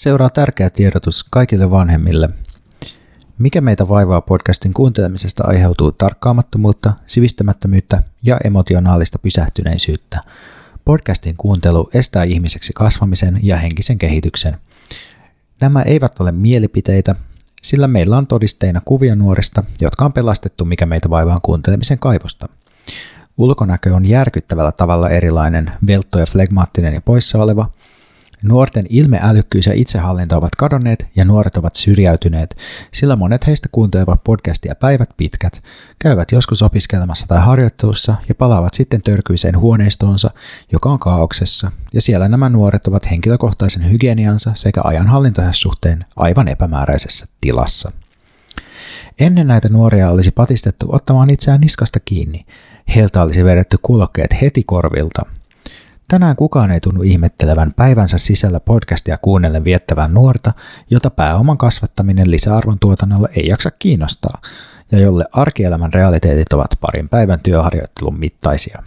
Seuraa tärkeä tiedotus kaikille vanhemmille. Mikä meitä vaivaa podcastin kuuntelemisesta aiheutuu tarkkaamattomuutta, sivistämättömyyttä ja emotionaalista pysähtyneisyyttä. Podcastin kuuntelu estää ihmiseksi kasvamisen ja henkisen kehityksen. Nämä eivät ole mielipiteitä, sillä meillä on todisteina kuvia nuorista, jotka on pelastettu mikä meitä vaivaa kuuntelemisen kaivosta. Ulkonäkö on järkyttävällä tavalla erilainen, veltto ja flegmaattinen ja poissa oleva – Nuorten ilmeälykkyys ja itsehallinta ovat kadonneet ja nuoret ovat syrjäytyneet, sillä monet heistä kuuntelevat podcastia päivät pitkät, käyvät joskus opiskelemassa tai harjoittelussa ja palaavat sitten törkyiseen huoneistoonsa, joka on kaauksessa, ja siellä nämä nuoret ovat henkilökohtaisen hygieniansa sekä ajanhallintansa suhteen aivan epämääräisessä tilassa. Ennen näitä nuoria olisi patistettu ottamaan itseään niskasta kiinni. Heiltä olisi vedetty kulokkeet heti korvilta – Tänään kukaan ei tunnu ihmettelevän päivänsä sisällä podcastia kuunnellen viettävän nuorta, jota pääoman kasvattaminen lisäarvon tuotannolla ei jaksa kiinnostaa, ja jolle arkielämän realiteetit ovat parin päivän työharjoittelun mittaisia.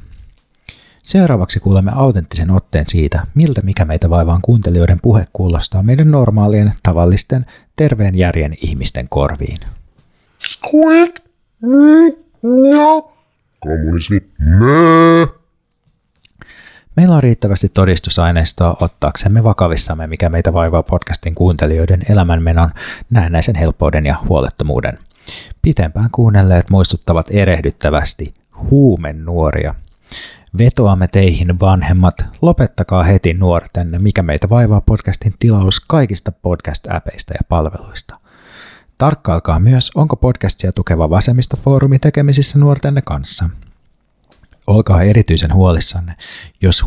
Seuraavaksi kuulemme autenttisen otteen siitä, miltä mikä meitä vaivaan kuuntelijoiden puhe kuulostaa meidän normaalien, tavallisten, terveen järjen ihmisten korviin. Squeak! Kommunismi. Mää! Meillä on riittävästi todistusaineistoa ottaaksemme vakavissamme, mikä meitä vaivaa podcastin kuuntelijoiden elämänmenon, näennäisen helppouden ja huolettomuuden. Pitempään kuunnelleet muistuttavat erehdyttävästi huumen nuoria. Vetoamme teihin vanhemmat, lopettakaa heti nuortenne, mikä meitä vaivaa podcastin tilaus kaikista podcast-äpeistä ja palveluista. Tarkkailkaa myös, onko podcastia tukeva vasemmistofoorumi tekemisissä nuortenne kanssa – Olkaa erityisen huolissanne, jos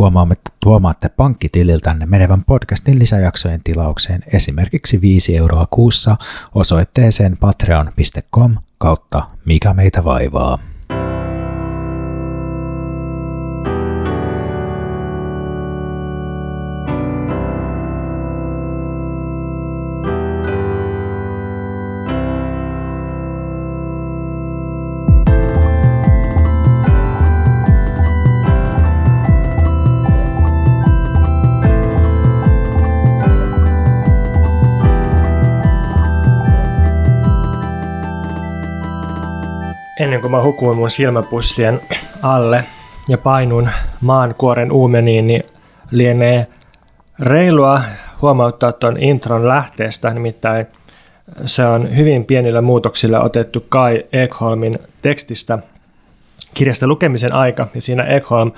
huomaatte pankkitililtänne menevän podcastin lisäjaksojen tilaukseen esimerkiksi 5 euroa kuussa osoitteeseen patreon.com kautta mikä meitä vaivaa. Ennen kuin mä hukuin mun silmäpussien alle ja painun maankuoren uumeniin, niin lienee reilua huomauttaa tuon intron lähteestä, nimittäin se on hyvin pienillä muutoksilla otettu Kai Ekholmin tekstistä kirjasta lukemisen aika, ja siinä Ekholm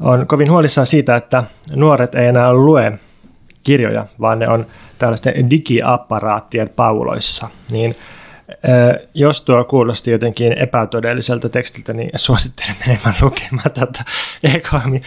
on kovin huolissaan siitä, että nuoret ei enää lue kirjoja, vaan ne on tällaisten digiapparaattien pauloissa. Niin jos tuo kuulosti jotenkin epätodelliselta tekstiltä, niin suosittelen menemään lukemaan tätä Ekholmin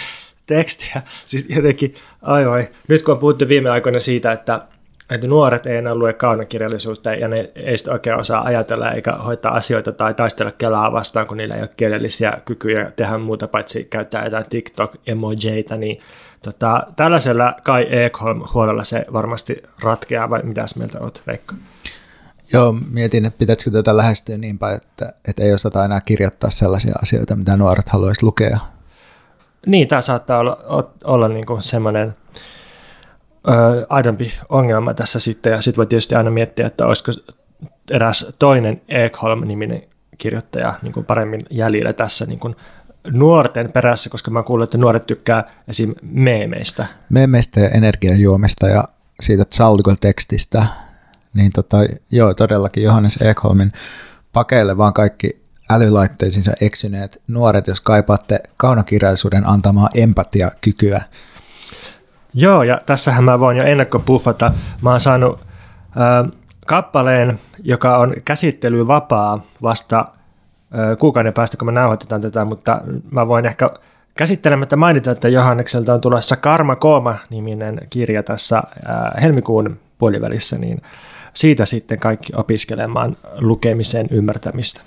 tekstiä. Siis jotenkin, ai ai. Nyt kun on puhuttu viime aikoina siitä, että, että nuoret ei enää lue kaunokirjallisuutta ja ne ei sitä oikein osaa ajatella eikä hoitaa asioita tai taistella kelaa vastaan, kun niillä ei ole kielellisiä kykyjä tehdä muuta paitsi käyttää jotain TikTok-emojeita, niin tota, tällaisella Kai Ekholm huolella se varmasti ratkeaa, vai mitäs mieltä olet, Veikka? Joo, mietin, että pitäisikö tätä lähestyä niin päin, että, että ei osata enää kirjoittaa sellaisia asioita, mitä nuoret haluaisivat lukea. Niin, tämä saattaa olla, olla niin kuin semmoinen ö, aidompi ongelma tässä sitten, ja sitten voi tietysti aina miettiä, että olisiko eräs toinen Ekholm-niminen kirjoittaja niin kuin paremmin jäljellä tässä niin kuin nuorten perässä, koska mä kuullut, että nuoret tykkää esim. meemeistä. Meemeistä ja energiajuomista ja siitä Chalgol-tekstistä, niin tota, joo, todellakin Johannes Ekholmin pakeille vaan kaikki älylaitteisiinsa eksyneet nuoret, jos kaipaatte kaunokirjallisuuden antamaa empatiakykyä. Joo, ja tässähän mä voin jo ennakkopuffata. Mä oon saanut äh, kappaleen, joka on käsittelyvapaa vasta äh, kuukauden päästä, kun me nauhoitetaan tätä, mutta mä voin ehkä käsittelemättä mainita, että Johannekselta on tulossa Karma Kooma-niminen kirja tässä äh, helmikuun puolivälissä, niin siitä sitten kaikki opiskelemaan lukemisen ymmärtämistä.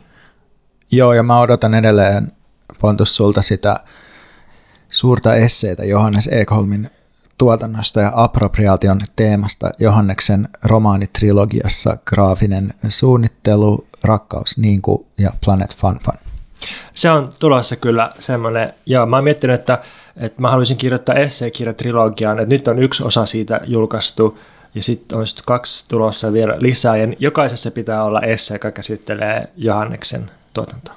Joo, ja mä odotan edelleen Pontus sulta sitä suurta esseitä Johannes Ekholmin tuotannosta ja appropriaation teemasta Johanneksen romaanitrilogiassa graafinen suunnittelu, rakkaus, niin kuin ja Planet Fun Fun. Se on tulossa kyllä semmoinen, joo mä oon miettinyt, että, että mä haluaisin kirjoittaa esseekirjatrilogiaan, että nyt on yksi osa siitä julkaistu, ja sitten on sit kaksi tulossa vielä lisää, ja jokaisessa pitää olla esse, joka käsittelee Johanneksen tuotantoa.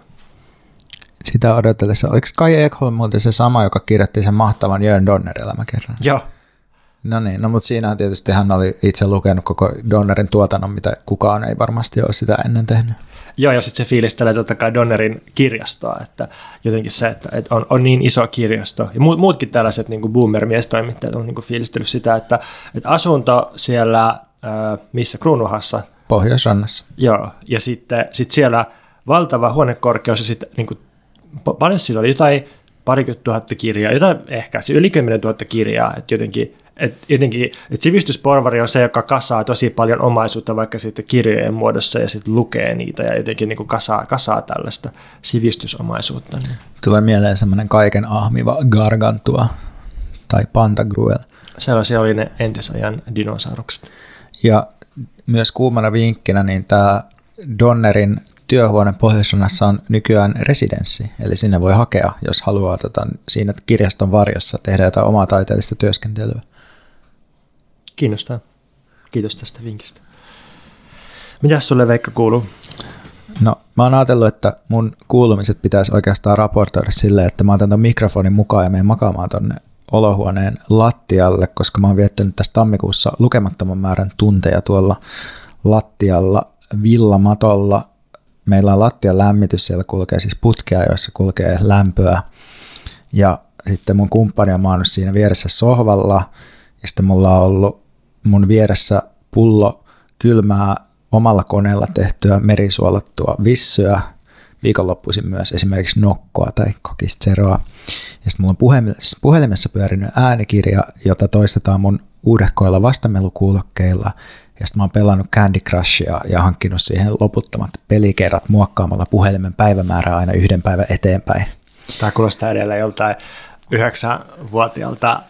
Sitä odotellessa. Oliko Kai Ekholm muuten se sama, joka kirjoitti sen mahtavan Jörn Donner-elämäkerran? Joo, No niin, no mutta siinä tietysti hän oli itse lukenut koko Donnerin tuotannon, mitä kukaan ei varmasti ole sitä ennen tehnyt. Joo, ja sitten se fiilistelee totta kai Donnerin kirjastoa, että jotenkin se, että, että on, on niin iso kirjasto. Ja muut, muutkin tällaiset niin kuin boomer-miestoimittajat on niin kuin fiilistellyt sitä, että, että asunto siellä, äh, missä Kruunuhassa, Pohjoisrannassa. joo, ja sitten sit siellä valtava huonekorkeus, ja sitten niin kuin, paljon sillä oli jotain parikymmentä tuhatta kirjaa, jotain ehkä, se yli kymmenen tuhatta kirjaa, että jotenkin, et jotenkin, että sivistysporvari on se, joka kasaa tosi paljon omaisuutta vaikka sitten kirjojen muodossa ja sitten lukee niitä ja jotenkin niin kuin kasaa, kasaa tällaista sivistysomaisuutta. Niin. Tulee mieleen semmoinen kaiken ahmiva gargantua tai pantagruel. Sellaisia oli ne entisajan dinosaurukset. Ja myös kuumana vinkkinä, niin tämä Donnerin työhuone Pohjoisrannassa on nykyään residenssi, eli sinne voi hakea, jos haluaa tota, siinä kirjaston varjossa tehdä jotain omaa taiteellista työskentelyä. Kiinnostaa. Kiitos tästä vinkistä. Mitäs sulle Veikka kuuluu? No, mä oon ajatellut, että mun kuulumiset pitäisi oikeastaan raportoida silleen, että mä otan ton mikrofonin mukaan ja menen makaamaan tonne olohuoneen lattialle, koska mä oon viettänyt tässä tammikuussa lukemattoman määrän tunteja tuolla lattialla villamatolla. Meillä on lattian lämmitys, siellä kulkee siis putkea, joissa kulkee lämpöä. Ja sitten mun kumppani on maannut siinä vieressä sohvalla, ja sitten mulla on ollut mun vieressä pullo kylmää omalla koneella tehtyä merisuolattua vissyä, viikonloppuisin myös esimerkiksi nokkoa tai kokisteroa. Ja sitten mulla on puhelimessa, puhelimessa pyörinyt äänikirja, jota toistetaan mun uudehkoilla vastamelukuulokkeilla. Ja sitten mä oon pelannut Candy Crushia ja hankkinut siihen loputtomat pelikerrat muokkaamalla puhelimen päivämäärää aina yhden päivän eteenpäin. Tämä kuulostaa edelleen joltain yhdeksänvuotiaalta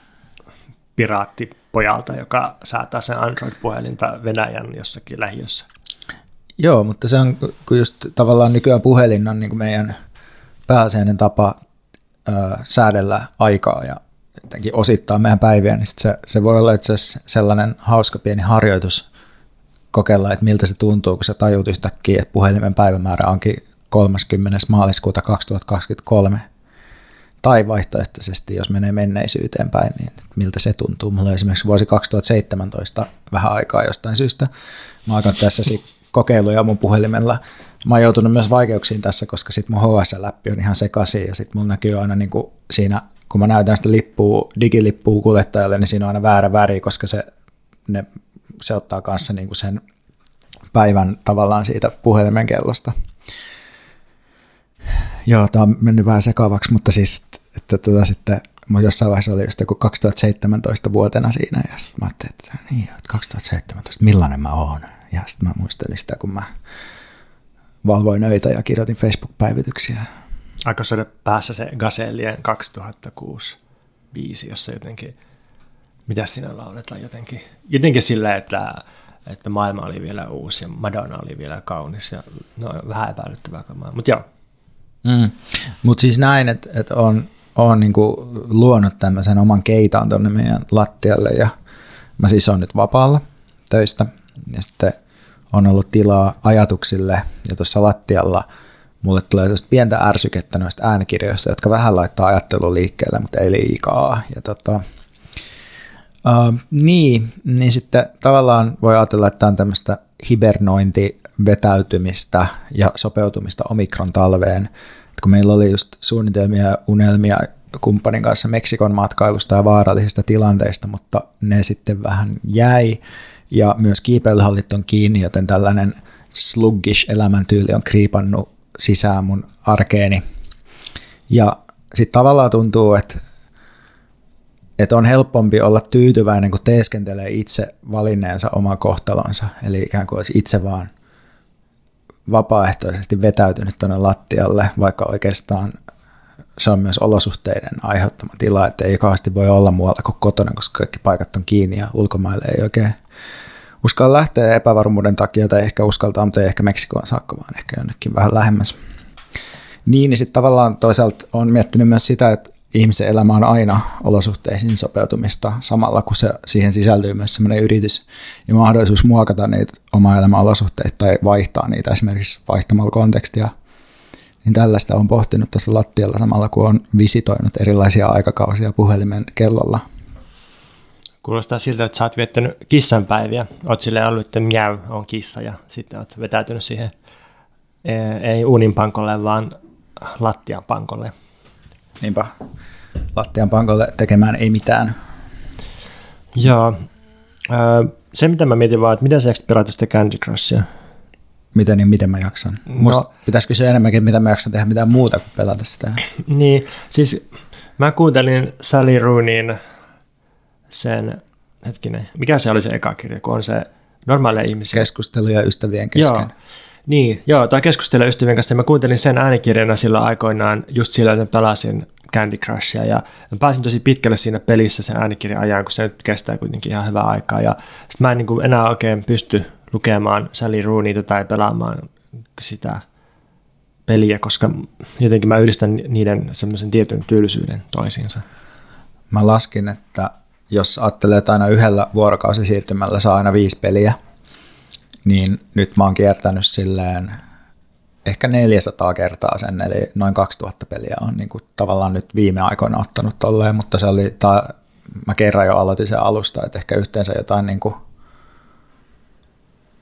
piraattipojalta, joka säätää sen Android-puhelinta Venäjän jossakin lähiössä. Joo, mutta se on, kun just tavallaan nykyään puhelin on niin kuin meidän pääasiallinen tapa ö, säädellä aikaa ja jotenkin osittaa meidän päiviä, niin sit se, se voi olla itse asiassa sellainen hauska pieni harjoitus kokeilla, että miltä se tuntuu, kun sä tajut yhtäkkiä, että puhelimen päivämäärä onkin 30. maaliskuuta 2023. Tai vaihtoehtoisesti, jos menee menneisyyteen päin, niin miltä se tuntuu. Mulla oli esimerkiksi vuosi 2017 vähän aikaa jostain syystä. Mä oon tässä kokeiluja mun puhelimella. Mä oon joutunut myös vaikeuksiin tässä, koska sit mun HSL-läppi on ihan sekaisin ja sit mulla näkyy aina niin kuin siinä, kun mä näytän sitä lippua, digilippua kuljettajalle, niin siinä on aina väärä väri, koska se, ne, se ottaa kanssa niin kuin sen päivän tavallaan siitä puhelimen kellosta. Joo, tämä on mennyt vähän sekavaksi, mutta siis, että tuota sitten mä jossain vaiheessa oli just joku 2017 vuotena siinä, ja sitten mä ajattelin, että niin, että 2017, millainen mä oon? Ja sitten mä muistelin sitä, kun mä valvoin öitä ja kirjoitin Facebook-päivityksiä. Aika se päässä se Gazellien 2006 biisi, jossa jotenkin, mitä siinä lauletaan jotenkin, jotenkin sillä, että, että maailma oli vielä uusi ja Madonna oli vielä kaunis ja no vähän epäilyttävää kamaa, mutta joo. Mm. Mutta siis näin, että, että on, on niinku luonut tämmöisen oman keitaan tuonne meidän lattialle ja mä siis on nyt vapaalla töistä ja sitten on ollut tilaa ajatuksille ja tuossa lattialla mulle tulee sellaista pientä ärsykettä noista äänikirjoista, jotka vähän laittaa ajattelun liikkeelle, mutta ei liikaa. Ja tota, uh, niin, niin sitten tavallaan voi ajatella, että tämä on tämmöistä hibernointi, vetäytymistä ja sopeutumista omikron talveen. Kun meillä oli just suunnitelmia ja unelmia kumppanin kanssa Meksikon matkailusta ja vaarallisista tilanteista, mutta ne sitten vähän jäi ja myös kiipeilyhallit on kiinni, joten tällainen sluggish elämäntyyli on kriipannut sisään mun arkeeni. Ja sitten tavallaan tuntuu, että, että on helpompi olla tyytyväinen, kun teeskentelee itse valinneensa oman kohtalonsa. Eli ikään kuin olisi itse vaan vapaaehtoisesti vetäytynyt tuonne lattialle, vaikka oikeastaan se on myös olosuhteiden aiheuttama tila, että ei kauheasti voi olla muualla kuin kotona, koska kaikki paikat on kiinni ja ulkomaille ei oikein uskalla lähteä epävarmuuden takia, tai ehkä uskaltaa, mutta ei ehkä Meksikoon saakka, vaan ehkä jonnekin vähän lähemmäs. Niin, niin sitten tavallaan toisaalta on miettinyt myös sitä, että ihmisen elämä on aina olosuhteisiin sopeutumista samalla, kun se, siihen sisältyy myös sellainen yritys ja mahdollisuus muokata niitä oma elämän olosuhteita tai vaihtaa niitä esimerkiksi vaihtamalla kontekstia. Niin tällaista on pohtinut tässä lattialla samalla, kun on visitoinut erilaisia aikakausia puhelimen kellolla. Kuulostaa siltä, että sä oot viettänyt kissanpäiviä. Oot silleen ollut, että miau on kissa ja sitten oot vetäytynyt siihen ei uunin pankolle, vaan lattian pankolle. Niinpä lattian pankolle tekemään ei mitään. Joo. Se, mitä mä mietin vaan, että miten sä pelata sitä Candy Crushia? Miten niin miten mä jaksan? No, Musta pitäisikö se enemmänkin, mitä mä jaksan tehdä mitään muuta kuin pelata sitä? Niin, siis mä kuuntelin Sally Rooneyin sen, hetkinen, mikä se oli se eka kirja, kun on se normaalia ihmisiä. Keskusteluja ystävien kesken. Joo. Niin, joo, tai keskustella ystävien kanssa. Mä kuuntelin sen äänikirjana sillä aikoinaan just sillä, että pelasin Candy Crushia ja pääsin tosi pitkälle siinä pelissä sen äänikirjan ajan, kun se nyt kestää kuitenkin ihan hyvää aikaa. Ja sit mä en niin kuin enää oikein pysty lukemaan Sally Rooneyta tai pelaamaan sitä peliä, koska jotenkin mä yhdistän niiden semmoisen tietyn tyylisyyden toisiinsa. Mä laskin, että jos ajattelee, että aina yhdellä vuorokausisiirtymällä saa aina viisi peliä, niin nyt mä oon kiertänyt silleen ehkä 400 kertaa sen, eli noin 2000 peliä on niin kuin tavallaan nyt viime aikoina ottanut tolleen, mutta se oli, ta, mä kerran jo aloitin sen alusta, että ehkä yhteensä jotain niin kuin,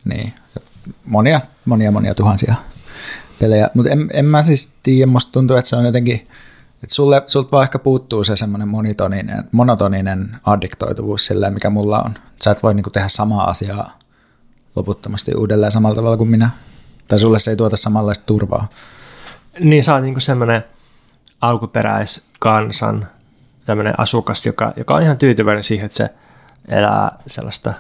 niin, monia, monia, monia tuhansia pelejä, mutta en, en mä siis tiedä, musta tuntuu, että se on jotenkin, että sulle, sulta vaan ehkä puuttuu se semmoinen monotoninen, monotoninen addiktoituvuus silleen, mikä mulla on. Sä et voi niinku tehdä samaa asiaa loputtomasti uudelleen samalla tavalla kuin minä. Tai sulle se ei tuota samanlaista turvaa. Niin sä oot niinku semmoinen alkuperäiskansan tämmöinen asukas, joka, joka on ihan tyytyväinen siihen, että se elää sellaista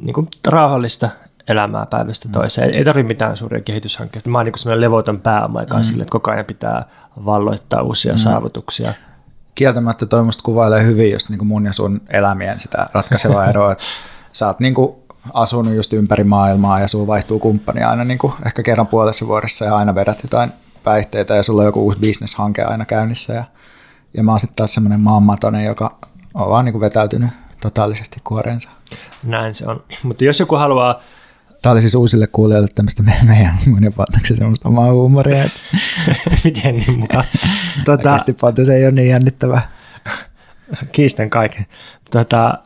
niin kuin rauhallista elämää päivästä mm. toiseen. Ei, ei tarvitse mitään suuria kehityshankkeita. Mä oon niin semmoinen levoton pääoma, joka mm. sille, että koko ajan pitää valloittaa uusia mm. saavutuksia. Kieltämättä toi musta kuvailee hyvin just niin kuin mun ja sun elämien sitä ratkaisevaa eroa, sä oot niin kuin asunut just ympäri maailmaa ja sulla vaihtuu kumppani aina niin kuin ehkä kerran puolessa vuodessa ja aina vedät jotain päihteitä ja sulla on joku uusi bisneshanke aina käynnissä ja, ja mä oon sitten taas semmoinen maanmatonen, joka on vaan niin kuin vetäytynyt totaalisesti kuoreensa. Näin se on. Mutta jos joku haluaa Tämä oli siis uusille kuulijoille tämmöistä meidän monenvaltauksen semmoista omaa huumoria. Että... Miten niin mukaan? Tuota... se ei ole niin jännittävää. Kiistän kaiken. Tuota,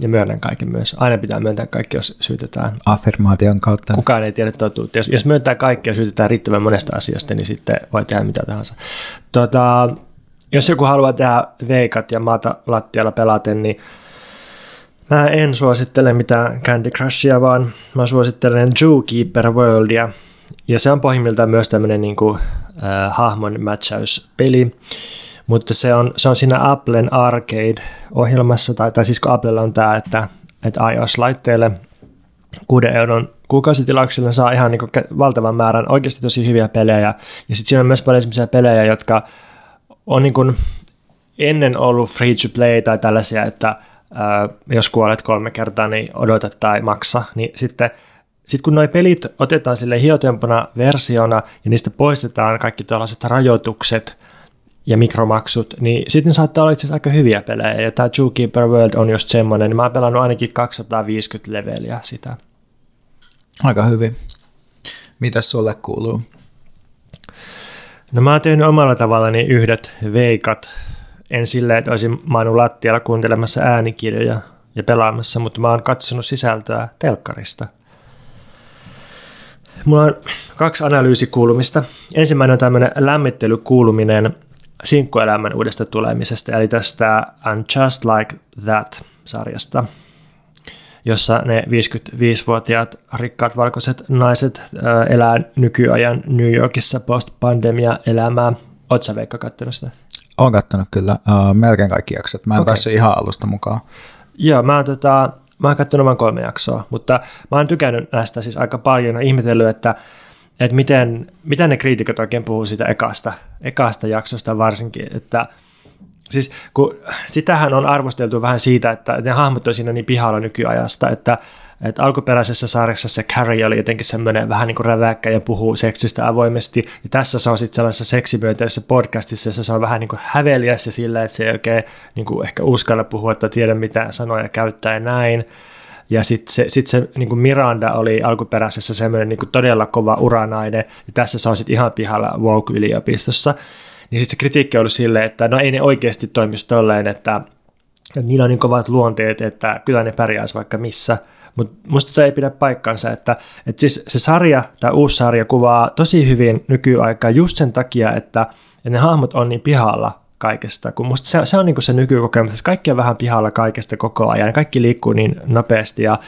ja myönnän kaiken myös. Aina pitää myöntää kaikki, jos syytetään. Affirmaation kautta. Kukaan ei tiedä totuutta. Jos, jos myöntää kaikki ja syytetään riittävän monesta asiasta, niin sitten voi tehdä mitä tahansa. Tuota, jos joku haluaa tehdä veikat ja maata lattialla pelaten, niin mä en suosittele mitään Candy Crushia, vaan mä suosittelen Zookeeper Worldia. Ja se on pohjimmiltaan myös tämmöinen niin kuin, äh, hahmon matchauspeli. Mutta se on, se on siinä Applen Arcade-ohjelmassa, tai, tai siis kun Applella on tämä, että, että iOS-laitteelle 6 euron kuukausitilauksilla saa ihan niin valtavan määrän oikeasti tosi hyviä pelejä. Ja sitten siinä on myös paljon sellaisia pelejä, jotka on niin kuin ennen ollut free to play tai tällaisia, että ää, jos kuolet kolme kertaa, niin odotat tai maksa, niin sitten sitten kun nuo pelit otetaan sille hiotempona versiona ja niistä poistetaan kaikki tällaiset rajoitukset, ja mikromaksut, niin sitten saattaa olla itse asiassa aika hyviä pelejä. Ja tämä Zookeeper World on just semmoinen, niin mä oon pelannut ainakin 250 leveliä sitä. Aika hyvin. Mitäs sulle kuuluu? No mä oon tehnyt omalla tavallani yhdet veikat. En silleen, että olisin maannut lattialla kuuntelemassa äänikirjoja ja pelaamassa, mutta mä oon katsonut sisältöä telkkarista. Mulla on kaksi analyysikuulumista. Ensimmäinen on tämmöinen lämmittelykuuluminen sinkkuelämän uudesta tulemisesta, eli tästä And Just Like That-sarjasta, jossa ne 55-vuotiaat rikkaat valkoiset naiset elää nykyajan New Yorkissa post-pandemia-elämää. Oletko Veikka kattonut sitä? Olen kattonut kyllä, uh, melkein kaikki jaksot. Mä en okay. päässyt ihan alusta mukaan. Joo, mä oon, tota, mä oon katsonut vain kolme jaksoa, mutta mä oon tykännyt näistä siis aika paljon ja ihmetellyt, että että miten, mitä ne kriitikot oikein puhuu siitä ekasta, ekasta jaksosta varsinkin, että Siis kun, sitähän on arvosteltu vähän siitä, että ne hahmot on siinä niin pihalla nykyajasta, että, että alkuperäisessä sarjassa se Carrie oli jotenkin semmoinen vähän niin kuin räväkkä ja puhuu seksistä avoimesti, ja tässä se on sitten sellaisessa seksimyönteisessä podcastissa, jossa se on vähän niin kuin häveliässä sillä, että se ei oikein niin kuin ehkä uskalla puhua, että tiedä mitä sanoja käyttää ja näin. Ja sitten se, sit se niin kuin Miranda oli alkuperäisessä semmoinen niin todella kova uranainen, ja tässä se on sitten ihan pihalla Woke-yliopistossa. Niin sitten se kritiikki on ollut silleen, että no ei ne oikeasti toimisi tolleen, että, että niillä on niin kovat luonteet, että kyllä ne pärjäisi vaikka missä. Mutta musta tämä ei pidä paikkansa, että, että siis se sarja, tämä uusi sarja kuvaa tosi hyvin nykyaikaa just sen takia, että, että ne hahmot on niin pihalla kaikesta, kun musta se, se on niin kuin se nykykokemus, että kaikki on vähän pihalla kaikesta koko ajan, ja kaikki liikkuu niin nopeasti, ja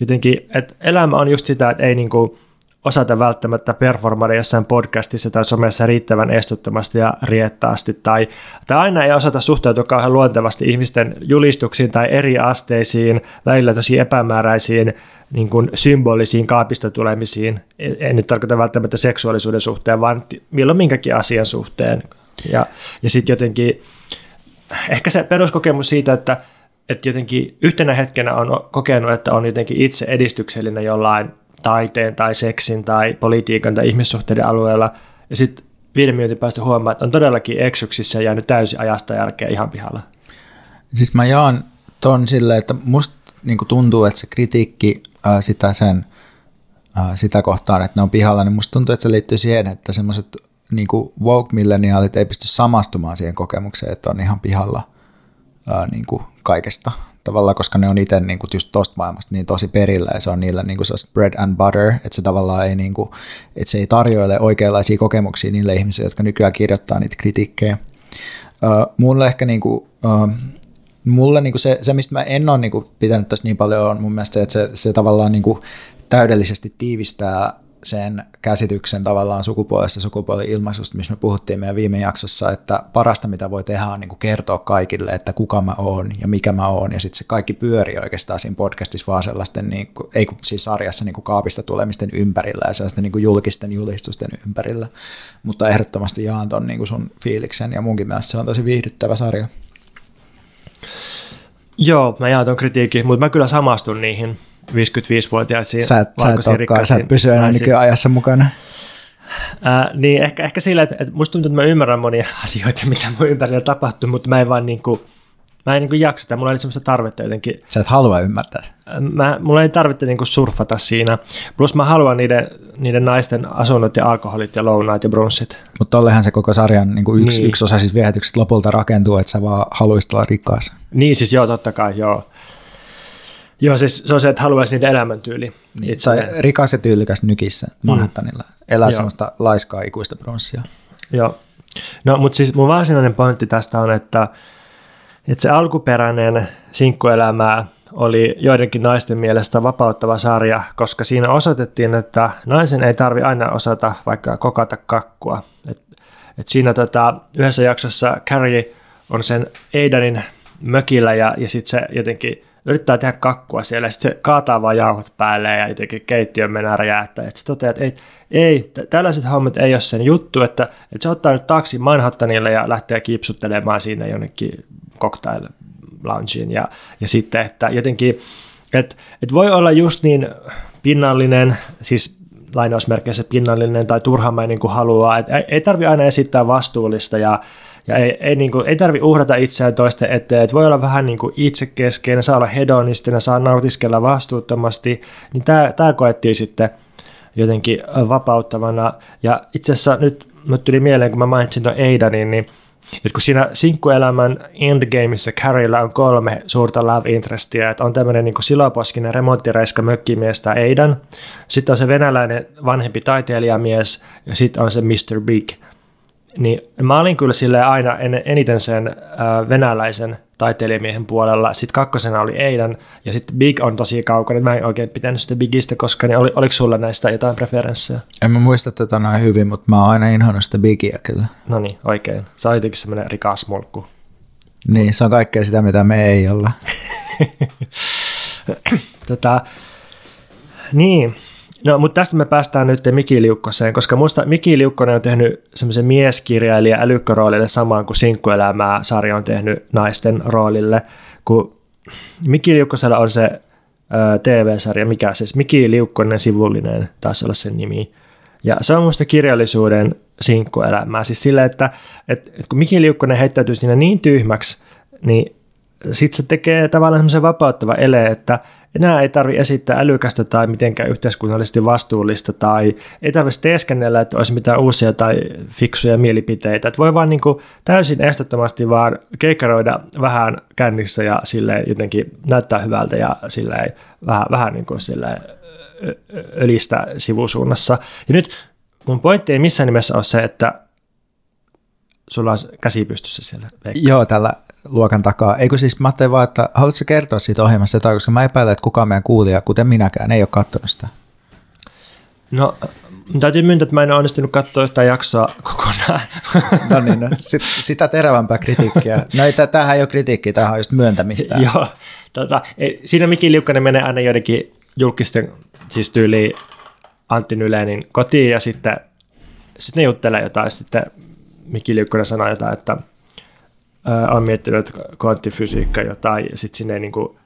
jotenkin, että elämä on just sitä, että ei niin kuin osata välttämättä performada jossain podcastissa tai somessa riittävän estottomasti ja riettaasti, tai, tai aina ei osata suhtautua kauhean luontevasti ihmisten julistuksiin tai eri asteisiin, välillä tosi epämääräisiin niin kuin symbolisiin kaapista tulemisiin, en nyt tarkoita välttämättä seksuaalisuuden suhteen, vaan milloin minkäkin asian suhteen. Ja, ja sitten jotenkin, ehkä se peruskokemus siitä, että, että jotenkin yhtenä hetkenä on kokenut, että on jotenkin itse edistyksellinen jollain taiteen tai seksin tai politiikan tai ihmissuhteiden alueella, ja sitten viiden minuutin päästä huomaa, että on todellakin eksyksissä ja jäänyt täysin ajasta jälkeen ihan pihalla. Siis mä jaan ton silleen, että musta niin tuntuu, että se kritiikki ää, sitä sen ää, sitä kohtaan, että ne on pihalla, niin musta tuntuu, että se liittyy siihen, että semmoiset niin woke-milleniaalit ei pysty samastumaan siihen kokemukseen, että on ihan pihalla ää, niin kuin kaikesta tavallaan, koska ne on itse niin kuin just tosta maailmasta niin tosi perillä ja se on niillä niin kuin bread and butter, että se tavallaan ei, niin kuin, että se ei tarjoile oikeanlaisia kokemuksia niille ihmisille, jotka nykyään kirjoittaa niitä kritiikkejä. Uh, mulle ehkä niin kuin, uh, mulle niin kuin se, se, mistä mä en ole niin kuin pitänyt tässä niin paljon, on mun mielestä se, että se, se tavallaan niin kuin täydellisesti tiivistää sen käsityksen tavallaan sukupuolesta sukupuoli-ilmaisusta, missä me puhuttiin meidän viime jaksossa, että parasta mitä voi tehdä on niin kuin kertoa kaikille, että kuka mä oon ja mikä mä oon, ja sitten se kaikki pyörii oikeastaan siinä podcastissa vaan sellaisten, niin kuin, ei kun siis sarjassa niin kuin kaapista tulemisten ympärillä ja sellaisten niin kuin julkisten julistusten ympärillä, mutta ehdottomasti jaan ton niin kuin sun fiiliksen, ja munkin mielestä se on tosi viihdyttävä sarja. Joo, mä jaan ton kritiikin, mutta mä kyllä samastun niihin 55-vuotiaisiin sä et, sä et, olekaan, sä et pysy enää nykyajassa mukana. Ää, niin ehkä, ehkä sillä, että, että musta tuntuu, että mä ymmärrän monia asioita, mitä mun ympärillä tapahtuu, mutta mä en vaan niin kuin, mä en niin kuin jaksa sitä, mulla ei semmoista tarvetta jotenkin. Sä et halua ymmärtää. Mä, mulla ei tarvitse niin kuin surfata siinä. Plus mä haluan niiden, niiden naisten asunnot ja alkoholit ja lounaat ja brunssit. Mutta tollehan se koko sarjan niin kuin yksi, niin. yksi osa siis viehätykset lopulta rakentuu, että sä vaan haluaisit olla rikkaas. Niin siis joo, totta kai joo. Joo, siis se on se, että haluaisi niiden elämäntyyli. Niin, tai rikas ja tyylikäs nykissä Manhattanilla. Mm. Elää Joo. semmoista laiskaa ikuista pronssia. Joo. No, mutta siis mun varsinainen pointti tästä on, että, että se alkuperäinen sinkkuelämää oli joidenkin naisten mielestä vapauttava sarja, koska siinä osoitettiin, että naisen ei tarvi aina osata vaikka kokata kakkua. Et, et siinä tota, yhdessä jaksossa Carrie on sen Aidanin mökillä ja, ja sitten se jotenkin yrittää tehdä kakkua siellä, ja sitten se kaataa vaan jauhot päälle ja jotenkin keittiön mennä räjähtää. Sitten toteaa, että ei, ei tällaiset hommat ei ole sen juttu, että, että se ottaa nyt taksi Manhattanille ja lähtee kipsuttelemaan siinä jonnekin cocktail loungeen. Ja, ja sitten, että jotenkin, että, että voi olla just niin pinnallinen, siis lainausmerkeissä pinnallinen tai turhamainen kuin haluaa, että ei tarvi aina esittää vastuullista ja ja ei, ei, niin kuin, ei tarvi uhrata itseään toisten eteen, että voi olla vähän niin kuin itsekeskeinen, saa olla hedonistinen, saa nautiskella vastuuttomasti, niin tämä, tämä koettiin sitten jotenkin vapauttavana. Ja itse asiassa nyt mä tuli mieleen, kun mä mainitsin tuon Aidanin, niin että kun siinä sinkkuelämän endgameissa Carriella on kolme suurta love interestia, että on tämmöinen niin siloposkinen remonttireiska mökkimies tai Aidan, sitten on se venäläinen vanhempi taiteilijamies ja sitten on se Mr. Big – niin mä olin kyllä sille aina en, eniten sen äh, venäläisen taiteilijamiehen puolella. Sitten kakkosena oli Eidan ja sitten Big on tosi kaukana. Mä en oikein pitänyt sitä Bigistä koska niin oli, oliko sulla näistä jotain preferenssejä? En mä muista tätä näin hyvin, mutta mä oon aina inhonnut sitä Bigia kyllä. No niin, oikein. Se on jotenkin semmoinen rikas mulkku. Niin, se on kaikkea sitä, mitä me ei olla. tota, niin, No, mutta tästä me päästään nyt Miki Liukkoseen, koska musta Miki Liukkonen on tehnyt semmoisen mieskirjailija älykköroolille samaan kuin Sinkkuelämää sarja on tehnyt naisten roolille, kun Miki Liukkosella on se TV-sarja, mikä siis Miki Liukkonen sivullinen, taisi olla sen nimi. Ja se on musta kirjallisuuden sinkkuelämää. Siis sillä, että, että, että kun Miki Liukkonen heittäytyy siinä niin tyhmäksi, niin sitten se tekee tavallaan semmoisen vapauttava ele, että enää ei tarvi esittää älykästä tai mitenkään yhteiskunnallisesti vastuullista tai ei tarvitse teeskennellä, että olisi mitään uusia tai fiksuja mielipiteitä. Että voi vaan niin kuin täysin estettömästi vaan keikkaroida vähän kännissä ja sille jotenkin näyttää hyvältä ja sille vähän, vähän niin kuin sille öljistä sivusuunnassa. Ja nyt mun pointti ei missään nimessä ole se, että sulla on käsi pystyssä siellä. Veikka. Joo, tällä luokan takaa. Eikö siis, mä ajattelin vaan, että haluatko kertoa siitä ohjelmasta jotain, koska mä epäilen, että kukaan meidän kuulija, kuten minäkään, ei ole katsonut sitä. No, täytyy myöntää, että mä en ole onnistunut katsoa yhtään jaksoa kokonaan. No niin, no, sit, sitä terävämpää kritiikkiä. No ei, tämähän ei ole kritiikki, tämähän on just myöntämistä. Joo, tota, ei, siinä Miki Liukkanen menee aina joidenkin julkisten, siis tyyliin Antti Nylenin kotiin ja sitten, sitten ne juttelee jotain, sitten Miki Liukkonen sanoo jotain, että ää, on miettinyt kvanttifysiikka jotain, ja sitten sinne ei niin kuin,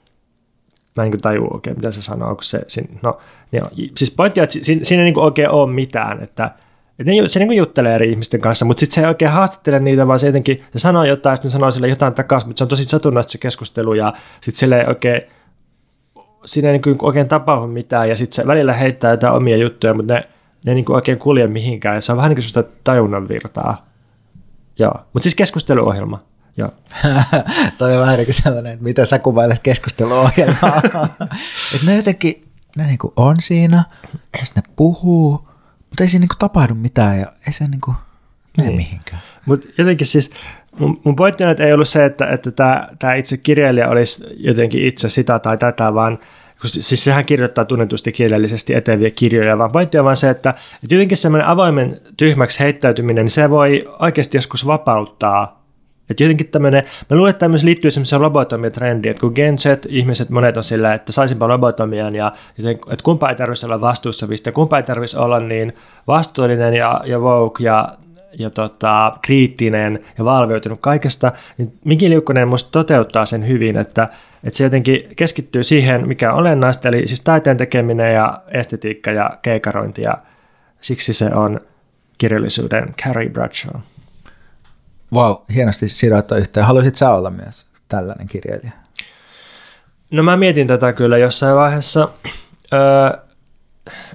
mä en niin tajua oikein, mitä se sanoo, kun se, sin, no, niin, siis pointti että siinä, siinä ei niin oikein ole mitään, että et ne, se niin juttelee eri ihmisten kanssa, mutta sitten se ei oikein haastattele niitä, vaan se jotenkin, se sanoo jotain, sitten sanoo sille jotain takaisin, mutta se on tosi satunnaista se keskustelu, ja sitten sille ei oikein, siinä ei niin oikein tapahdu mitään, ja sitten se välillä heittää jotain omia juttuja, mutta ne, ne ei niin oikein kulje mihinkään, ja se on vähän niin kuin tajunnan virtaa. Joo, mutta siis keskusteluohjelma. Joo. Toi on vähän niin kuin sellainen, että miten sä kuvailet keskusteluohjelmaa. että ne jotenkin, ne niin kuin on siinä, ja ne puhuu, mutta ei siinä niin kuin tapahdu mitään ja ei se niin kuin mene niin. mihinkään. Mutta jotenkin siis, mun, mun pointti on, että ei ollut se, että, että tämä, tämä itse kirjailija olisi jotenkin itse sitä tai tätä, vaan siis sehän kirjoittaa tunnetusti kielellisesti eteviä kirjoja, vaan pointti on vaan se, että, että jotenkin semmoinen avoimen tyhmäksi heittäytyminen, niin se voi oikeasti joskus vapauttaa että jotenkin tämmöinen, mä luulen, että tämmöisen liittyy semmoiseen lobotomiatrendiin, että kun Gen Z, ihmiset monet on sillä, että saisinpa lobotomian ja että kumpa ei tarvitsisi olla vastuussa mistä, kumpa ei tarvitsisi olla niin vastuullinen ja, ja woke ja, ja tota, kriittinen ja valveutunut kaikesta, niin Miki Liukkonen musta toteuttaa sen hyvin, että, että se jotenkin keskittyy siihen, mikä on olennaista, eli siis taiteen tekeminen ja estetiikka ja keikarointi ja siksi se on kirjallisuuden Carrie Bradshaw. Vau, wow, hienosti sidottu yhteen. Haluaisit sä olla myös tällainen kirjailija? No mä mietin tätä kyllä jossain vaiheessa. Öö,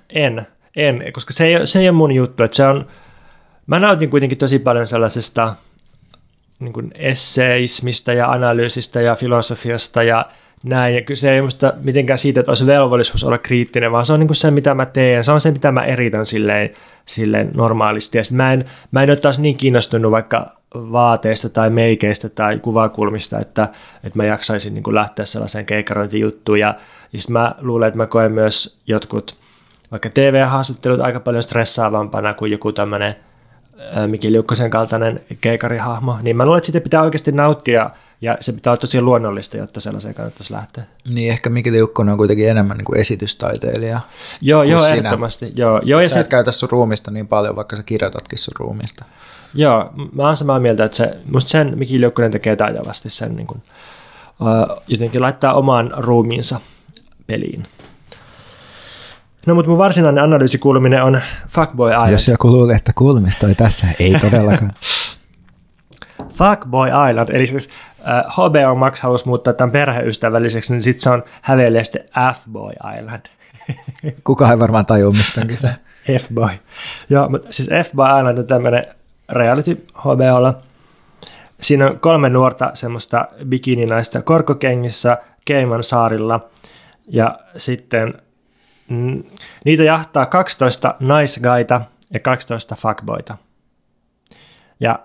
en, en, koska se ei, se ei ole mun juttu. Että se on, mä nautin kuitenkin tosi paljon sellaisesta niin esseismistä ja analyysistä ja filosofiasta ja näin. Ja kyse ei musta mitenkään siitä, että olisi velvollisuus olla kriittinen, vaan se on niin se, mitä mä teen. Se on se, mitä mä eritän silleen, silleen normaalisti. Ja mä en, mä en ole taas niin kiinnostunut vaikka vaateista tai meikeistä tai kuvakulmista, että, että mä jaksaisin niin lähteä sellaiseen keikkarointijuttuun. Ja, ja sitten mä luulen, että mä koen myös jotkut vaikka TV-haastattelut aika paljon stressaavampana kuin joku tämmöinen Miki Liukkosen kaltainen keikarihahmo, niin mä luulen, että sitä pitää oikeasti nauttia ja se pitää olla tosi luonnollista, jotta sellaiseen kannattaisi lähteä. Niin, ehkä Miki Liukkonen on kuitenkin enemmän niin kuin esitystaiteilija. Joo, joo, sinä. ehdottomasti. Joo, joo, ja sä et käytä sun ruumista niin paljon, vaikka sä kirjoitatkin sun ruumista. Joo, mä oon samaa mieltä, että se, musta sen Miki Liukkonen tekee taitavasti sen niin kuin, uh, jotenkin laittaa oman ruumiinsa peliin. No mutta mun varsinainen analyysikulminen on Fuckboy Island. Jos joku luulee, että kulmistoi tässä, ei todellakaan. Fuckboy Island, eli siis uh, HBO Max halusi muuttaa tämän perheystävälliseksi, niin sitten se on häveliästi F-Boy Island. Kuka ei varmaan tajua, mistä onkin se. F-Boy. Joo, mutta siis F-Boy Island on tämmöinen reality HBOlla. Siinä on kolme nuorta semmoista bikininaista korkokengissä Keiman saarilla ja sitten mm, niitä jahtaa 12 nice guyta ja 12 fuckboyta. Ja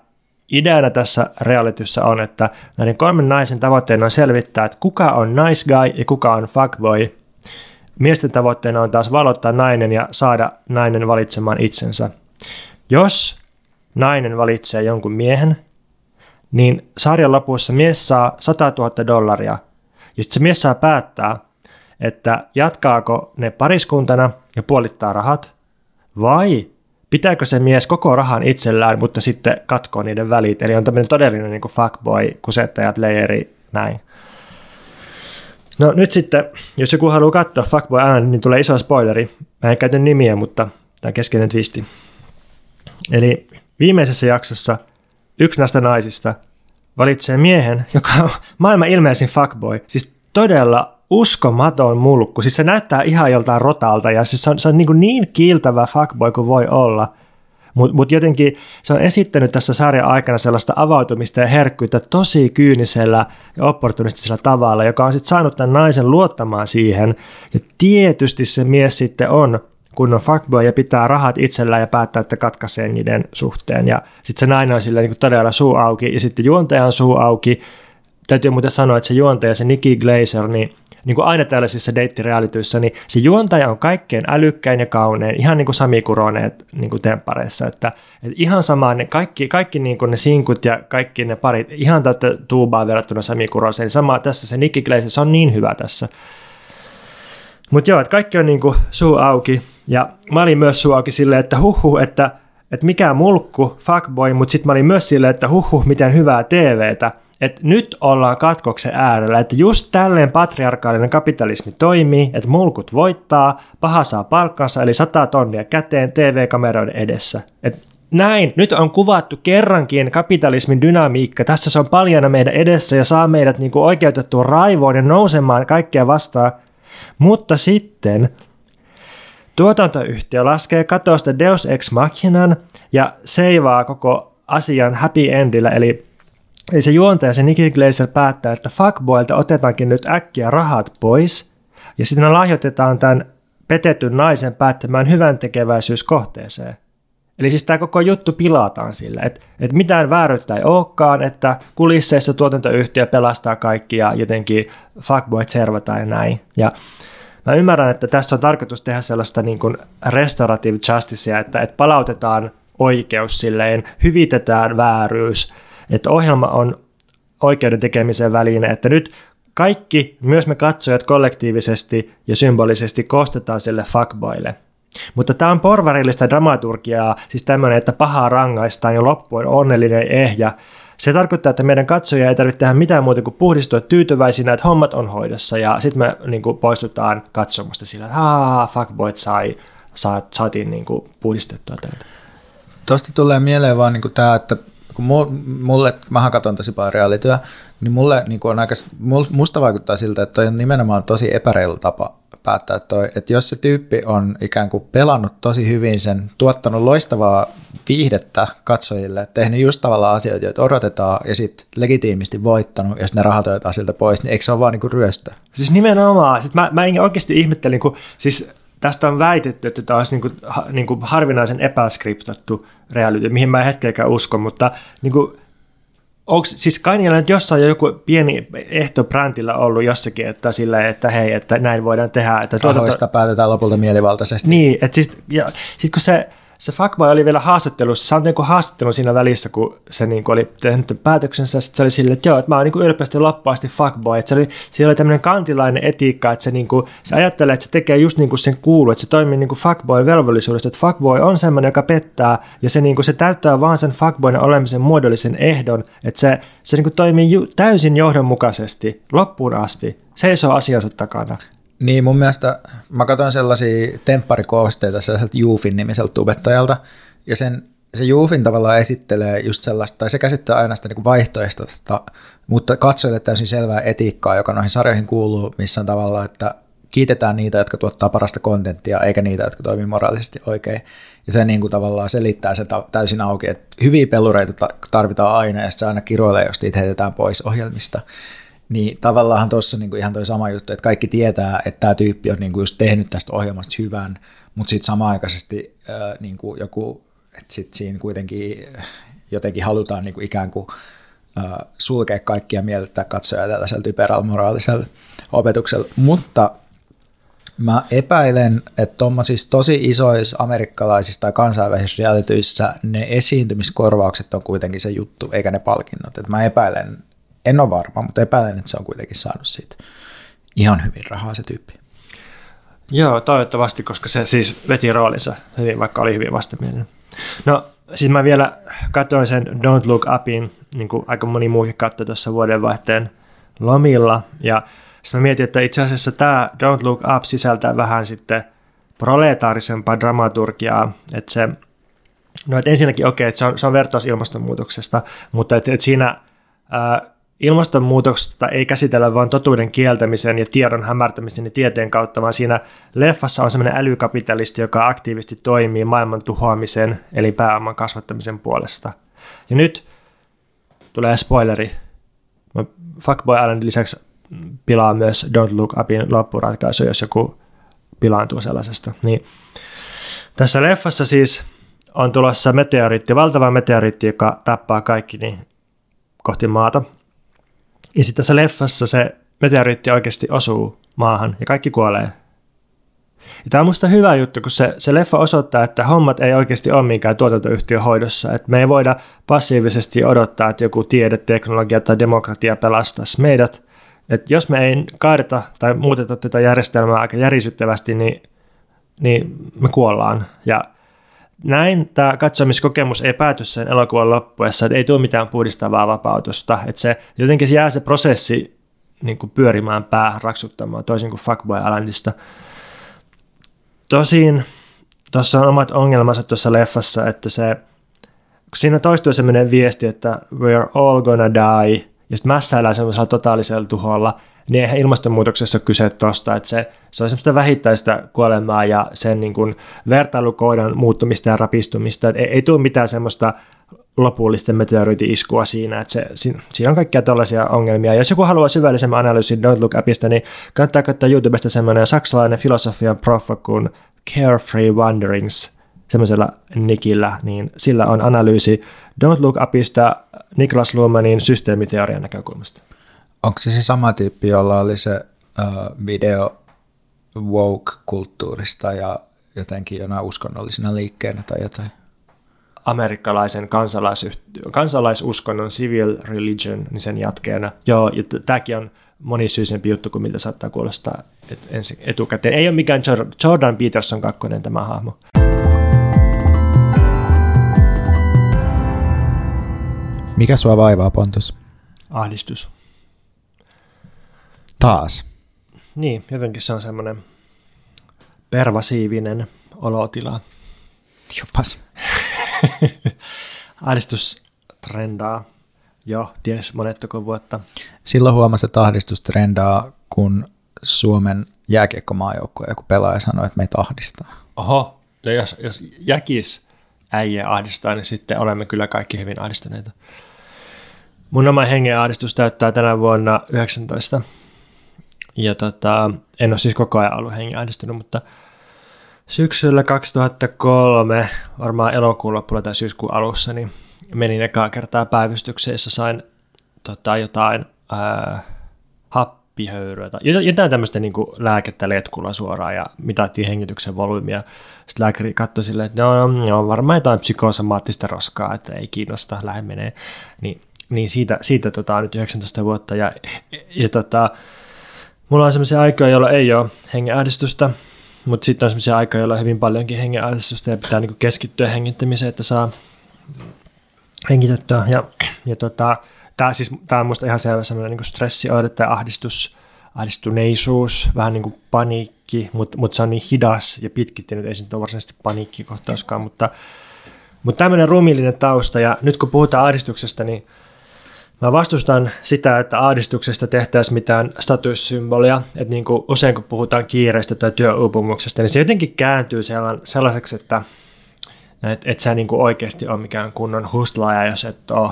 ideana tässä realityssä on, että näiden kolmen naisen tavoitteena on selvittää, että kuka on nice guy ja kuka on fuckboy. Miesten tavoitteena on taas valottaa nainen ja saada nainen valitsemaan itsensä. Jos nainen valitsee jonkun miehen, niin sarjan lopussa mies saa 100 000 dollaria. Ja sitten se mies saa päättää, että jatkaako ne pariskuntana ja puolittaa rahat, vai pitääkö se mies koko rahan itsellään, mutta sitten katkoo niiden välit. Eli on tämmöinen todellinen niin fuckboy, kusettaja, playeri, näin. No nyt sitten, jos joku haluaa katsoa Fuckboy ään, niin tulee iso spoileri. Mä en käytä nimiä, mutta tämä on keskeinen twisti. Eli viimeisessä jaksossa yksi näistä naisista valitsee miehen, joka on maailman ilmeisin fuckboy. Siis todella uskomaton mulkku. Siis se näyttää ihan joltain rotalta ja siis se on, se on niin, niin kiiltävä fuckboy kuin voi olla. Mutta mut jotenkin se on esittänyt tässä sarjan aikana sellaista avautumista ja herkkyyttä tosi kyynisellä ja opportunistisella tavalla, joka on sitten saanut tämän naisen luottamaan siihen. Ja tietysti se mies sitten on kun on fuckboy ja pitää rahat itsellään ja päättää, että katkaisee niiden suhteen. Ja sitten se nainen on sillä niin todella suu auki ja sitten juontaja on suu auki. Täytyy muuten sanoa, että se juontaja, se Nikki Glazer, niin niin kuin aina tällaisissa deittirealityissä, niin se juontaja on kaikkein älykkäin ja kaunein, ihan niin kuin Sami Kuroneet niin kuin temppareissa, että, että ihan sama, ne kaikki, kaikki niin kuin ne sinkut ja kaikki ne parit, ihan täyttä tuubaa verrattuna Sami Kuroseen, sama tässä se Nikki Glazer, se on niin hyvä tässä. Mutta joo, että kaikki on niin kuin suu auki, ja mä olin myös suu auki silleen, että huhu, että, että mikä mulkku, fuckboy, mutta sitten mä olin myös silleen, että huhu, miten hyvää TVtä, että nyt ollaan katkoksen äärellä, että just tälleen patriarkaalinen kapitalismi toimii, että mulkut voittaa, paha saa palkkansa, eli 100 tonnia käteen TV-kameroiden edessä. Et näin, nyt on kuvattu kerrankin kapitalismin dynamiikka. Tässä se on paljana meidän edessä ja saa meidät niin oikeutettua raivoon ja nousemaan kaikkea vastaan. Mutta sitten tuotantoyhtiö laskee katosta Deus Ex Machinan ja seivaa koko asian happy endillä, eli Eli se juontaja, se Nicky Glazer päättää, että fuckboilta otetaankin nyt äkkiä rahat pois, ja sitten lahjoitetaan tämän petetyn naisen päättämään hyvän tekeväisyyskohteeseen. Eli siis tämä koko juttu pilataan sillä, että, että mitään vääryyttä ei olekaan, että kulisseissa tuotantoyhtiö pelastaa kaikki ja jotenkin fuckboyt servataan ja näin. Ja mä ymmärrän, että tässä on tarkoitus tehdä sellaista niin kuin restorative justicea, että, että palautetaan oikeus silleen, hyvitetään vääryys – että ohjelma on oikeuden tekemisen väline, että nyt kaikki, myös me katsojat kollektiivisesti ja symbolisesti kostetaan sille fuckboille. Mutta tämä on porvarillista dramaturgiaa, siis tämmöinen, että pahaa rangaistaan ja loppu on onnellinen ehjä. Se tarkoittaa, että meidän katsoja ei tarvitse tehdä mitään muuta kuin puhdistua tyytyväisinä, että hommat on hoidossa ja sitten me niin kuin, poistutaan katsomusta sillä, että Haa, fuckboyt sai, saatiin niin kuin, puhdistettua täältä. Tuosta tulee mieleen vaan niin tämä, että kun mulle, mähän katson tosi paljon reaalityä, niin mulle niin on aika, musta vaikuttaa siltä, että toi on nimenomaan tosi epäreilu tapa päättää toi, että jos se tyyppi on ikään kuin pelannut tosi hyvin sen, tuottanut loistavaa viihdettä katsojille, tehnyt just tavallaan asioita, joita odotetaan, ja sitten legitiimisti voittanut, ja sitten ne rahat otetaan siltä pois, niin eikö se ole vaan niin ryöstö? Siis nimenomaan. Sitten mä, mä oikeasti ihmettelin, kun siis tästä on väitetty, että tämä olisi niin kuin, niin kuin harvinaisen epäskriptattu reality, mihin mä en hetkeäkään usko, mutta niin kuin, onko, siis kai niillä nyt jossain jo joku pieni ehto brändillä ollut jossakin, että sillä, että hei, että näin voidaan tehdä. Että tuota, päätetään lopulta mielivaltaisesti. Niin, että siis, ja, sit kun se se fuckboy oli vielä haastattelussa, se on niin haastattelu siinä välissä, kun se niin kuin oli tehnyt päätöksensä, se oli silleen, että joo, että mä oon niin ylpeästi loppuasti fuckboy, että se oli, siellä oli tämmöinen kantilainen etiikka, että se, niin kuin, se ajattelee, että se tekee just niin kuin sen kuuluu, että se toimii niin kuin fuckboy velvollisuudesta, että fuckboy on semmoinen, joka pettää, ja se, niin kuin, se täyttää vaan sen fuckboyn olemisen muodollisen ehdon, että se, se niin kuin toimii ju, täysin johdonmukaisesti loppuun asti, seisoo asiansa takana. Niin, mun mielestä mä katson sellaisia tempparikoosteita sellaiselta Juufin nimiseltä tubettajalta, ja sen, se Juufin tavallaan esittelee just sellaista, tai se käsittää aina sitä niin vaihtoehtoista, mutta katsojille täysin selvää etiikkaa, joka noihin sarjoihin kuuluu, missä on tavallaan, että kiitetään niitä, jotka tuottaa parasta kontenttia, eikä niitä, jotka toimii moraalisesti oikein. Ja se niin kuin tavallaan selittää se täysin auki, että hyviä pelureita tarvitaan aina, ja se aina kiroilee, jos niitä heitetään pois ohjelmista. Niin tavallaan tuossa niinku ihan toi sama juttu, että kaikki tietää, että tämä tyyppi on niinku just tehnyt tästä ohjelmasta hyvän, mutta sitten samaaikaisesti äh, niinku joku, että sitten siinä kuitenkin jotenkin halutaan niinku ikään kuin sulkea kaikkia mieltä katsoja tällaisella typerällä moraalisella opetuksella. Mutta mä epäilen, että tuommoisissa tosi isoissa amerikkalaisissa tai kansainvälisissä realityissä ne esiintymiskorvaukset on kuitenkin se juttu, eikä ne palkinnot. Et mä epäilen, en ole varma, mutta epäilen, että se on kuitenkin saanut siitä ihan hyvin rahaa se tyyppi. Joo, toivottavasti, koska se siis veti roolinsa hyvin, vaikka oli hyvin vastamielinen. No, siis mä vielä katsoin sen Don't Look Upin, niin kuin aika moni muukin katsoi tuossa vuodenvaihteen lomilla, ja sitten mä mietin, että itse asiassa tämä Don't Look Up sisältää vähän sitten proletaarisempaa dramaturgiaa, että se, no että ensinnäkin okei, okay, että se on, se on vertaus ilmastonmuutoksesta, mutta että, että siinä ää, ilmastonmuutoksesta ei käsitellä vain totuuden kieltämisen ja tiedon hämärtämisen ja tieteen kautta, vaan siinä leffassa on semmoinen älykapitalisti, joka aktiivisesti toimii maailman tuhoamisen eli pääoman kasvattamisen puolesta. Ja nyt tulee spoileri. Fuckboy Island lisäksi pilaa myös Don't Look Upin loppuratkaisu, jos joku pilaantuu sellaisesta. Niin tässä leffassa siis on tulossa meteoriitti, valtava meteoriitti, joka tappaa kaikki niin kohti maata. Ja sitten tässä leffassa se meteoriitti oikeasti osuu maahan ja kaikki kuolee. Ja tämä on musta hyvä juttu, kun se, se leffa osoittaa, että hommat ei oikeasti ole minkään tuotantoyhtiön hoidossa. Että me ei voida passiivisesti odottaa, että joku tiede, teknologia tai demokratia pelastaisi meidät. Että jos me ei kaadeta tai muuteta tätä järjestelmää aika järisyttävästi, niin, niin me kuollaan. Ja näin tämä katsomiskokemus ei pääty sen elokuvan loppuessa, että ei tule mitään puhdistavaa vapautusta, että se jotenkin jää se prosessi niin kuin pyörimään päähän, raksuttamaan, toisin kuin Fuckboy Islandista. Tosin tuossa on omat ongelmansa tuossa leffassa, että se, siinä toistuu sellainen viesti, että we're all gonna die, ja sitten mässäillään semmoisella totaalisella tuholla, niin eihän ilmastonmuutoksessa ole kyse tuosta, että se, se on semmoista vähittäistä kuolemaa ja sen niin kuin vertailukoodan muuttumista ja rapistumista, että ei, ei tule mitään semmoista lopullisten meteoriiti-iskua siinä, että se, siinä, siinä on kaikkia tällaisia ongelmia. Jos joku haluaa syvällisemmän analyysin Don't Look Appista, niin kannattaa katsoa YouTubesta semmoinen saksalainen filosofian proffa kuin Carefree Wanderings, semmoisella nikillä, niin sillä on analyysi Don't Look Upista Niklas Luhmanin systeemiteorian näkökulmasta. Onko se se sama tyyppi, jolla oli se uh, video woke-kulttuurista ja jotenkin jonain uskonnollisena liikkeenä tai jotain? amerikkalaisen kansalaisuskonnon civil religion, niin sen jatkeena. Joo, ja tämäkin on monisyisempi juttu kuin miltä saattaa kuulostaa et ensin etukäteen. Ei ole mikään Jordan Peterson kakkonen tämä hahmo. Mikä sua vaivaa, Pontus? Ahdistus. Taas? Niin, jotenkin se on semmoinen pervasiivinen olotila. Jopas. ahdistus trendaa jo ties monettako vuotta. Silloin huomasi, että ahdistus trendaa, kun Suomen jääkiekkomaajoukkue joku pelaaja sanoi, että meitä ahdistaa. Oho, no jos, jos jäkis äijä ahdistaa, niin sitten olemme kyllä kaikki hyvin ahdistuneita. Mun oma hengen ahdistus täyttää tänä vuonna 19. Ja tota, en ole siis koko ajan ollut hengen ahdistunut, mutta syksyllä 2003, varmaan elokuun loppulla tai syyskuun alussa, niin menin ekaa kertaa päivystykseen, jossa sain tota, jotain ää, happihöyryä tai jotain tämmöistä niin kuin lääkettä letkulla suoraan ja mitattiin hengityksen volyymia. Sitten lääkäri katsoi silleen, että no, no varmaan jotain psykosomaattista roskaa, että ei kiinnosta, lähde menee. Niin, niin siitä, siitä tota, nyt 19 vuotta ja, ja, tota, mulla on sellaisia aikoja, joilla ei ole hengenahdistusta, mutta sitten on sellaisia aikoja, joilla on hyvin paljonkin hengenahdistusta ja pitää niinku keskittyä hengittämiseen, että saa hengitettyä. Ja, ja tota, tämä siis, tää on musta ihan selvä sellainen niinku stressioire tai ahdistus, ahdistuneisuus, vähän niin kuin paniikki, mutta mut se on niin hidas ja pitkittynyt, ei se nyt ole varsinaisesti paniikkikohtauskaan, mutta, mutta tämmöinen rumillinen tausta, ja nyt kun puhutaan ahdistuksesta, niin Mä vastustan sitä, että ahdistuksesta tehtäisiin mitään statussymbolia, että niin kuin usein kun puhutaan kiireistä tai työuupumuksesta, niin se jotenkin kääntyy sellaiseksi, että et, et sä niin kuin oikeasti ole mikään kunnon hustlaaja, jos et ole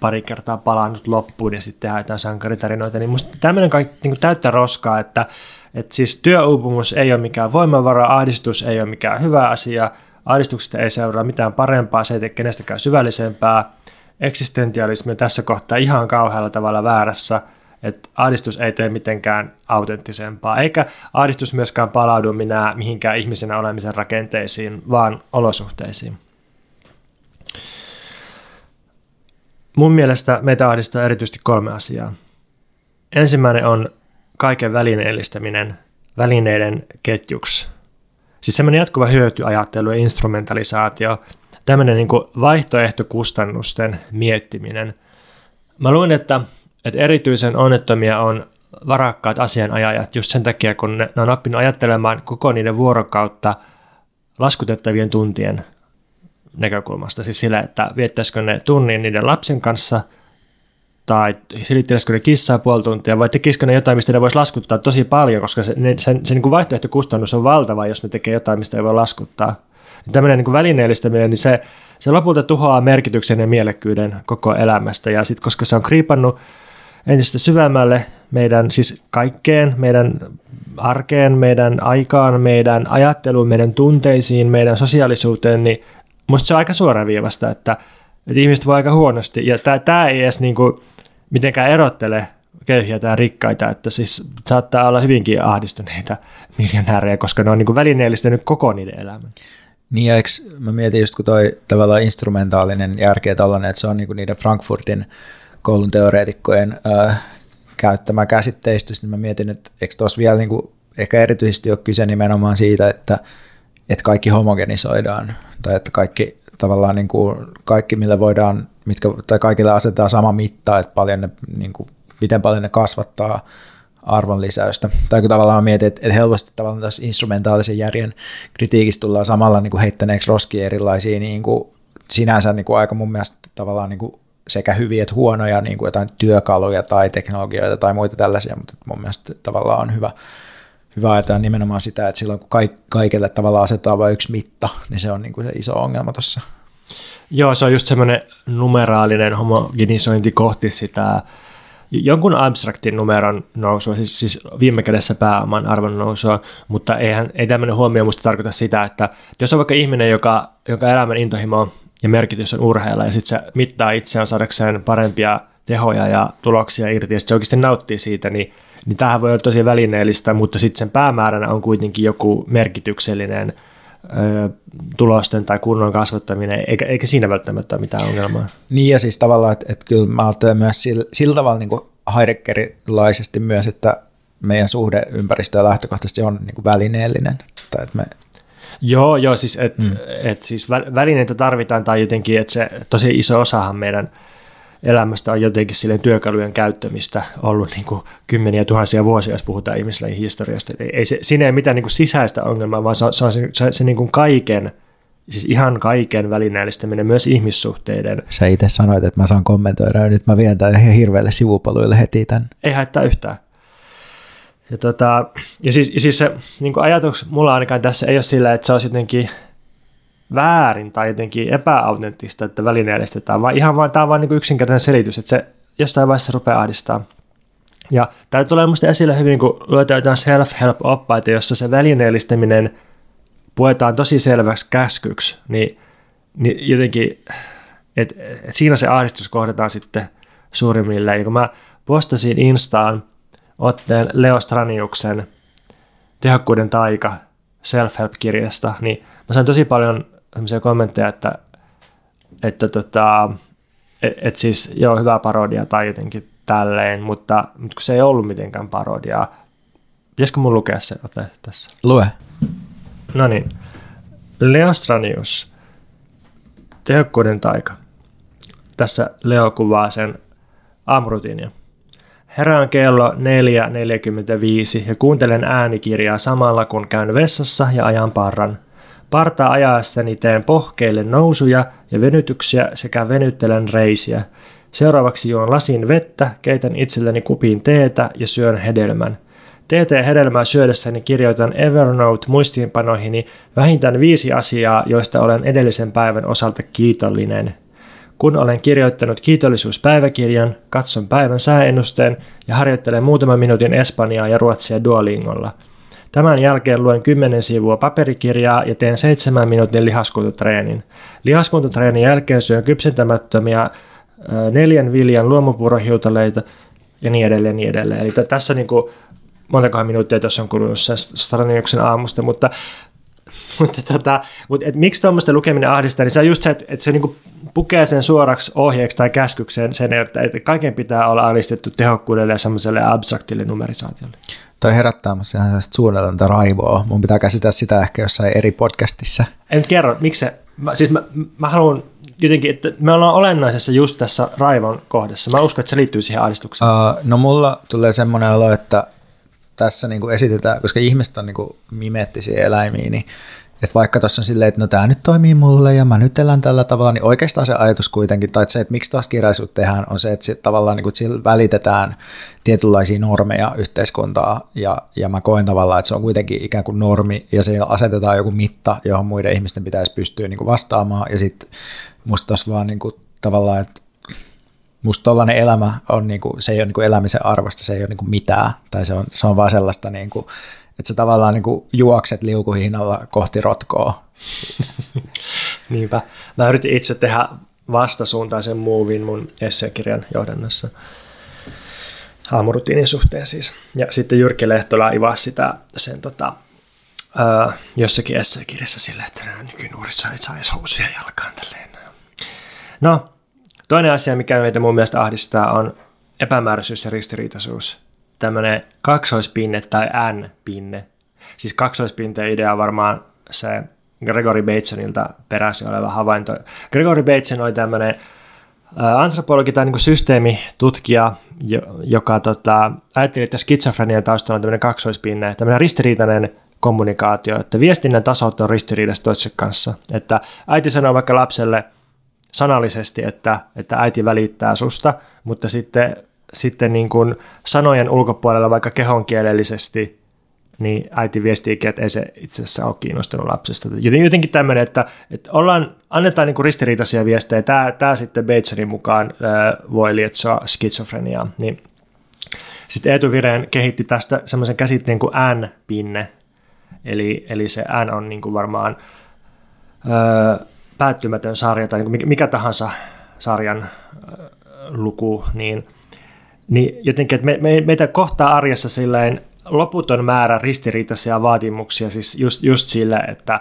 pari kertaa palannut loppuun ja sitten tehdään jotain sankaritarinoita, niin musta tämmöinen kaikki niin kuin täyttä roskaa, että et siis työuupumus ei ole mikään voimavara, ahdistus ei ole mikään hyvä asia, ahdistuksesta ei seuraa mitään parempaa, se ei tee kenestäkään syvällisempää, eksistentialismi tässä kohtaa ihan kauhealla tavalla väärässä, että ahdistus ei tee mitenkään autenttisempaa, eikä ahdistus myöskään palaudu minä mihinkään ihmisenä olemisen rakenteisiin, vaan olosuhteisiin. Mun mielestä meitä ahdistaa erityisesti kolme asiaa. Ensimmäinen on kaiken välineellistäminen, välineiden ketjuksi. Siis semmoinen jatkuva hyötyajattelu ja instrumentalisaatio, tämmöinen niin vaihtoehtokustannusten miettiminen. Mä luin, että, että erityisen onnettomia on varakkaat asianajajat just sen takia, kun ne, ne on oppinut ajattelemaan koko niiden vuorokautta laskutettavien tuntien näkökulmasta. Siis sillä, että viettäisikö ne tunnin niiden lapsen kanssa – tai silittelisikö ne kissaa puoli tuntia vai tekisikö ne jotain, mistä ne voisi laskuttaa tosi paljon, koska se, ne, se, se niin kuin vaihtoehtokustannus on valtava, jos ne tekee jotain, mistä ei voi laskuttaa. Tämmöinen niin kuin välineellistäminen, niin se, se lopulta tuhoaa merkityksen ja mielekkyyden koko elämästä. Ja sitten koska se on kriipannut entistä syvemmälle meidän siis kaikkeen, meidän arkeen, meidän aikaan, meidän ajatteluun, meidän tunteisiin, meidän sosiaalisuuteen, niin musta se on aika suoraviivasta, että, että ihmiset voi aika huonosti. Ja tämä ei edes niin kuin, mitenkään erottele köyhiä tai rikkaita, että siis saattaa olla hyvinkin ahdistuneita miljonäärejä, koska ne on niin välineellistänyt koko niiden elämän. Niin ja eikö, mä mietin just kun toi tavallaan instrumentaalinen järkeä tällainen, että se on niin niiden Frankfurtin koulun teoreetikkojen äh, käyttämä käsitteistys, niin mä mietin, että eikö tuossa vielä niin kuin, ehkä erityisesti ole kyse nimenomaan siitä, että, että kaikki homogenisoidaan, tai että kaikki tavallaan niin kuin, kaikki, millä voidaan mitkä, tai kaikille asetetaan sama mitta, että paljon ne, niin kuin, miten paljon ne kasvattaa arvonlisäystä. Tai kun tavallaan mietin, että, helposti tavallaan tässä instrumentaalisen järjen kritiikistä tullaan samalla niin kuin heittäneeksi roskiin erilaisia niin kuin, sinänsä niin kuin aika mun mielestä tavallaan niin kuin sekä hyviä että huonoja niin kuin jotain työkaluja tai teknologioita tai muita tällaisia, mutta mun mielestä tavallaan on hyvä, hyvä ajatella nimenomaan sitä, että silloin kun kaikille tavallaan asetetaan vain yksi mitta, niin se on niin kuin se iso ongelma tuossa Joo, se on just semmoinen numeraalinen homogenisointi kohti sitä jonkun abstraktin numeron nousua, siis, siis viime kädessä pääoman arvon nousua, mutta eihän, ei tämmöinen huomio musta tarkoita sitä, että jos on vaikka ihminen, joka, joka elämän intohimo ja merkitys on urheilla ja sitten se mittaa itseään saadakseen parempia tehoja ja tuloksia irti ja sitten se oikeasti nauttii siitä, niin, niin tämähän voi olla tosi välineellistä, mutta sitten sen päämääränä on kuitenkin joku merkityksellinen – tulosten tai kunnon kasvattaminen, eikä, eikä siinä välttämättä ole mitään ongelmaa. Niin ja siis tavallaan, että, että kyllä mä ajattelen myös sillä, sillä tavalla niin kuin myös, että meidän suhde ympäristöön lähtökohtaisesti on niin kuin välineellinen. Tai että me... Joo, joo, siis, et, mm. et, siis välineitä tarvitaan tai jotenkin, että se tosi iso osahan meidän elämästä on jotenkin silleen työkalujen käyttämistä ollut niin kuin kymmeniä tuhansia vuosia, jos puhutaan ihmislajin historiasta. Ei, ei se, siinä ei mitään niin kuin sisäistä ongelmaa, vaan se se, on se, se, se niin kuin kaiken, siis ihan kaiken välineellistäminen, myös ihmissuhteiden. Sä itse sanoit, että mä saan kommentoida ja nyt mä vien tämän ihan hirveälle sivupoluille heti tämän. Ei haittaa yhtään. Ja, tota, ja siis, ja siis se niin kuin ajatus mulla ainakaan tässä ei ole sillä, että se olisi jotenkin väärin tai jotenkin epäautenttista, että välineellistetään, vaan ihan vaan, tämä on vain niin yksinkertainen selitys, että se jostain vaiheessa rupeaa ahdistaa. Ja tämä tulee minusta esille hyvin, kun luetaan jotain self-help-oppaita, jossa se välineellistäminen puetaan tosi selväksi käskyksi, niin, niin jotenkin, että et siinä se ahdistus kohdataan sitten suurimmilleen. Ja kun mä postasin Instaan otteen Leo Straniuksen tehokkuuden taika self-help-kirjasta, niin mä sain tosi paljon sellaisia kommentteja, että, että tota, et, et siis joo, hyvä parodia tai jotenkin tälleen, mutta, mutta kun se ei ollut mitenkään parodiaa. Pitäisikö mun lukea se ote tässä? Lue. No niin. Leo Stranius, tehokkuuden taika. Tässä Leo kuvaa sen aamurutiinia. Herään kello 4.45 ja kuuntelen äänikirjaa samalla kun käyn vessassa ja ajan parran – Partaa ajaessani teen pohkeille nousuja ja venytyksiä sekä venyttelen reisiä. Seuraavaksi juon lasin vettä, keitän itselleni kupiin teetä ja syön hedelmän. Teetä ja hedelmää syödessäni kirjoitan Evernote muistiinpanoihini vähintään viisi asiaa, joista olen edellisen päivän osalta kiitollinen. Kun olen kirjoittanut kiitollisuuspäiväkirjan, katson päivän sääennusteen ja harjoittelen muutaman minuutin espanjaa ja ruotsia Duolingolla – Tämän jälkeen luen 10 sivua paperikirjaa ja teen 7 minuutin lihaskuntotreenin. Lihaskuntotreenin jälkeen syön kypsentämättömiä neljän viljan luomupurohiutaleita ja niin edelleen, niin edelleen. Eli tässä niin kuin, montakohan minuuttia tuossa on kulunut Straniuksen aamusta, mutta mutta, tota, mutta et miksi tuommoista lukeminen ahdistaa, niin se on just se, että, että se niinku pukee sen suoraksi ohjeeksi tai käskykseen sen, että, että kaiken pitää olla alistettu tehokkuudelle ja semmoiselle abstraktille numerisaatiolle. Toi herättää musta ihan sellaista suunnitelmata raivoa. Mun pitää käsitellä sitä ehkä jossain eri podcastissa. En nyt kerro, miksi se, mä, siis mä, mä haluan jotenkin, että me ollaan olennaisessa just tässä raivon kohdassa. Mä uskon, että se liittyy siihen ahdistukseen. Uh, no mulla tulee semmoinen olo, että tässä niinku esitetään, koska ihmiset on niinku mimeettisiä eläimiä, niin että vaikka tuossa on silleen, että no tämä nyt toimii mulle ja mä nyt elän tällä tavalla, niin oikeastaan se ajatus kuitenkin, tai että se, että miksi taas kirjallisuutta tehdään, on se, että sit tavallaan niin sillä välitetään tietynlaisia normeja yhteiskuntaa, ja, ja mä koen tavallaan, että se on kuitenkin ikään kuin normi, ja se asetetaan joku mitta, johon muiden ihmisten pitäisi pystyä niin kuin vastaamaan, ja sitten musta tuossa vaan niin kuin, tavallaan, että musta tollainen elämä on, niin kuin, se ei ole niin kuin elämisen arvosta, se ei ole niin kuin mitään, tai se on, se on vaan sellaista niin kuin, että sä tavallaan niin kuin juokset liukuhihnalla kohti rotkoa. Niinpä. Mä yritin itse tehdä vastasuuntaisen muuvin mun esseekirjan johdannossa aamurutiinin suhteen siis. Ja sitten Jyrki Lehtola ivasi sitä sen tota, öö, jossakin esseekirjassa sillä, että nykynuorissa ei saa housuja jalkaan tälleen. No, toinen asia, mikä meitä mun mielestä ahdistaa, on epämääräisyys ja ristiriitaisuus tämmöinen kaksoispinne tai n-pinne. Siis kaksoispinteen idea on varmaan se Gregory Batesonilta peräisin oleva havainto. Gregory Bateson oli tämmöinen antropologi tai niin systeemitutkija, joka tota, ajatteli, että skitsofrenian taustalla on tämmöinen kaksoispinne, tämmöinen ristiriitainen kommunikaatio, että viestinnän tasot on ristiriidassa toisessa kanssa. Että äiti sanoo vaikka lapselle sanallisesti, että, että äiti välittää susta, mutta sitten sitten niin kuin sanojen ulkopuolella vaikka kehonkielellisesti, niin äiti viestiikin, että ei se itse asiassa ole kiinnostunut lapsesta. Jotenkin tämmöinen, että, että ollaan, annetaan niin kuin ristiriitaisia viestejä. Tämä, tämä sitten Batesonin mukaan voi lietsoa skitsofreniaa. Niin sitten Eetu Vireen kehitti tästä semmoisen käsitteen kuin N-pinne. Eli, eli se N on niin kuin varmaan ää, päättymätön sarja tai niin kuin mikä tahansa sarjan ää, luku, niin – niin jotenkin, että me, me, meitä kohtaa arjessa silleen loputon määrä ristiriitaisia vaatimuksia, siis just, just sille, että,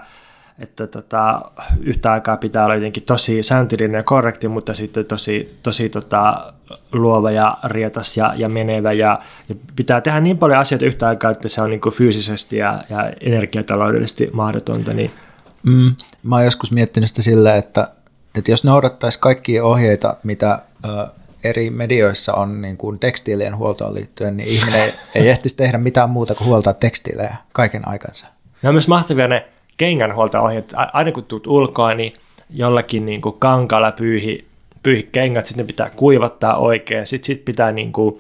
että tota, yhtä aikaa pitää olla jotenkin tosi sääntöllinen ja korrekti, mutta sitten tosi, tosi tota, luova ja rietas ja, ja menevä ja, ja pitää tehdä niin paljon asioita yhtä aikaa, että se on niin fyysisesti ja, ja energiataloudellisesti mahdotonta. Niin. Mm, mä oon joskus miettinyt sitä sillä, että, että jos noudattaisi kaikkia ohjeita, mitä eri medioissa on niin kuin tekstiilien huoltoon liittyen, niin ihminen ei ehtisi tehdä mitään muuta kuin huoltaa tekstiilejä kaiken aikansa. Ne on myös mahtavia ne kengänhuolto-ohjeet. Aina kun tuut ulkoa, niin jollakin niin kuin kankalla pyyhi, pyyhi kengät, sitten ne pitää kuivattaa oikein, sitten sit pitää niin kuin,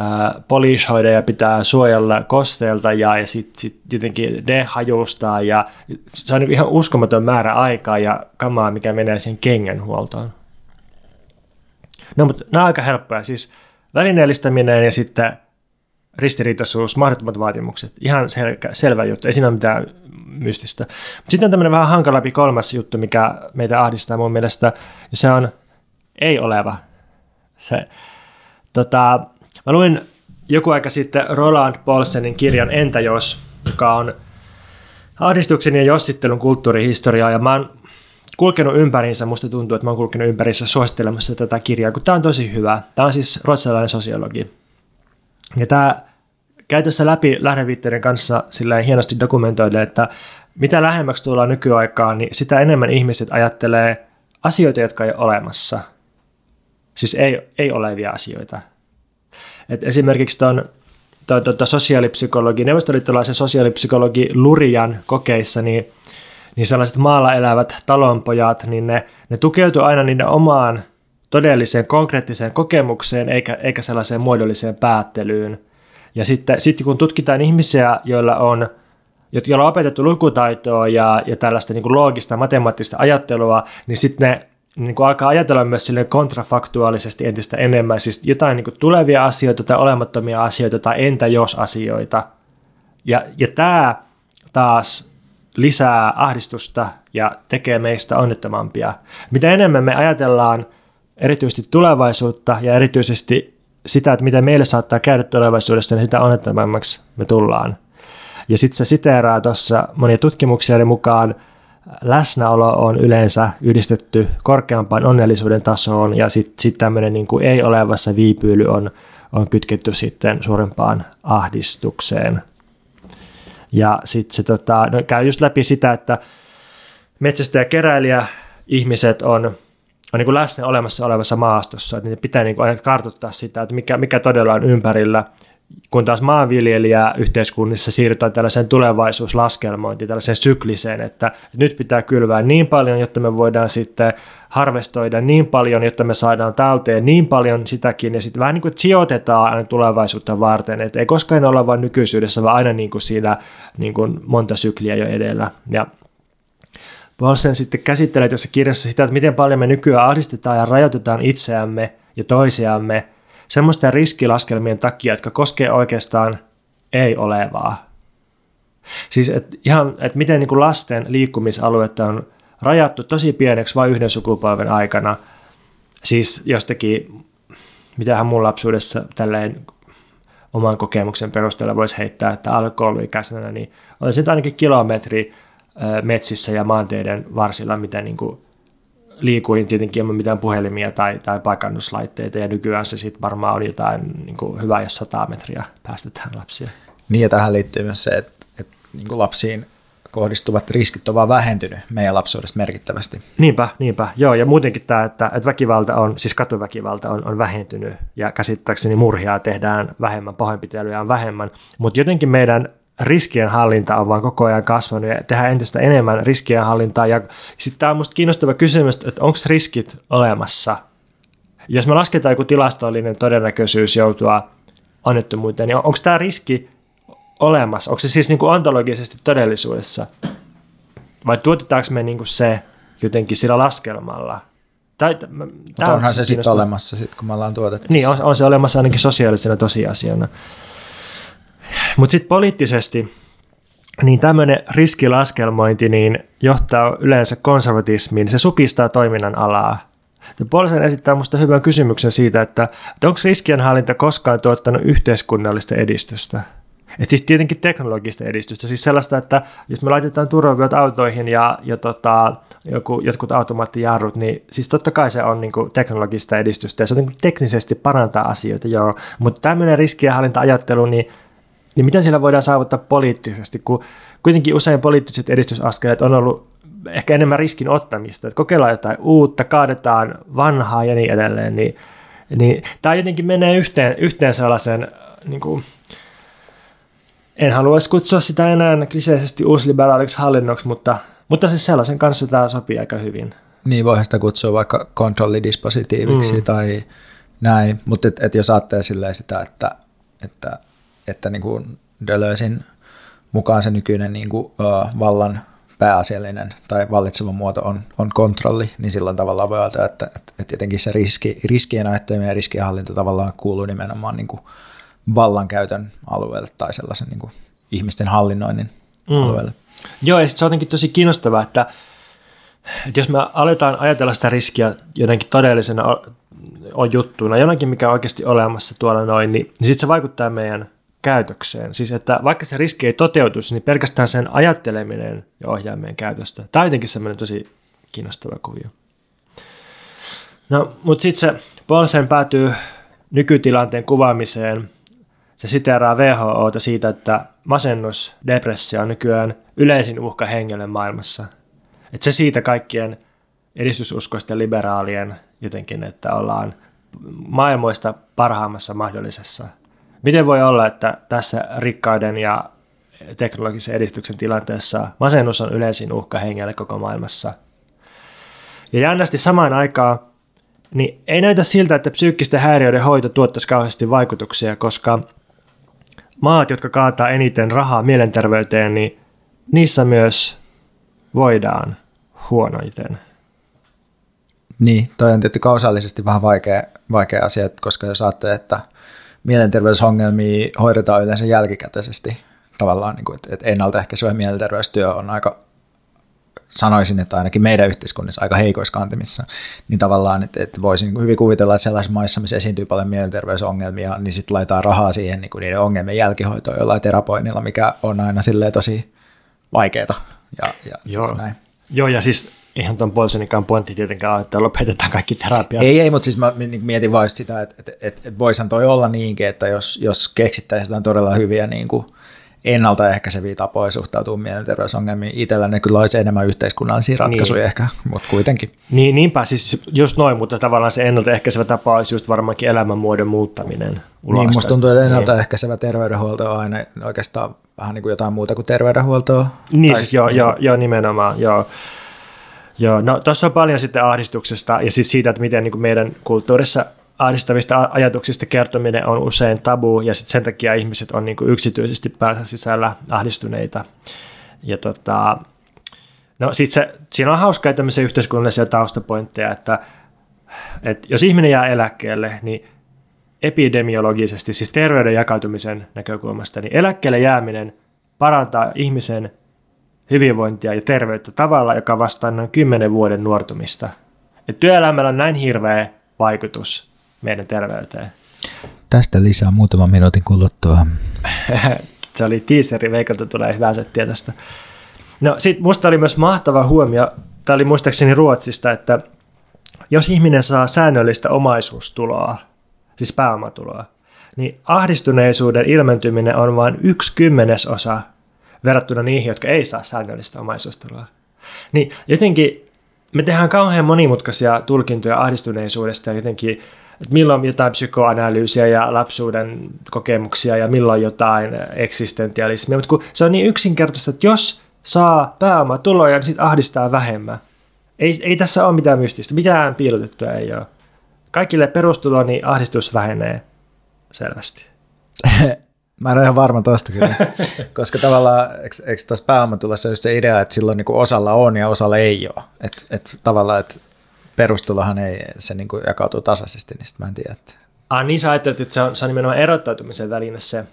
äh, polishoida ja pitää suojella kosteelta ja, ja sitten sit jotenkin dehajustaa ja se on ihan uskomaton määrä aikaa ja kamaa, mikä menee siihen kengänhuoltoon. No, mutta nämä on aika helppoja. Siis välineellistäminen ja sitten ristiriitaisuus, mahdottomat vaatimukset. Ihan sel- selvä juttu, ei siinä ole mitään mystistä. Sitten on tämmöinen vähän hankalampi kolmas juttu, mikä meitä ahdistaa mun mielestä, ja se on ei-oleva. Se, tota, mä luin joku aika sitten Roland Paulsenin kirjan Entä jos, joka on ahdistuksen ja jossittelun kulttuurihistoriaa, ja mä oon kulkenut ympäriinsä, musta tuntuu, että mä oon kulkenut ympäriinsä suosittelemassa tätä kirjaa, kun tämä on tosi hyvä. Tämä on siis ruotsalainen sosiologi. Ja tämä käytössä läpi lähdeviitteiden kanssa sillä hienosti dokumentoida, että mitä lähemmäksi tullaan nykyaikaan, niin sitä enemmän ihmiset ajattelee asioita, jotka ei ole olemassa. Siis ei, ei olevia asioita. Et esimerkiksi tuon to, to, to sosiaalipsykologi, neuvostoliittolaisen sosiaalipsykologi Lurian kokeissa, niin niin sellaiset maalla elävät talonpojat, niin ne, ne tukeutuu aina niiden omaan todelliseen konkreettiseen kokemukseen eikä, eikä sellaiseen muodolliseen päättelyyn. Ja sitten, sitten kun tutkitaan ihmisiä, joilla on, joilla on opetettu lukutaitoa ja, ja tällaista niin kuin loogista matemaattista ajattelua, niin sitten ne niin kuin alkaa ajatella myös sille kontrafaktuaalisesti entistä enemmän, siis jotain niin kuin tulevia asioita tai olemattomia asioita tai entä jos asioita. Ja, ja tämä taas lisää ahdistusta ja tekee meistä onnettomampia. Mitä enemmän me ajatellaan erityisesti tulevaisuutta ja erityisesti sitä, että mitä meille saattaa käydä tulevaisuudessa, niin sitä onnettomammaksi me tullaan. Ja sitten se siteeraa tuossa monia tutkimuksia mukaan läsnäolo on yleensä yhdistetty korkeampaan onnellisuuden tasoon ja sitten sit tämmöinen niin ei olevassa viipyily on, on kytketty sitten suurempaan ahdistukseen. Ja sitten se tota, no, käy just läpi sitä, että metsästä ja keräilijä ihmiset on, on niin kuin läsnä olemassa olevassa maastossa, että pitää niin kuin aina kartoittaa sitä, että mikä, mikä todella on ympärillä, kun taas maanviljelijä yhteiskunnissa siirrytään tällaiseen tulevaisuuslaskelmointiin, tällaiseen sykliseen, että nyt pitää kylvää niin paljon, jotta me voidaan sitten harvestoida niin paljon, jotta me saadaan talteen niin paljon sitäkin, ja sitten vähän niin kuin sijoitetaan aina tulevaisuutta varten, että ei koskaan olla vain nykyisyydessä, vaan aina niin kuin siinä niin kuin monta sykliä jo edellä. Ja Paulsen sitten käsittelee tässä kirjassa sitä, että miten paljon me nykyään ahdistetaan ja rajoitetaan itseämme ja toisiamme semmoisten riskilaskelmien takia, jotka koskee oikeastaan ei olevaa. Siis et ihan, että miten niin kuin lasten liikkumisaluetta on rajattu tosi pieneksi vain yhden sukupolven aikana. Siis jostakin, mitähän mun lapsuudessa tälleen oman kokemuksen perusteella voisi heittää, että alkoholikäisenä, niin olisi ainakin kilometri metsissä ja maanteiden varsilla, miten niin kuin liikuin tietenkin ilman mitään puhelimia tai, tai paikannuslaitteita, ja nykyään se sitten varmaan on jotain niin kuin hyvä, jos 100 metriä päästetään lapsia. Niin, ja tähän liittyy myös se, että, että niin kuin lapsiin kohdistuvat riskit ovat vähentynyt meidän lapsuudesta merkittävästi. Niinpä, niinpä. Joo, ja muutenkin tämä, että, että väkivalta on, siis katuväkivalta on, on vähentynyt, ja käsittääkseni murhia tehdään vähemmän, pahoinpitelyjä on vähemmän, mutta jotenkin meidän riskienhallinta on vaan koko ajan kasvanut ja tehdään entistä enemmän riskienhallintaa. Ja sitten tämä on minusta kiinnostava kysymys, että onko riskit olemassa? Jos me lasketaan joku tilastollinen todennäköisyys joutua onnettomuuteen, niin onko tämä riski olemassa? Onko se siis niin kuin ontologisesti todellisuudessa? Vai tuotetaanko me niin kuin se jotenkin sillä laskelmalla? Tai, Mutta onhan se sitten olemassa, sit, kun me ollaan tuotettu. Niin, on, on se olemassa ainakin sosiaalisena tosiasiana. Mutta sitten poliittisesti, niin tämmöinen riskilaskelmointi niin johtaa yleensä konservatismiin, se supistaa toiminnan alaa. Puolisen esittää minusta hyvän kysymyksen siitä, että, että onko riskienhallinta koskaan tuottanut yhteiskunnallista edistystä? Et siis tietenkin teknologista edistystä, siis sellaista, että jos me laitetaan turvavyöt autoihin ja, ja tota, joku, jotkut automaattijarrut, niin siis totta kai se on niin kuin teknologista edistystä ja se on niin teknisesti parantaa asioita, joo, mutta tämmöinen riskienhallinta-ajattelu, niin niin miten siellä voidaan saavuttaa poliittisesti, kun kuitenkin usein poliittiset edistysaskeleet on ollut ehkä enemmän riskin ottamista, että kokeillaan jotain uutta, kaadetaan vanhaa ja niin edelleen, niin, niin tämä jotenkin menee yhteen, yhteen sellaisen, niin kuin, en haluaisi kutsua sitä enää kliseisesti uusliberaaliksi hallinnoksi, mutta, mutta siis sellaisen kanssa tämä sopii aika hyvin. Niin, voihan sitä kutsua vaikka kontrollidispositiiviksi mm. tai näin, mutta et, et jos ajattelee sitä, että, että että niin kuin Deleuzein mukaan se nykyinen niin kuin, uh, vallan pääasiallinen tai vallitseva muoto on, on kontrolli, niin silloin tavallaan voi ajatella, että, että, että jotenkin se riski, riskien ajatteleminen ja riskienhallinta tavallaan kuuluu nimenomaan niin kuin vallankäytön alueelle tai sellaisen niin kuin ihmisten hallinnoinnin mm. alueelle. Joo, ja se on jotenkin tosi kiinnostavaa, että, että jos me aletaan ajatella sitä riskiä jotenkin todellisena on juttuna, jonakin mikä on oikeasti olemassa tuolla noin, niin, niin sitten se vaikuttaa meidän käytökseen. Siis että vaikka se riski ei toteutuisi, niin pelkästään sen ajatteleminen ja ohjaa meidän käytöstä. Tämä on jotenkin semmoinen tosi kiinnostava kuvio. No, mutta sitten se Paulsen päätyy nykytilanteen kuvaamiseen. Se siteeraa WHOta siitä, että masennus, depressio on nykyään yleisin uhka hengelle maailmassa. Että se siitä kaikkien edistysuskoisten liberaalien jotenkin, että ollaan maailmoista parhaimmassa mahdollisessa – Miten voi olla, että tässä rikkauden ja teknologisen edistyksen tilanteessa masennus on yleisin uhka hengelle koko maailmassa? Ja jännästi samaan aikaan niin ei näytä siltä, että psyykkisten häiriöiden hoito tuottaisi kauheasti vaikutuksia, koska maat, jotka kaataa eniten rahaa mielenterveyteen, niin niissä myös voidaan huonoiten. Niin, toi on tietysti kausaalisesti vähän vaikea, vaikea asia, koska jos ajattelee, että mielenterveysongelmia hoidetaan yleensä jälkikäteisesti. Tavallaan, niin kuin, että, että ennaltaehkäisevä mielenterveystyö on aika, sanoisin, että ainakin meidän yhteiskunnassa aika heikoissa kantimissa, niin tavallaan, että, että voisin hyvin kuvitella, että sellaisissa maissa, missä esiintyy paljon mielenterveysongelmia, niin sitten laitetaan rahaa siihen niin kuin niiden ongelmien jälkihoitoon jollain terapoinnilla, mikä on aina silleen tosi vaikeaa. Ja, ja Joo. Näin. Joo, ja siis ihan tuon Bolsonikan pointti tietenkään että lopetetaan kaikki terapiat. Ei, ei, mutta siis mä mietin vain sitä, että, että, että, että voisihan toi olla niinkin, että jos, jos keksittäisiin jotain todella hyviä niin kuin ennaltaehkäiseviä tapoja suhtautua mielenterveysongelmiin. Itsellä ne kyllä olisi enemmän yhteiskunnallisia ratkaisuja niin. ehkä, mutta kuitenkin. Niin, niinpä, siis just noin, mutta tavallaan se ennaltaehkäisevä tapa olisi just varmaankin elämänmuodon muuttaminen. Niin, musta tuntuu, että niin. ennaltaehkäisevä terveydenhuolto on aina oikeastaan vähän niin kuin jotain muuta kuin terveydenhuoltoa. Niin, siis joo, niin joo, joo, nimenomaan, joo. Joo, no tuossa on paljon sitten ahdistuksesta ja siis siitä, että miten niin meidän kulttuurissa ahdistavista ajatuksista kertominen on usein tabu ja sit sen takia ihmiset on niin yksityisesti päänsä sisällä ahdistuneita. Ja tota, no sit se, siinä on hauskaa tämmöisiä yhteiskunnallisia taustapointteja, että, että jos ihminen jää eläkkeelle, niin epidemiologisesti, siis terveyden jakautumisen näkökulmasta, niin eläkkeelle jääminen parantaa ihmisen hyvinvointia ja terveyttä tavalla, joka vastaa noin 10 vuoden nuortumista. Et työelämällä on näin hirveä vaikutus meidän terveyteen. Tästä lisää muutaman minuutin kuluttua. se oli teaseri, Veikalta tulee hyvää settiä tästä. No sit musta oli myös mahtava huomio, tämä oli muistaakseni Ruotsista, että jos ihminen saa säännöllistä omaisuustuloa, siis pääomatuloa, niin ahdistuneisuuden ilmentyminen on vain yksi kymmenesosa verrattuna niihin, jotka ei saa säännöllistä omaisuustuloa. Niin jotenkin me tehdään kauhean monimutkaisia tulkintoja ahdistuneisuudesta ja jotenkin että milloin jotain psykoanalyysiä ja lapsuuden kokemuksia ja milloin jotain eksistentialismia, mutta kun se on niin yksinkertaista, että jos saa pääomatuloja, niin sitten ahdistaa vähemmän. Ei, ei tässä ole mitään mystistä, mitään piilotettua ei ole. Kaikille perustulo, niin ahdistus vähenee selvästi. Mä en ole ihan varma tuosta kyllä, koska tavallaan, eikö, eikö tässä pääomatulossa just se idea, että silloin niin osalla on ja osalla ei ole. Että et tavallaan, että perustulohan ei, se niin kuin jakautuu tasaisesti, niin mä en tiedä. Että... Ah, niin sä ajattelet, että se on, se on nimenomaan erottautumisen väline se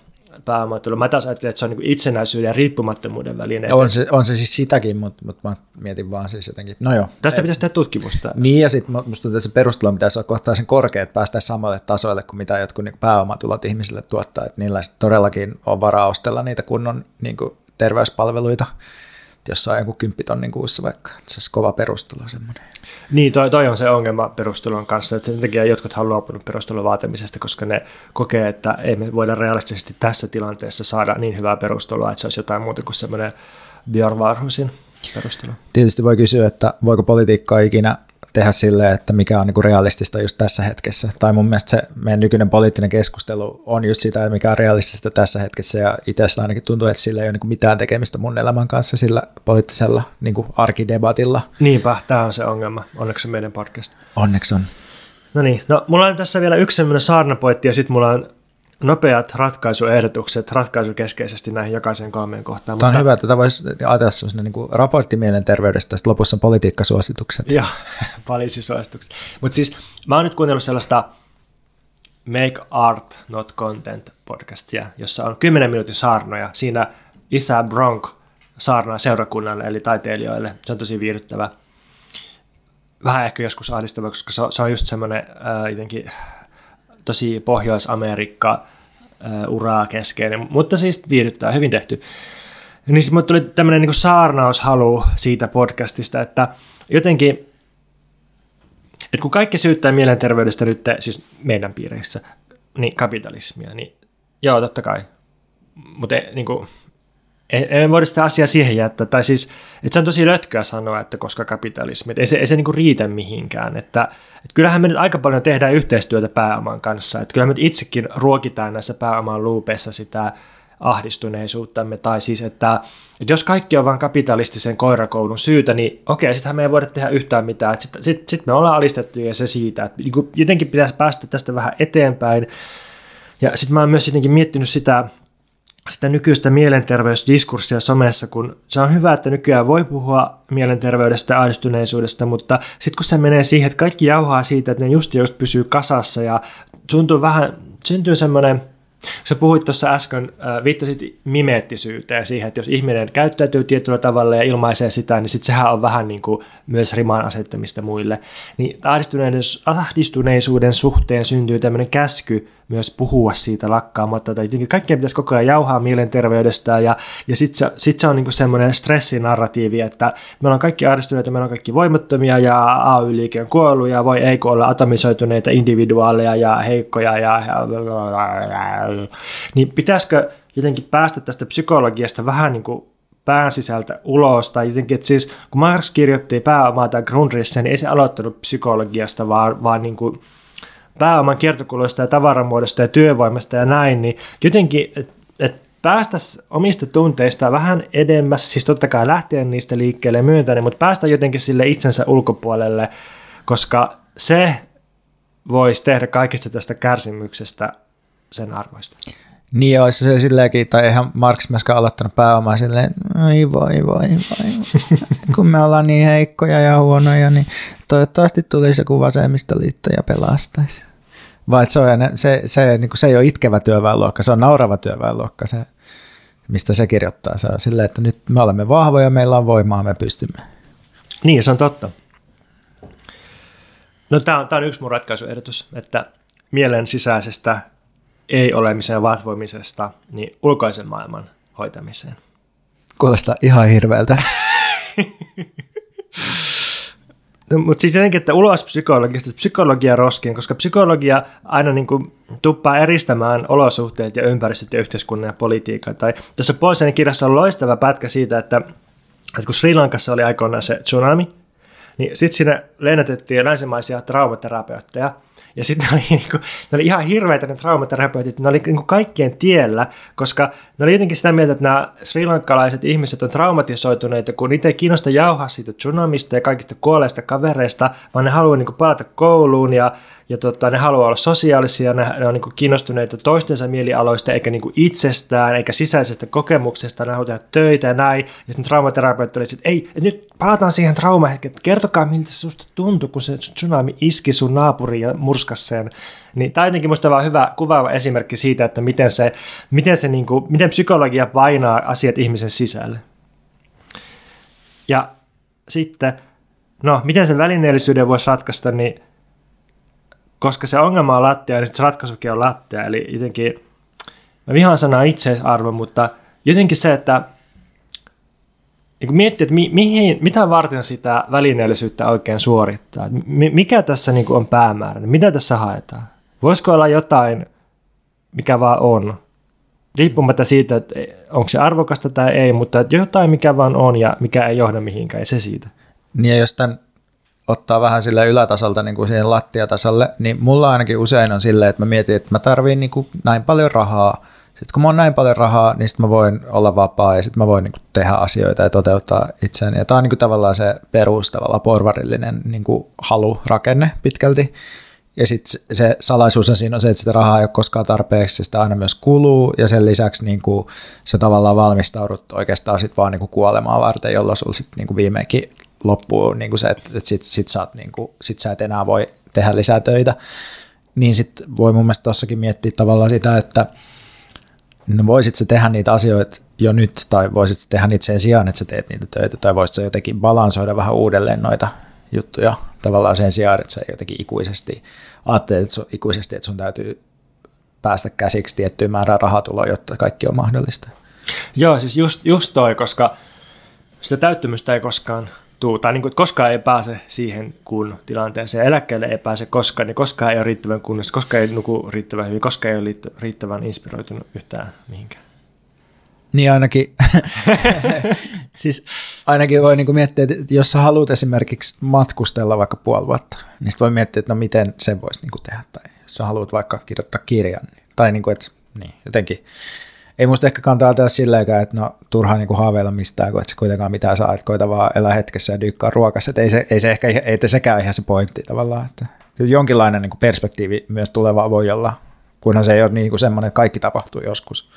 pääomatulo. Mä taas ajattelin, että se on niin itsenäisyyden ja riippumattomuuden väline. On se, on se siis sitäkin, mutta, mutta mä mietin vaan siis jotenkin, no joo. Tästä pitäisi tehdä tutkimusta. Niin ja sitten musta tuntuu, että se perustulo pitäisi olla kohtaisen korkea, että päästäisiin samalle tasoille kuin mitä jotkut niin pääomatulot ihmisille tuottaa, että niillä todellakin on varaa ostella niitä kunnon niin kuin terveyspalveluita jos saa joku kymppitonnin kuussa vaikka, että se olisi kova perustulo semmoinen. Niin, toi, toi on se ongelma perustulon kanssa, että sen takia jotkut haluaa luopunut perustulon vaatimisesta, koska ne kokee, että ei me voida realistisesti tässä tilanteessa saada niin hyvää perustuloa, että se olisi jotain muuta kuin semmoinen Björn Varhusin perustelu. Tietysti voi kysyä, että voiko politiikkaa ikinä tehdä silleen, että mikä on niin realistista just tässä hetkessä. Tai mun mielestä se meidän nykyinen poliittinen keskustelu on just sitä, mikä on realistista tässä hetkessä. Ja itsestä ainakin tuntuu, että sillä ei ole niin mitään tekemistä mun elämän kanssa sillä poliittisella niin arkidebatilla. Niinpä, tämä on se ongelma. Onneksi on meidän podcast. Onneksi on. No niin, no mulla on tässä vielä yksi sellainen saarnapoitti ja sitten mulla on nopeat ratkaisuehdotukset ratkaisukeskeisesti näihin jokaiseen kolmeen kohtaan. Tämä on mutta... hyvä, että tätä voisi ajatella sellaisena niin raportti mielenterveydestä, sitten lopussa on politiikkasuositukset. Joo, poliisisuositukset. Mutta siis mä oon nyt kuunnellut sellaista Make Art Not Content podcastia, jossa on 10 minuutin saarnoja. Siinä isä Bronk saarnaa seurakunnalle eli taiteilijoille. Se on tosi viihdyttävä. Vähän ehkä joskus ahdistava, koska se on just semmoinen äh, jotenkin tosi Pohjois-Amerikka uraa keskeinen, mutta siis viihdyttää, hyvin tehty. Niin sitten tuli tämmöinen niin saarnaushalu siitä podcastista, että jotenkin, että kun kaikki syyttää mielenterveydestä nyt, siis meidän piireissä, niin kapitalismia, niin joo, totta kai. Mutta niin kuin, ei voida sitä asiaa siihen jättää, tai siis, että se on tosi lötköä sanoa, että koska kapitalismi, että ei se, ei se niin riitä mihinkään, että, että kyllähän me nyt aika paljon tehdään yhteistyötä pääoman kanssa, että kyllähän me itsekin ruokitaan näissä pääoman luupeissa sitä ahdistuneisuuttamme, tai siis, että, että jos kaikki on vain kapitalistisen koirakoulun syytä, niin okei, sittenhän me ei voida tehdä yhtään mitään, että sitten sit, sit me ollaan alistettu ja se siitä, että niin jotenkin pitäisi päästä tästä vähän eteenpäin, ja sitten mä oon myös jotenkin miettinyt sitä, sitä nykyistä mielenterveysdiskurssia somessa, kun se on hyvä, että nykyään voi puhua mielenterveydestä ahdistuneisuudesta, mutta sitten kun se menee siihen, että kaikki jauhaa siitä, että ne just just pysyy kasassa ja tuntuu vähän, syntyy semmoinen Sä puhuit tuossa äsken, äh, viittasit mimeettisyyteen siihen, että jos ihminen käyttäytyy tietyllä tavalla ja ilmaisee sitä, niin sit sehän on vähän niin kuin myös riman asettamista muille. Niin ahdistuneisuuden suhteen syntyy tämmöinen käsky myös puhua siitä lakkaamatta, tai jotenkin kaikkien pitäisi koko ajan jauhaa mielenterveydestä, ja, ja sitten se, sit se on niin semmoinen stressinarratiivi, että me ollaan kaikki ahdistuneita, me ollaan kaikki voimattomia, ja AY-liike on kuollut, ja voi ei olla atomisoituneita individuaaleja ja heikkoja, ja, ja niin pitäisikö jotenkin päästä tästä psykologiasta vähän niin kuin pään sisältä ulos, tai jotenkin, että siis kun Marx kirjoitti pääomaa tai Grundrisse, niin ei se aloittanut psykologiasta, vaan, vaan niin kuin pääoman kiertokuluista ja tavaramuodosta ja työvoimasta ja näin, niin jotenkin, että et päästä omista tunteista vähän edemmäs, siis totta kai lähtien niistä liikkeelle myöntäen, mutta päästä jotenkin sille itsensä ulkopuolelle, koska se voisi tehdä kaikista tästä kärsimyksestä sen arvoista. Niin olisi se silleenkin, tai eihän Marx myöskään aloittanut pääomaa silleen, ai voi voi voi, kun me ollaan niin heikkoja ja huonoja, niin toivottavasti tulisi joku vasemmistoliitto ja pelastaisi. Vai se, on, se, se, niin se ei ole itkevä työväenluokka, se on naurava työväenluokka, se, mistä se kirjoittaa. Se on silleen, että nyt me olemme vahvoja, meillä on voimaa, me pystymme. Niin, se on totta. No tämä on, tämä on yksi mun ratkaisuehdotus, että mielen sisäisestä ei-olemiseen vatvoimisesta niin ulkoisen maailman hoitamiseen. Kuulostaa ihan hirveältä. No, mutta sitten jotenkin, että ulos psykologista, psykologia roskiin, koska psykologia aina niin kuin tuppaa eristämään olosuhteet ja ympäristöt ja yhteiskunnan ja politiikan. Tai tässä Paulsenin kirjassa on loistava pätkä siitä, että, että kun Sri Lankassa oli aikoinaan se tsunami, niin sitten sinne lennätettiin länsimaisia traumaterapeutteja – ja sitten ne niinku, ne oli ihan hirveitä ne traumaterapeutit, ne oli niinku kaikkien tiellä, koska ne oli jotenkin sitä mieltä, että nämä srilankalaiset ihmiset on traumatisoituneita, kun niitä ei kiinnosta jauhaa siitä tsunamista ja kaikista kuolleista kavereista, vaan ne haluaa niinku palata kouluun ja ja tota, ne haluaa olla sosiaalisia, ne, ne on niin kiinnostuneita toistensa mielialoista, eikä niin itsestään, eikä sisäisestä kokemuksesta, ne haluaa tehdä töitä ja näin. Ja sitten traumaterapeutti oli, että ei, että nyt palataan siihen traumahetkeen, kertokaa miltä se susta tuntui, kun se tsunami iski sun naapuriin ja murskas sen. Niin tämä on jotenkin musta vaan hyvä kuvaava esimerkki siitä, että miten, se, miten, se niin kuin, miten psykologia painaa asiat ihmisen sisälle. Ja sitten, no miten sen välineellisyyden voisi ratkaista, niin koska se ongelma on lattia, niin se ratkaisukin on lattia. Eli jotenkin, mä vihaan sanaa itseisarvo, mutta jotenkin se, että niin miettii, että mi, mihin, mitä varten sitä välineellisyyttä oikein suorittaa. Mikä tässä niin on päämäärä? Mitä tässä haetaan? Voisiko olla jotain, mikä vaan on? Riippumatta siitä, että onko se arvokasta tai ei, mutta jotain, mikä vaan on ja mikä ei johda mihinkään, ei se siitä. Niin ja jos tämän ottaa vähän sille ylätasolta niin kuin siihen lattiatasolle, niin mulla ainakin usein on silleen, että mä mietin, että mä tarviin niin näin paljon rahaa. Sitten kun mä oon näin paljon rahaa, niin sitten mä voin olla vapaa ja sitten mä voin niin kuin tehdä asioita ja toteuttaa itseäni. Ja tämä on niin kuin tavallaan se perus, tavallaan porvarillinen niin kuin halurakenne pitkälti. Ja sitten se salaisuus on siinä on se, että sitä rahaa ei ole koskaan tarpeeksi, sitä aina myös kuluu, ja sen lisäksi niin kuin, sä tavallaan valmistaudut oikeastaan sit vaan niin kuin kuolemaan varten, jolloin sulla sitten niin viimeinkin loppuu niin kuin se, että, että sit, sit, sä niin kuin, sit sä et enää voi tehdä lisää töitä, niin sitten voi mun mielestä tossakin miettiä tavallaan sitä, että no voisit sä tehdä niitä asioita jo nyt, tai voisit sä tehdä niitä sen sijaan, että sä teet niitä töitä, tai voisit sä jotenkin balansoida vähän uudelleen noita juttuja tavallaan sen sijaan, että sä jotenkin ikuisesti ajattelet että sun, ikuisesti, että sun täytyy päästä käsiksi tiettyyn määrään rahatuloa, jotta kaikki on mahdollista. Joo, siis just, just toi, koska sitä täyttymystä ei koskaan tuu, tai niin kuin, koskaan ei pääse siihen kun tilanteeseen, eläkkeelle ei pääse koskaan, niin koskaan ei ole riittävän kunnossa, koskaan ei nuku riittävän hyvin, koskaan ei ole riittävän inspiroitunut yhtään mihinkään. Niin ainakin, siis ainakin voi niinku miettiä, että jos sä haluat esimerkiksi matkustella vaikka puoli vuotta, niin voi miettiä, että no miten sen voisi niinku tehdä. Tai jos sä haluat vaikka kirjoittaa kirjan, tai niinku, että niin, jotenkin ei musta ehkä kantaa ajatella silleenkään, että no turhaa niinku haaveilla mistään, kun et se kuitenkaan mitään saa, että koita vaan elää hetkessä ja dyykkaa ruokassa. Että ei, se, ei, se ehkä, ei sekään ihan se pointti tavallaan. Että jonkinlainen niinku perspektiivi myös tulevaa voi olla, kunhan se ei ole niinku semmoinen, että kaikki tapahtuu joskus.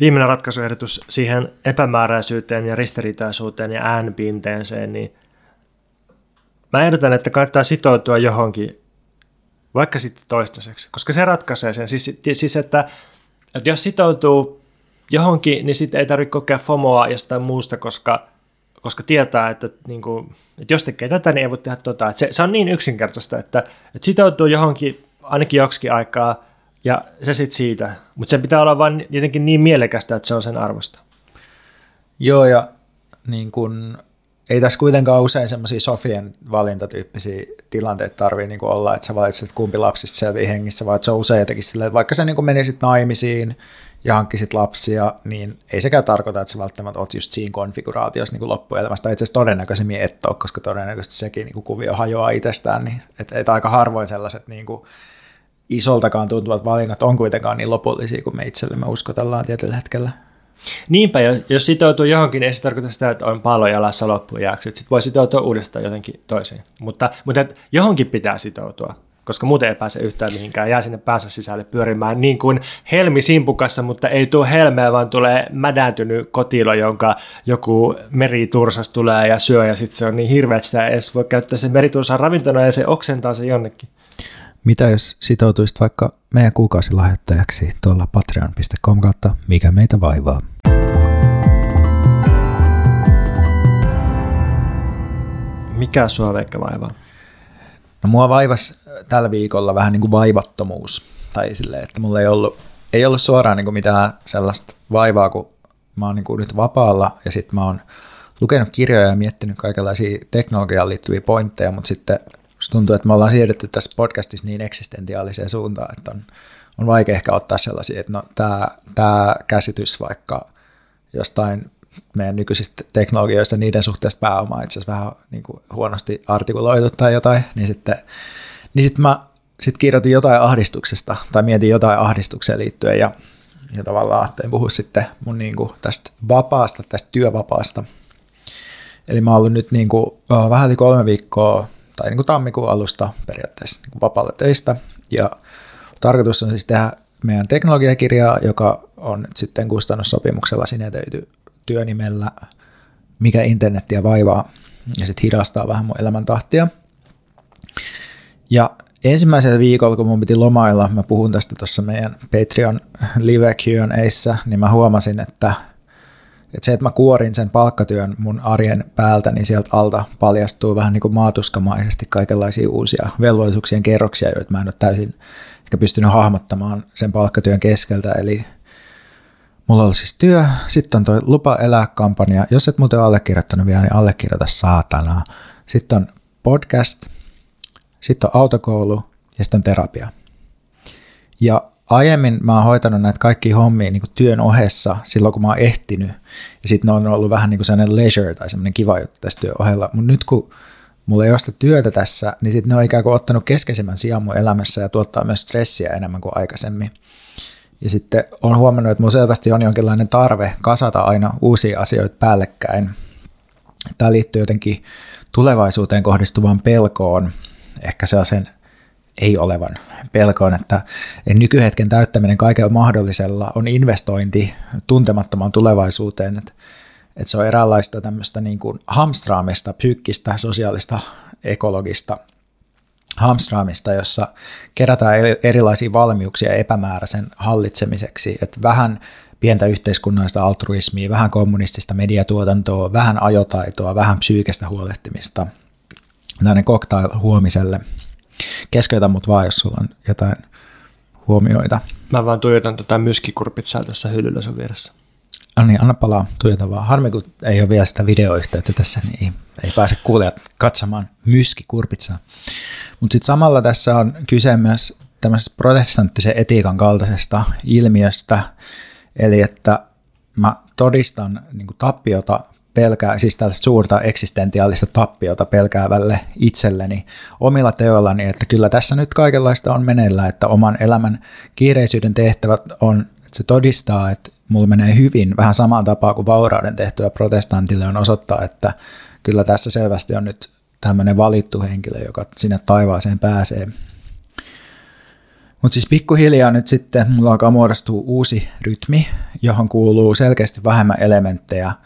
Viimeinen ratkaisuehdotus siihen epämääräisyyteen ja ristiriitaisuuteen ja äänpinteeseen, niin mä ehdotan, että kannattaa sitoutua johonkin vaikka sitten toistaiseksi, koska se ratkaisee sen. Siis, siis että, että jos sitoutuu johonkin, niin sitten ei tarvitse kokea FOMOa jostain muusta, koska, koska tietää, että, niin kuin, että jos tekee tätä, niin ei voi tehdä. Että se, se on niin yksinkertaista, että, että sitoutuu johonkin ainakin joksikin aikaa, ja se sitten siitä. Mutta se pitää olla vain jotenkin niin mielekästä, että se on sen arvosta. Joo, ja niin kun, ei tässä kuitenkaan usein semmoisia Sofien valintatyyppisiä tilanteita tarvii niin olla, että sä valitset kumpi lapsista selviää hengissä, vaan että se on usein jotenkin silleen, että vaikka sä niin menisit naimisiin ja hankkisit lapsia, niin ei sekään tarkoita, että sä välttämättä oot just siinä konfiguraatiossa niin loppuelämästä. Itse asiassa todennäköisemmin et ole, koska todennäköisesti sekin niin kuvio hajoaa itsestään, niin että et aika harvoin sellaiset niin kuin isoltakaan tuntuvat valinnat on kuitenkaan niin lopullisia kuin me itsellemme uskotellaan tietyllä hetkellä. Niinpä, jos sitoutuu johonkin, ei se tarkoita sitä, että on pallo jalassa loppujaksi. Sitten voi sitoutua uudestaan jotenkin toiseen. Mutta, mutta johonkin pitää sitoutua, koska muuten ei pääse yhtään mihinkään. Jää sinne päässä sisälle pyörimään niin kuin helmi simpukassa, mutta ei tule helmeä, vaan tulee mädäntynyt kotilo, jonka joku meritursas tulee ja syö. Ja sitten se on niin hirveä, että sitä edes voi käyttää sen meritursan ravintona ja se oksentaa se jonnekin. Mitä jos sitoutuisit vaikka meidän kuukausilahjoittajaksi tuolla patreon.com kautta Mikä meitä vaivaa? Mikä sua Veikka vaivaa? No mua vaivas tällä viikolla vähän niin kuin vaivattomuus. Tai silleen, että mulla ei ollut, ei ollut suoraan niin kuin mitään sellaista vaivaa, kun mä oon niin kuin nyt vapaalla ja sitten mä oon lukenut kirjoja ja miettinyt kaikenlaisia teknologiaan liittyviä pointteja, mutta sitten tuntuu, että me ollaan siirrytty tässä podcastissa niin eksistentiaaliseen suuntaan, että on, on vaikea ehkä ottaa sellaisia, että no tämä käsitys vaikka jostain meidän nykyisistä teknologioista, niiden suhteesta pääomaa itse asiassa vähän niin kuin huonosti artikuloitu tai jotain, niin sitten, niin sitten mä sitten kirjoitin jotain ahdistuksesta tai mietin jotain ahdistukseen liittyen ja, ja tavallaan ajattelin puhua sitten mun niin kuin tästä vapaasta, tästä työvapaasta. Eli mä oon ollut nyt niin kuin, vähän yli kolme viikkoa tai niin kuin tammikuun alusta periaatteessa niin kuin vapaalla töistä. Ja tarkoitus on siis tehdä meidän teknologiakirjaa, joka on nyt sitten kustannussopimuksella sinetöity työnimellä Mikä internettiä vaivaa, ja sitten hidastaa vähän mun elämäntahtia. Ja ensimmäisellä viikolla, kun mun piti lomailla, mä puhun tästä tuossa meidän Patreon live Q&Aissa, niin mä huomasin, että – että se, että mä kuorin sen palkkatyön mun arjen päältä, niin sieltä alta paljastuu vähän niin kuin maatuskamaisesti kaikenlaisia uusia velvollisuuksien kerroksia, joita mä en ole täysin ehkä pystynyt hahmottamaan sen palkkatyön keskeltä. Eli mulla on siis työ, sitten on toi lupa elää kampanja. Jos et muuten allekirjoittanut vielä, niin allekirjoita saatana. Sitten on podcast, sitten on autokoulu ja sitten on terapia. Ja aiemmin mä oon hoitanut näitä kaikki hommia niin kuin työn ohessa silloin, kun mä oon ehtinyt. Ja sitten ne on ollut vähän niin kuin sellainen leisure tai semmoinen kiva juttu tässä työn ohella. Mutta nyt kun mulla ei ole sitä työtä tässä, niin sitten ne on ikään kuin ottanut keskeisimmän sijaan mun elämässä ja tuottaa myös stressiä enemmän kuin aikaisemmin. Ja sitten on huomannut, että mulla selvästi on jonkinlainen tarve kasata aina uusia asioita päällekkäin. Tämä liittyy jotenkin tulevaisuuteen kohdistuvaan pelkoon, ehkä sellaisen ei olevan pelkoon, että nykyhetken täyttäminen kaikella mahdollisella on investointi tuntemattomaan tulevaisuuteen, että, että se on eräänlaista tämmöistä niin kuin hamstraamista, psyykkistä, sosiaalista, ekologista hamstraamista, jossa kerätään erilaisia valmiuksia epämääräisen hallitsemiseksi, että vähän pientä yhteiskunnallista altruismia, vähän kommunistista mediatuotantoa, vähän ajotaitoa, vähän psyykestä huolehtimista. Tällainen cocktail huomiselle – Keskeytä mut vaan, jos sulla on jotain huomioita. Mä vaan tuijotan tota myskikurpitsaa tuossa hyllyllä sun vieressä. No niin, anna palaa, tuijota vaan. Harmi, kun ei ole vielä sitä videoyhteyttä tässä, niin ei, ei pääse kuulijat katsomaan myskikurpitsaa. Mutta sitten samalla tässä on kyse myös tämmöisestä protestanttisen etiikan kaltaisesta ilmiöstä, eli että mä todistan niin tappiota pelkää, siis tällaista suurta eksistentiaalista tappiota pelkäävälle itselleni omilla teoillani, että kyllä tässä nyt kaikenlaista on meneillä, että oman elämän kiireisyyden tehtävät on, että se todistaa, että mulla menee hyvin, vähän samaan tapaan kuin vaurauden tehtyä protestantille on osoittaa, että kyllä tässä selvästi on nyt tämmöinen valittu henkilö, joka sinne taivaaseen pääsee. Mutta siis pikkuhiljaa nyt sitten mulla alkaa muodostua uusi rytmi, johon kuuluu selkeästi vähemmän elementtejä –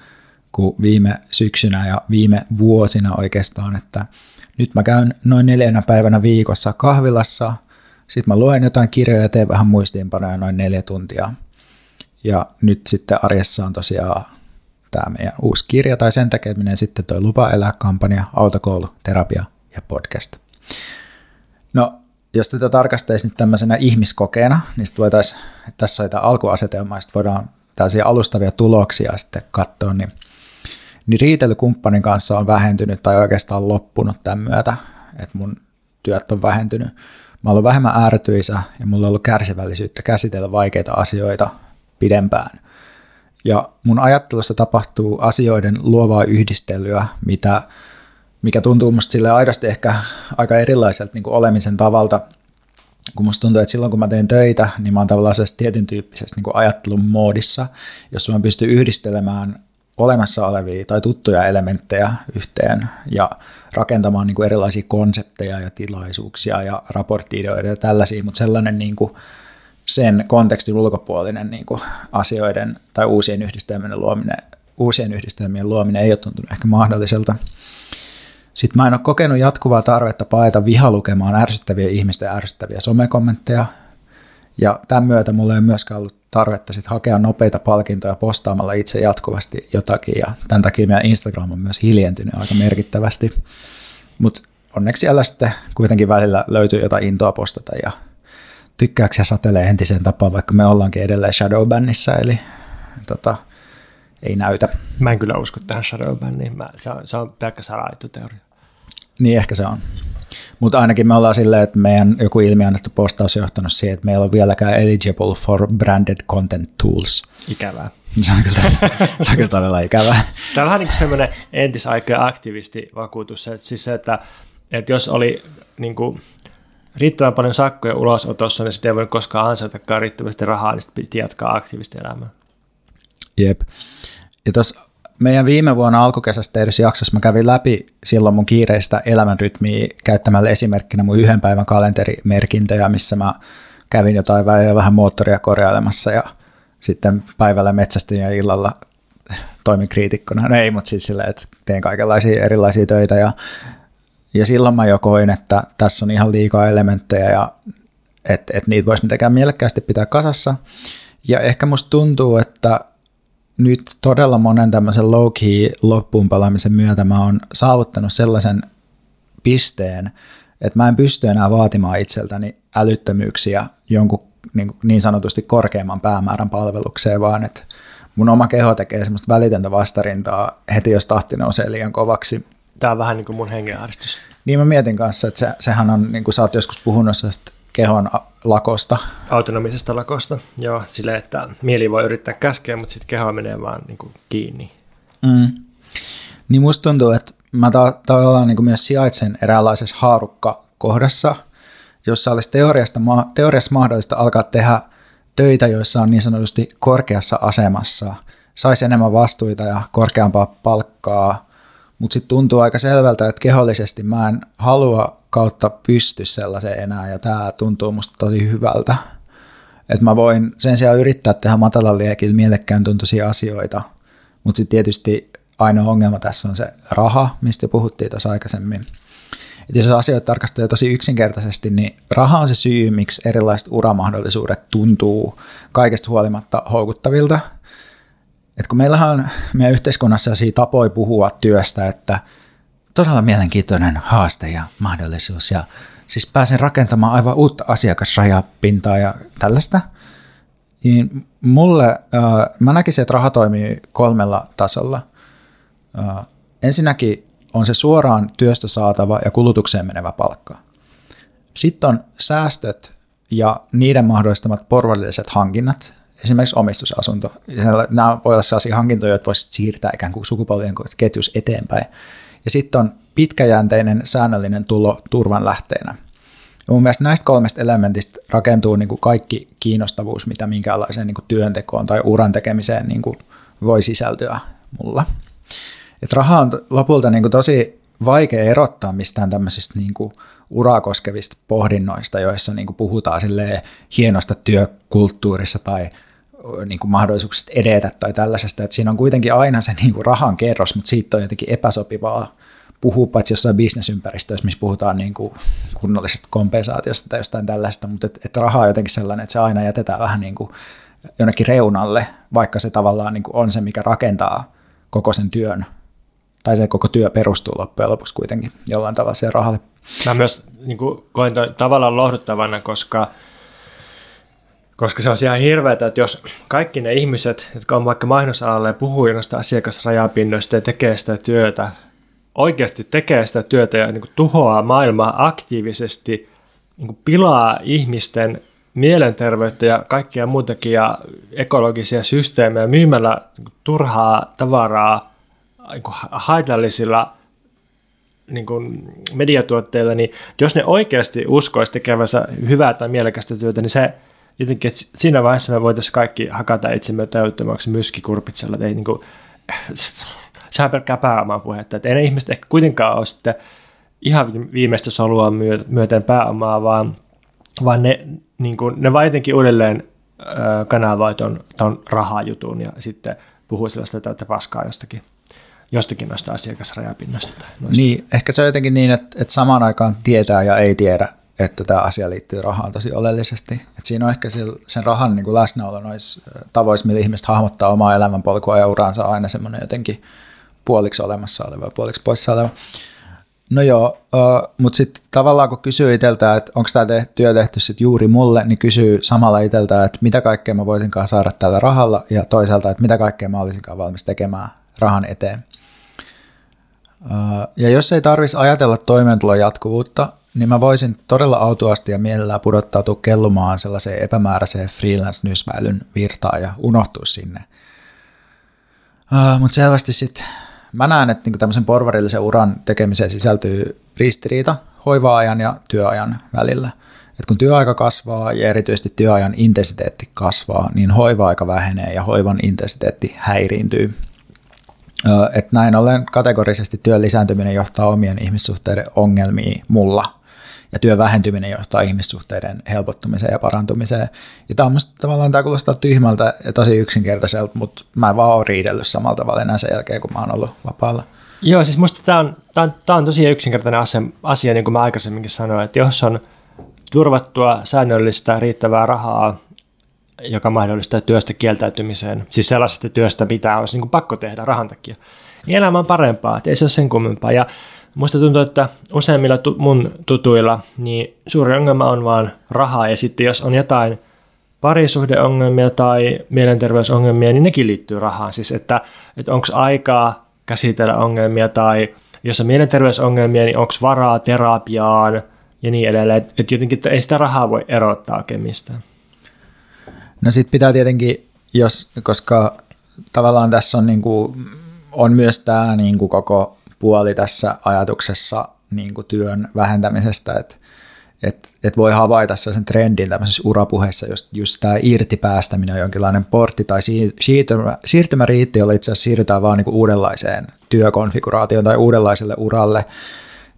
kuin viime syksynä ja viime vuosina oikeastaan, että nyt mä käyn noin neljänä päivänä viikossa kahvilassa, Sitten mä luen jotain kirjoja ja teen vähän muistiinpanoja noin neljä tuntia. Ja nyt sitten arjessa on tosiaan tämä meidän uusi kirja tai sen tekeminen, sitten toi Lupa elää kampanja, autokoulu, terapia ja podcast. No, jos tätä tarkastaisi nyt tämmöisenä ihmiskokeena, niin sitten voitaisiin, tässä on tämä alkuasetelma, sitten voidaan tällaisia alustavia tuloksia sitten katsoa, niin, niin riitelykumppanin kanssa on vähentynyt tai oikeastaan loppunut tämän myötä, että mun työt on vähentynyt. Mä oon vähemmän ärtyisä ja mulla on ollut kärsivällisyyttä käsitellä vaikeita asioita pidempään. Ja mun ajattelussa tapahtuu asioiden luovaa yhdistelyä, mitä, mikä tuntuu musta sille aidosti ehkä aika erilaiselta niin olemisen tavalta, kun musta tuntuu, että silloin kun mä teen töitä, niin mä oon tavallaan tietyn tyyppisessä niin ajattelun moodissa, jossa mä pystyn yhdistelemään olemassa olevia tai tuttuja elementtejä yhteen ja rakentamaan niin kuin erilaisia konsepteja ja tilaisuuksia ja raporttiideoita ja tällaisia, mutta sellainen niin kuin sen kontekstin ulkopuolinen niin kuin asioiden tai uusien yhdistelmien luominen, uusien yhdistelmien luominen ei ole tuntunut ehkä mahdolliselta. Sitten mä en ole kokenut jatkuvaa tarvetta paeta vihalukemaan ärsyttäviä ihmisten ärsyttäviä somekommentteja. Ja tämän myötä mulla ei myöskään ollut tarvetta sit hakea nopeita palkintoja postaamalla itse jatkuvasti jotakin. Ja tämän takia meidän Instagram on myös hiljentynyt aika merkittävästi. Mutta onneksi siellä sitten kuitenkin välillä löytyy jotain intoa postata ja tykkääksä satelee entiseen tapaan, vaikka me ollaankin edelleen Shadowbannissa, eli tota, ei näytä. Mä en kyllä usko tähän Shadowbanniin, Mä, se, on, se on pelkkä salaittu teoria. Niin ehkä se on. Mutta ainakin me ollaan silleen, että meidän joku ilmiannettu postaus on johtanut siihen, että meillä on vieläkään eligible for branded content tools. Ikävää. Se on kyllä, se on kyllä todella ikävää. Tämä on vähän niin kuin semmoinen entisaikojen aktivistivakuutus, että, siis se, että, että jos oli niin kuin, riittävän paljon sakkoja ulosotossa, niin sitten ei voi koskaan ansaitakaan riittävästi rahaa, niin sitten piti jatkaa aktiivistielämää. Jep. Ja tuossa meidän viime vuonna alkukesästä tehdyssä jaksossa mä kävin läpi silloin mun kiireistä elämänrytmiä käyttämällä esimerkkinä mun yhden päivän kalenterimerkintöjä, missä mä kävin jotain välillä vähän moottoria korjailemassa ja sitten päivällä metsästin ja illalla toimin kriitikkona. No ei, mutta siis silleen, että teen kaikenlaisia erilaisia töitä ja, ja silloin mä jo koin, että tässä on ihan liikaa elementtejä ja että, että niitä voisi mitenkään mielekkäästi pitää kasassa. Ja ehkä musta tuntuu, että nyt todella monen tämmöisen low-key loppuun palaamisen myötä mä oon saavuttanut sellaisen pisteen, että mä en pysty enää vaatimaan itseltäni älyttömyyksiä jonkun niin, niin sanotusti korkeamman päämäärän palvelukseen, vaan että mun oma keho tekee semmoista välitöntä vastarintaa heti, jos tahti nousee liian kovaksi. Tämä on vähän niin kuin mun hengenääristys. Niin mä mietin kanssa, että se, sehän on, niin kuin sä oot joskus puhunut kehon lakosta. Autonomisesta lakosta, joo, sille, että mieli voi yrittää käskeä, mutta sitten keho menee vaan niin kuin kiinni. Mm. Niin musta tuntuu, että mä ta- tavallaan niin kuin myös sijaitsen eräänlaisessa haarukka-kohdassa, jossa olisi teoriasta, ma- teoriassa mahdollista alkaa tehdä töitä, joissa on niin sanotusti korkeassa asemassa, saisi enemmän vastuita ja korkeampaa palkkaa, mutta sitten tuntuu aika selvältä, että kehollisesti mä en halua kautta pysty sellaiseen enää, ja tämä tuntuu musta tosi hyvältä. Että mä voin sen sijaan yrittää tehdä matalan liekillä mielekkään tuntuisia asioita, mutta sitten tietysti ainoa ongelma tässä on se raha, mistä puhuttiin tuossa aikaisemmin. Et jos asioita tarkastelee tosi yksinkertaisesti, niin raha on se syy, miksi erilaiset uramahdollisuudet tuntuu kaikesta huolimatta houkuttavilta. Et kun meillähän on meidän yhteiskunnassa tapoja puhua työstä, että todella mielenkiintoinen haaste ja mahdollisuus. Ja siis pääsen rakentamaan aivan uutta asiakasrajapintaa ja tällaista. Niin mulle, äh, mä näkisin, että raha toimii kolmella tasolla. Äh, ensinnäkin on se suoraan työstä saatava ja kulutukseen menevä palkka. Sitten on säästöt ja niiden mahdollistamat porvalliset hankinnat, esimerkiksi omistusasunto. Nämä voi olla sellaisia hankintoja, joita voisi siirtää ikään kuin sukupolvien ketjus eteenpäin. Ja sitten on pitkäjänteinen säännöllinen tulo turvan lähteenä. Ja mun mielestä näistä kolmesta elementistä rakentuu niin kuin kaikki kiinnostavuus, mitä minkäänlaiseen niin kuin työntekoon tai uran tekemiseen niin kuin voi sisältyä mulla. Et raha on lopulta niin kuin tosi vaikea erottaa mistään tämmöisistä niin kuin uraa koskevista pohdinnoista, joissa niin kuin puhutaan hienosta työkulttuurissa tai niin kuin mahdollisuuksista edetä tai tällaisesta, että siinä on kuitenkin aina se niin kuin rahan kerros, mutta siitä on jotenkin epäsopivaa puhua paitsi jossain bisnesympäristössä, missä puhutaan niin kuin kunnollisesta kompensaatiosta tai jostain tällaista, mutta että et raha on jotenkin sellainen, että se aina jätetään vähän niin kuin jonnekin reunalle, vaikka se tavallaan niin kuin on se, mikä rakentaa koko sen työn, tai se koko työ perustuu loppujen lopuksi kuitenkin jollain tavalla siihen rahalle. Mä myös niin kuin, koen tavallaan lohduttavana, koska koska se on ihan hirveätä, että jos kaikki ne ihmiset, jotka on vaikka mainosalalle ja puhuu noista asiakasrajapinnoista ja tekee sitä työtä, oikeasti tekee sitä työtä ja niin kuin tuhoaa maailmaa aktiivisesti, niin kuin pilaa ihmisten mielenterveyttä ja kaikkia muutakin ja ekologisia systeemejä myymällä niin turhaa tavaraa niin kuin haitallisilla niin kuin mediatuotteilla, niin jos ne oikeasti uskoisi tekevänsä hyvää tai mielekästä työtä, niin se jotenkin, että siinä vaiheessa me voitaisiin kaikki hakata itsemme täyttämäksi myskikurpitsella. Ei, niin kuin, sehän pelkkää pääomaa puhetta. Että ei ne ihmiset ehkä kuitenkaan ole sitten ihan viimeistä solua myöten pääomaa, vaan, vaan ne, niin kuin, ne vaan jotenkin uudelleen kanavoi ton, ton rahajutun ja sitten puhuu sellaista täyttä paskaa jostakin jostakin noista asiakasrajapinnoista. Tai noista. Niin, ehkä se on jotenkin niin, että, että samaan aikaan tietää ja ei tiedä, että tämä asia liittyy rahaan tosi oleellisesti. että siinä on ehkä sen rahan niin kuin läsnäolo noissa tavoissa, millä ihmiset hahmottaa omaa elämänpolkua ja uraansa aina semmoinen jotenkin puoliksi olemassa oleva ja puoliksi poissa oleva. No joo, mutta sitten tavallaan kun kysyy itseltä, että onko tämä työ tehty sitten juuri mulle, niin kysyy samalla itseltä, että mitä kaikkea mä voisinkaan saada tällä rahalla ja toisaalta, että mitä kaikkea mä olisinkaan valmis tekemään rahan eteen. Ja jos ei tarvitsisi ajatella toimeentulon jatkuvuutta, niin mä voisin todella autuasti ja mielellään pudottautua kellumaan sellaiseen epämääräiseen freelance-nysväilyn virtaan ja unohtua sinne. Uh, Mutta selvästi sitten mä näen, että niinku tämmöisen porvarillisen uran tekemiseen sisältyy ristiriita hoiva-ajan ja työajan välillä. Et kun työaika kasvaa ja erityisesti työajan intensiteetti kasvaa, niin hoiva-aika vähenee ja hoivan intensiteetti häiriintyy. Et näin ollen kategorisesti työn lisääntyminen johtaa omien ihmissuhteiden ongelmiin mulla ja työn vähentyminen johtaa ihmissuhteiden helpottumiseen ja parantumiseen. Ja tämä on musta, tavallaan tämä kuulostaa tyhmältä ja tosi yksinkertaiselta, mutta mä en vaan ole riidellyt samalla tavalla enää sen jälkeen, kun mä oon ollut vapaalla. Joo, siis musta tämä on, tämä on, tämä on tosi yksinkertainen asia, asia, niin kuin mä aikaisemminkin sanoin, että jos on turvattua säännöllistä riittävää rahaa, joka mahdollistaa työstä kieltäytymiseen, siis sellaisesta työstä, mitä olisi niin pakko tehdä rahan takia, niin elämä on parempaa, että ei se ole sen kummempaa. Ja Musta tuntuu, että useimmilla tu- mun tutuilla niin suuri ongelma on vaan rahaa ja sitten jos on jotain parisuhdeongelmia tai mielenterveysongelmia, niin nekin liittyy rahaan. Siis että, että onko aikaa käsitellä ongelmia tai jos on mielenterveysongelmia, niin onko varaa terapiaan ja niin edelleen. Että et jotenkin että ei sitä rahaa voi erottaa oikein mistään. No sitten pitää tietenkin, jos, koska tavallaan tässä on, niin kuin, on myös tämä niin kuin koko puoli tässä ajatuksessa niin kuin työn vähentämisestä, että et, et voi havaita sen trendin tämmöisessä urapuheessa, just, just tämä irtipäästäminen on jonkinlainen portti tai siirtymä, siirtymäriitti, jolla itse asiassa siirrytään vaan niin uudenlaiseen työkonfiguraatioon tai uudenlaiselle uralle.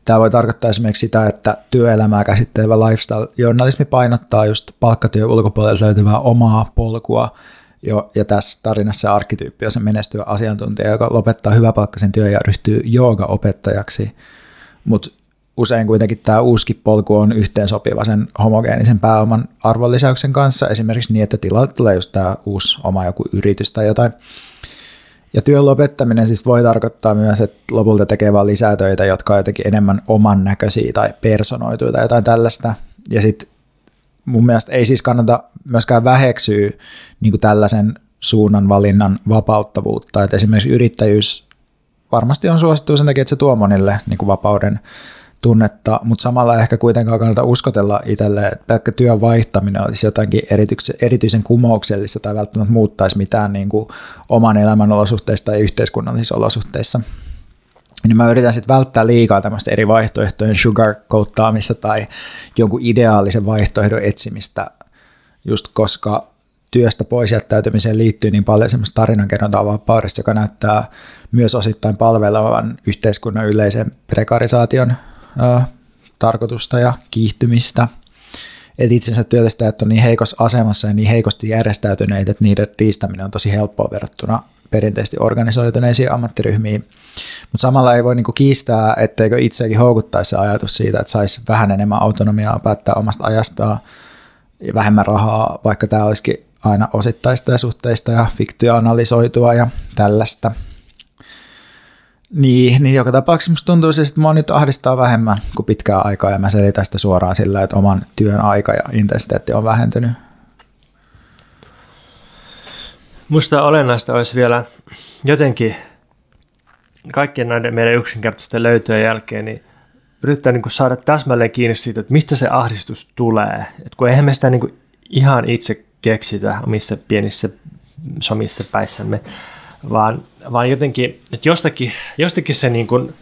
Tämä voi tarkoittaa esimerkiksi sitä, että työelämää käsittelevä lifestyle-journalismi painottaa just palkkatyön ulkopuolelta löytyvää omaa polkua, jo, ja tässä tarinassa arkkityyppi on se menestyvä asiantuntija, joka lopettaa hyväpalkkaisen työn ja ryhtyy joogaopettajaksi. Mutta usein kuitenkin tämä uusi polku on yhteensopiva sen homogeenisen pääoman arvonlisäyksen kanssa, esimerkiksi niin, että tilalle tulee just tämä uusi oma joku yritys tai jotain. Ja työn lopettaminen siis voi tarkoittaa myös, että lopulta tekee vaan lisää töitä, jotka on jotenkin enemmän oman näköisiä tai personoituja tai jotain tällaista. Ja sitten mun mielestä ei siis kannata myöskään väheksyä niin tällaisen suunnan valinnan vapauttavuutta. Että esimerkiksi yrittäjyys varmasti on suosittu sen takia, että se tuo monille niin kuin vapauden tunnetta, mutta samalla ehkä kuitenkaan kannata uskotella itselle, että pelkkä työn vaihtaminen olisi jotakin erityisen kumouksellista tai välttämättä muuttaisi mitään niin kuin oman elämän olosuhteista tai yhteiskunnallisissa olosuhteissa niin mä yritän sitten välttää liikaa tämmöistä eri vaihtoehtojen sugarcoattaamista tai jonkun ideaalisen vaihtoehdon etsimistä, just koska työstä pois jättäytymiseen liittyy niin paljon semmoista tarinankerrontaa vapaudesta, joka näyttää myös osittain palvelevan yhteiskunnan yleisen prekarisaation ö, tarkoitusta ja kiihtymistä. Että itsensä työllistäjät on niin heikossa asemassa ja niin heikosti järjestäytyneitä, että niiden riistäminen on tosi helppoa verrattuna perinteisesti organisoituneisiin ammattiryhmiin – Mutta samalla ei voi niinku kiistää, etteikö itseäkin houkuttaisi se ajatus siitä, että saisi vähän enemmän autonomiaa päättää omasta ajastaan ja vähemmän rahaa, vaikka tämä olisikin aina osittaista ja suhteista ja fiktio analysoitua ja tällaista. Niin, niin joka tapauksessa musta tuntuu siis, että mua nyt ahdistaa vähemmän kuin pitkää aikaa ja mä selitän sitä suoraan sillä, että oman työn aika ja intensiteetti on vähentynyt. Musta olennaista olisi vielä jotenkin kaikkien näiden meidän yksinkertaisten löytöjen jälkeen, niin yrittää niin saada täsmälleen kiinni siitä, että mistä se ahdistus tulee. Et kun eihän me sitä niin ihan itse keksitä omissa pienissä somissa päissämme, vaan, vaan jotenkin, että jostakin, jostakin se niin kuin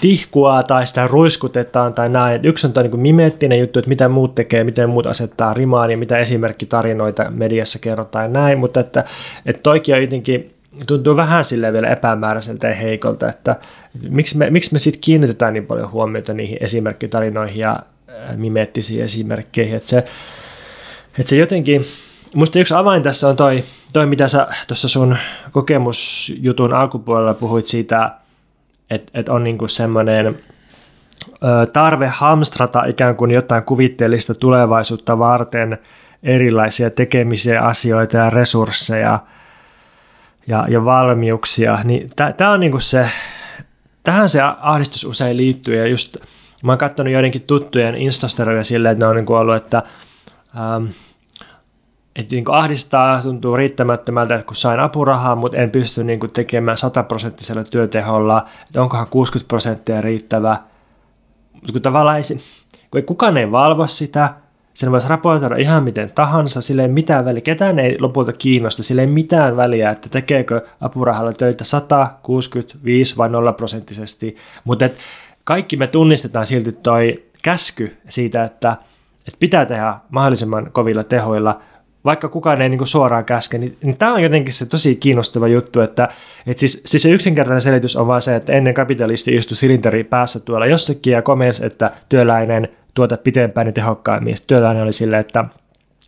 tihkuaa tai sitä ruiskutetaan tai näin. Yksi on niin kuin mimeettinen juttu, että mitä muut tekee, miten muut asettaa rimaan ja mitä esimerkkitarinoita mediassa kerrotaan ja näin, mutta että, että toikin on jotenkin tuntuu vähän sille vielä epämääräiseltä ja heikolta, että miksi me, miksi me sitten kiinnitetään niin paljon huomiota niihin esimerkkitarinoihin ja mimeettisiin esimerkkeihin, että se, että se jotenkin, musta yksi avain tässä on toi, toi mitä sä tuossa sun kokemusjutun alkupuolella puhuit siitä, että, että on niinku semmoinen tarve hamstrata ikään kuin jotain kuvitteellista tulevaisuutta varten erilaisia tekemisiä, asioita ja resursseja – ja, ja valmiuksia, niin tämä on niinku se, tähän se ahdistus usein liittyy ja just mä oon katsonut joidenkin tuttujen instastoria silleen, että ne on niinku ollut, että ähm, että niin ahdistaa, tuntuu riittämättömältä, että kun sain apurahaa, mutta en pysty niin tekemään sataprosenttisella työteholla, että onkohan 60 prosenttia riittävä. Mutta kun tavallaan ei, kun ei kukaan ei valvo sitä, sen voisi raportoida ihan miten tahansa, sillä ei mitään väliä, ketään ei lopulta kiinnosta, sillä ei mitään väliä, että tekeekö apurahalla töitä 100, 65 vai 0 prosenttisesti, mutta et kaikki me tunnistetaan silti toi käsky siitä, että, että pitää tehdä mahdollisimman kovilla tehoilla, vaikka kukaan ei niin suoraan käske, niin, niin tämä on jotenkin se tosi kiinnostava juttu, että, että siis, siis se yksinkertainen selitys on vaan se, että ennen kapitalisti istui silinteri päässä tuolla jossakin ja komensi, että työläinen – tuota pitempään ja tehokkaammin. Sitten työläinen oli silleen, että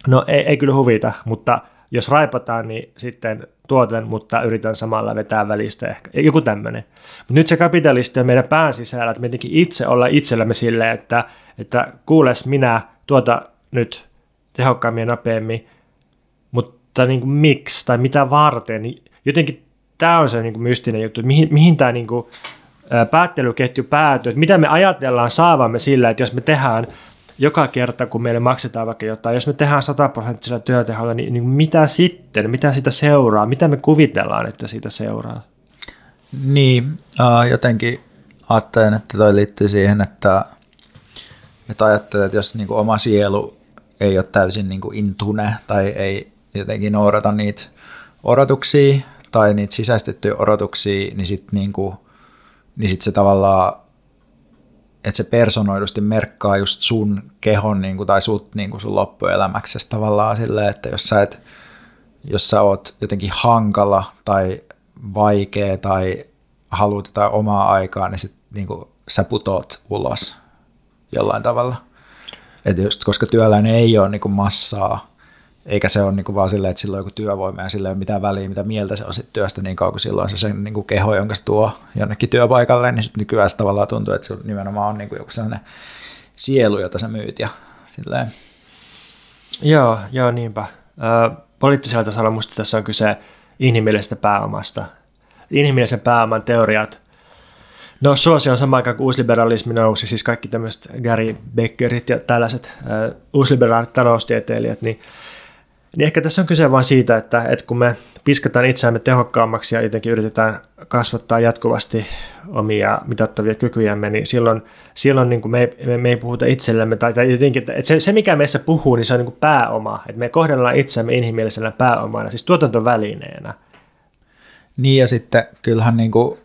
no ei, ei kyllä huvita, mutta jos raipataan, niin sitten tuotan, mutta yritän samalla vetää välistä ehkä. Joku tämmöinen. Mutta nyt se kapitalisti on meidän pään sisällä, että me itse olla itsellämme silleen, että, että kuules minä tuota nyt tehokkaammin ja nopeammin, mutta niin kuin miksi tai mitä varten, jotenkin tämä on se niin kuin mystinen juttu, mihin, mihin tämä niin kuin päättelyketju päätyy, mitä me ajatellaan saavamme sillä, että jos me tehdään joka kerta, kun meille maksetaan vaikka jotain, jos me tehdään 100 prosenttisella työteholla, niin, niin mitä sitten, mitä sitä seuraa, mitä me kuvitellaan, että siitä seuraa? Niin, äh, jotenkin ajattelen, että toi liittyy siihen, että, että ajattelen, että jos niin kuin oma sielu ei ole täysin niin kuin intune tai ei jotenkin noudata niitä odotuksia tai niitä sisäistettyjä odotuksia, niin sitten niin kuin niin sitten se tavallaan, että se personoidusti merkkaa just sun kehon niin kuin, tai sut niin kuin sun loppuelämäksi tavallaan silleen, että jos sä, et, jos sä oot jotenkin hankala tai vaikea tai haluat jotain omaa aikaa, niin sit niin kuin, sä putoot ulos jollain tavalla. Et just, koska työläinen ei ole niin kuin massaa, eikä se ole niin kuin vaan silleen, että sillä on joku työvoima ja sillä ei ole mitään väliä, mitä mieltä se on sit työstä niin kauan, kun silloin se sen niin kuin keho, jonka se tuo jonnekin työpaikalle, niin sitten nykyään se tavallaan tuntuu, että se nimenomaan on niin kuin joku sellainen sielu, jota sä myyt ja silleen. Joo, joo niinpä. poliittisella tasolla musta tässä on kyse inhimillisestä pääomasta. Inhimillisen pääoman teoriat No suosio on sama aikaan kuin uusliberalismi nousi, siis kaikki tämmöiset Gary Beckerit ja tällaiset uh, uusliberaalit taloustieteilijät, niin niin ehkä tässä on kyse vain siitä, että, että kun me piskataan itseämme tehokkaammaksi ja jotenkin yritetään kasvattaa jatkuvasti omia mitattavia kykyjämme, niin silloin, silloin niin kuin me, ei, me, me ei puhuta itsellemme, tai, tai jotenkin, että se, se mikä meissä puhuu, niin se on niin kuin pääoma, että me kohdellaan itseämme inhimillisenä pääomana, siis tuotantovälineenä. Niin ja sitten kyllähän niin kuin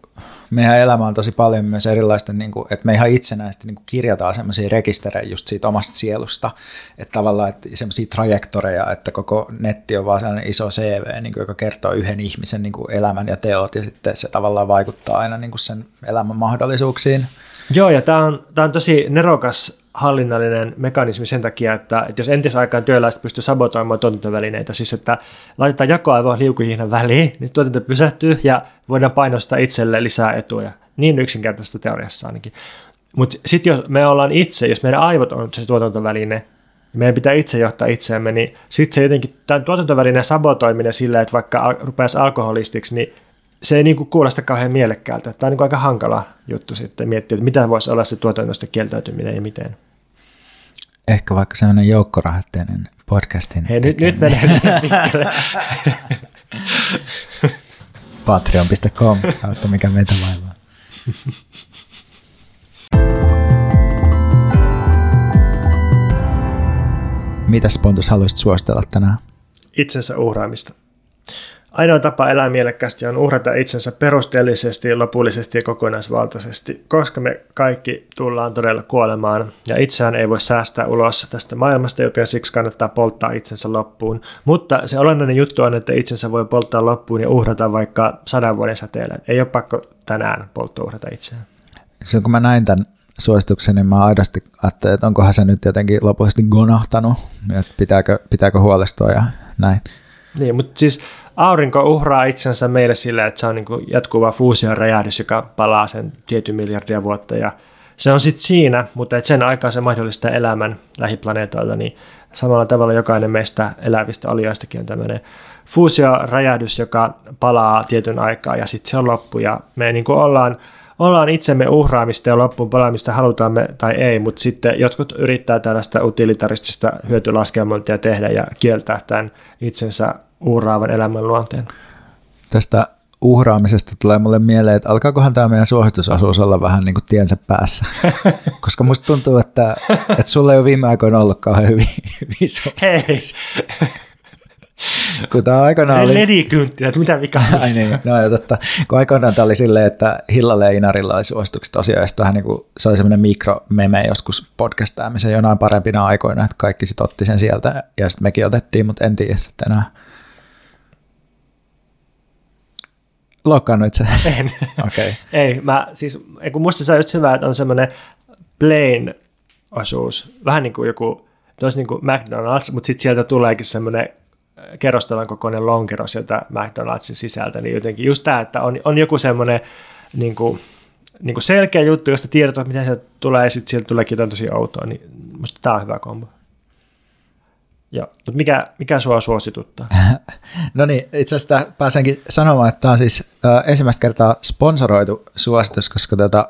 meidän elämä on tosi paljon myös erilaista, niin kuin, että me ihan itsenäisesti niin kuin kirjataan semmoisia rekisterejä just siitä omasta sielusta, että tavallaan että semmoisia trajektoreja, että koko netti on vaan sellainen iso CV, niin kuin, joka kertoo yhden ihmisen niin kuin elämän ja teot, ja sitten se tavallaan vaikuttaa aina niin kuin sen elämän mahdollisuuksiin. Joo, ja tämä on, tämä on tosi nerokas hallinnallinen mekanismi sen takia, että, että jos entisaikaan työläiset pystyy sabotoimaan tuotantovälineitä, siis että laitetaan jakoaivoa liukuhihnan väliin, niin tuotanto pysähtyy ja voidaan painostaa itselle lisää etuja. Niin yksinkertaista teoriassa ainakin. Mutta sitten jos me ollaan itse, jos meidän aivot on se tuotantoväline, niin meidän pitää itse johtaa itseämme, niin sitten se jotenkin, tämän tuotantovälinen sabotoiminen sillä, että vaikka rupeaisi alkoholistiksi, niin se ei niin kuin kuulosta kauhean mielekkäältä. Tämä on niin kuin aika hankala juttu sitten miettiä, että mitä voisi olla se tuotannosta kieltäytyminen ja miten. Ehkä vaikka sellainen joukkorahoitteinen podcastin Hei, nyt, nyt pitkälle. Patreon.com kautta mikä meitä vaivaa. Mitäs Pontus haluaisit suositella tänään? itsensä uhraamista. Ainoa tapa elää mielekkäästi on uhrata itsensä perusteellisesti, lopullisesti ja kokonaisvaltaisesti, koska me kaikki tullaan todella kuolemaan ja itseään ei voi säästää ulos tästä maailmasta, joten siksi kannattaa polttaa itsensä loppuun. Mutta se olennainen juttu on, että itsensä voi polttaa loppuun ja uhrata vaikka sadan vuoden säteellä. Ei ole pakko tänään poltto uhrata itseään. Silloin kun mä näin tämän suosituksen, niin mä aidosti ajattelin, että onkohan se nyt jotenkin lopullisesti gonahtanut, että pitääkö, pitääkö huolestua ja näin. Niin, mutta siis aurinko uhraa itsensä meille sillä, että se on niin jatkuva fuusion räjähdys, joka palaa sen tietyn miljardia vuotta. Ja se on sitten siinä, mutta et sen aikaan se mahdollistaa elämän lähiplaneetoilla, niin samalla tavalla jokainen meistä elävistä olioistakin on tämmöinen fuusioräjähdys, joka palaa tietyn aikaa ja sitten se on loppu. Ja me niin ollaan, ollaan itsemme uhraamista ja loppuun palaamista halutaan me tai ei, mutta sitten jotkut yrittää tällaista utilitaristista hyötylaskelmointia tehdä ja kieltää tämän itsensä uhraavan elämän luonteen. Tästä uhraamisesta tulee mulle mieleen, että alkaakohan tämä meidän suositusosuus olla vähän niin kuin tiensä päässä. Koska musta tuntuu, että, että sulla ei ole viime aikoina ollut kauhean hyvin, hyvin. Hei, Kun tämä aikanaan oli... ledikynttilät, mitä vikaa Ai niin, no joo, totta. Kun aikoinaan tämä oli silleen, että Hillalle ja Inarilla oli suositukset tosiaan, ja sitten vähän niin kuin, se oli semmoinen mikromeme joskus podcastaamisen jonain parempina aikoina, että kaikki sitten otti sen sieltä, ja sitten mekin otettiin, mutta en tiedä sitten enää. Loukkaannuit se? En. Okei. Okay. Ei, mä siis, kun musta se on just hyvä, että on semmoinen plain osuus, vähän niin kuin joku, olisi niin kuin McDonald's, mutta sitten sieltä tuleekin semmoinen kerrostavan kokoinen lonkero sieltä McDonald'sin sisältä, niin jotenkin just tämä, että on, on joku semmoinen niin kuin, niin kuin selkeä juttu, josta tiedät, mitä sieltä tulee, ja sitten sieltä tuleekin jotain tosi outoa, niin musta tämä on hyvä kombo. Joo, mutta mikä, mikä sua suosituttaa? No niin, itse asiassa pääsenkin sanomaan, että tämä on siis äh, ensimmäistä kertaa sponsoroitu suositus, koska tota,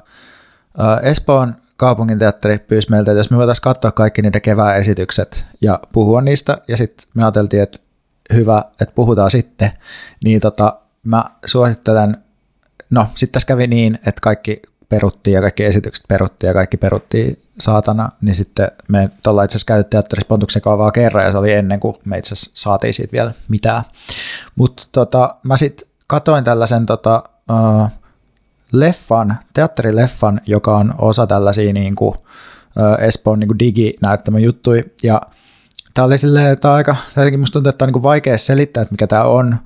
äh, Espoon kaupungin teatteri pyysi meiltä, että jos me voitaisiin katsoa kaikki niiden kevään esitykset ja puhua niistä, ja sitten me ajateltiin, että hyvä, että puhutaan sitten, niin tota, mä suosittelen, no sitten tässä kävi niin, että kaikki peruttiin ja kaikki esitykset peruttiin ja kaikki peruttiin saatana, niin sitten me tuolla itse asiassa käytettiin teatterissa Pontuksen kaavaa kerran ja se oli ennen kuin me itse asiassa saatiin siitä vielä mitään. Mutta tota, mä sitten katoin tällaisen tota, uh, leffan, teatterileffan, joka on osa tällaisia niin kuin, uh, Espoon niin kuin diginäyttämä juttui ja tämä oli silleen, että aika, jotenkin musta tuntuu, että on niin kuin vaikea selittää, että mikä tämä on,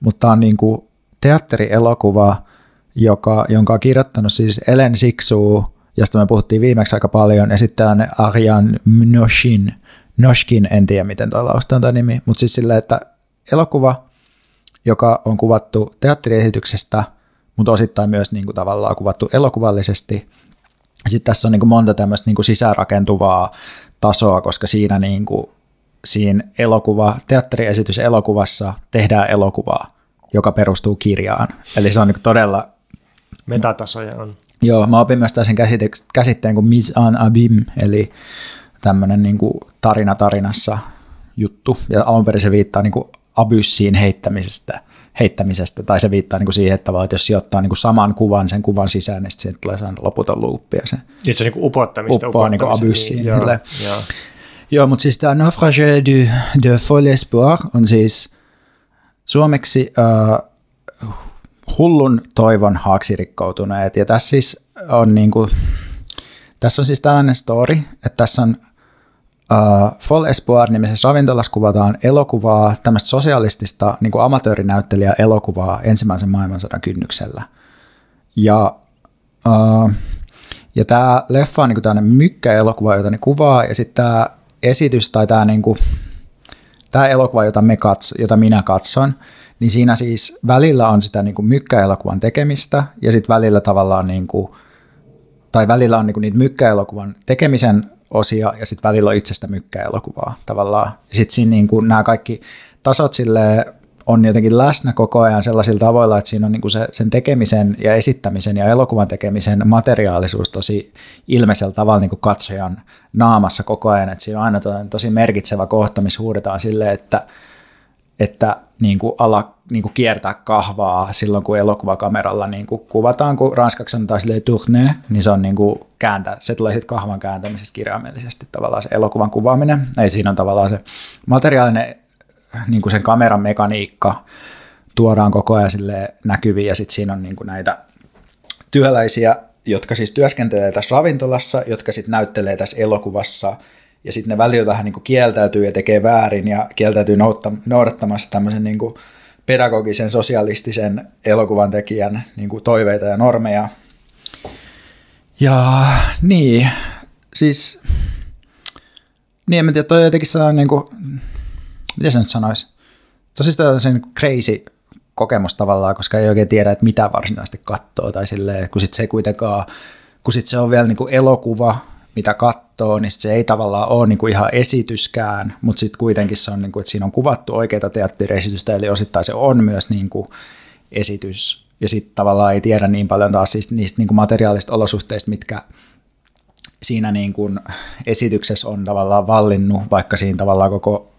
mutta tämä on niin kuin teatterielokuva, joka, jonka on kirjoittanut siis Ellen Siksu, josta me puhuttiin viimeksi aika paljon, ja sitten Arjan Noshin, Noshkin, en tiedä miten tuo lausutaan tämä nimi, mutta siis silleen, että elokuva, joka on kuvattu teatteriesityksestä, mutta osittain myös niin kuin tavallaan kuvattu elokuvallisesti. Sitten tässä on niin kuin monta tämmöistä niin kuin sisäänrakentuvaa tasoa, koska siinä, niin kuin, siinä elokuva, teatteriesitys elokuvassa tehdään elokuvaa, joka perustuu kirjaan. Eli se on niin kuin todella Metatasoja on. Joo, mä opin myös käsite- käsitteen kuin mise en abîme, eli tämmöinen niin kuin tarina tarinassa juttu, ja alun perin se viittaa niin kuin abyssiin heittämisestä, heittämisestä, tai se viittaa niin kuin siihen, että, että jos sijoittaa niin kuin saman kuvan sen kuvan sisään, niin sitten tulee sellainen loputon luuppi, ja se Niin se on niin upottamista. Uppoaa niin kuin abyssiin, Niin, joo, joo. Joo, mutta siis tämä Naufrage du, de Folle Espoir on siis suomeksi uh, hullun toivon haaksirikkoutuneet. Ja tässä siis on niinku, tässä on siis tällainen story, että tässä on uh, Folle Espoir nimisessä ravintolassa kuvataan elokuvaa, tämmöistä sosialistista niin kuin amatöörinäyttelijä elokuvaa ensimmäisen maailmansodan kynnyksellä. Ja, uh, ja Ja tämä leffa on niin tämmöinen mykkäelokuva, jota ne kuvaa, ja sitten tämä esitys tai tämä niin kuin, tämä elokuva, jota, me katso, jota minä katson, niin siinä siis välillä on sitä niin kuin mykkäelokuvan tekemistä, ja sitten välillä tavallaan niin kuin, tai välillä on niin kuin niitä mykkäelokuvan tekemisen osia, ja sitten välillä on itsestä mykkäelokuvaa tavallaan. Sitten siinä niin kuin nämä kaikki tasot sille on jotenkin läsnä koko ajan sellaisilla tavoilla, että siinä on niin kuin se, sen tekemisen ja esittämisen ja elokuvan tekemisen materiaalisuus tosi ilmeisellä tavalla niin kuin katsojan naamassa koko ajan, että siinä on aina tosi merkitsevä kohta, missä huudetaan silleen, että, että niin kuin ala niin kuin kiertää kahvaa silloin, kun elokuvakameralla niin kuin kuvataan, kun ranskaksi sanotaan silleen tourne, niin se on niin kuin kääntä, se tulee sitten kahvan kääntämisestä kirjaimellisesti tavallaan se elokuvan kuvaaminen. Ei siinä on tavallaan se materiaalinen niin kuin sen kameran mekaniikka tuodaan koko ajan sille näkyviin ja sitten siinä on niin kuin näitä työläisiä, jotka siis työskentelee tässä ravintolassa, jotka sitten näyttelee tässä elokuvassa ja sitten ne välillä vähän niin kuin kieltäytyy ja tekee väärin ja kieltäytyy noudattamassa tämmöisen niin kuin pedagogisen, sosialistisen elokuvan tekijän niin kuin toiveita ja normeja. Ja niin, siis niin en tiedä, toi jotenkin sellainen niin kuin, miten se nyt sanoisi, tosi sen crazy kokemus tavallaan, koska ei oikein tiedä, että mitä varsinaisesti katsoo, tai silleen, kun sit se kuitenkaan, kun sit se on vielä niin kuin elokuva, mitä katsoo, niin se ei tavallaan ole niin kuin ihan esityskään, mutta sitten kuitenkin se on, niin kuin, että siinä on kuvattu oikeita teatteriesitystä, eli osittain se on myös niin kuin esitys, ja sitten tavallaan ei tiedä niin paljon taas siis niistä niin kuin materiaalista olosuhteista, mitkä siinä niin kuin esityksessä on tavallaan vallinnut, vaikka siinä tavallaan koko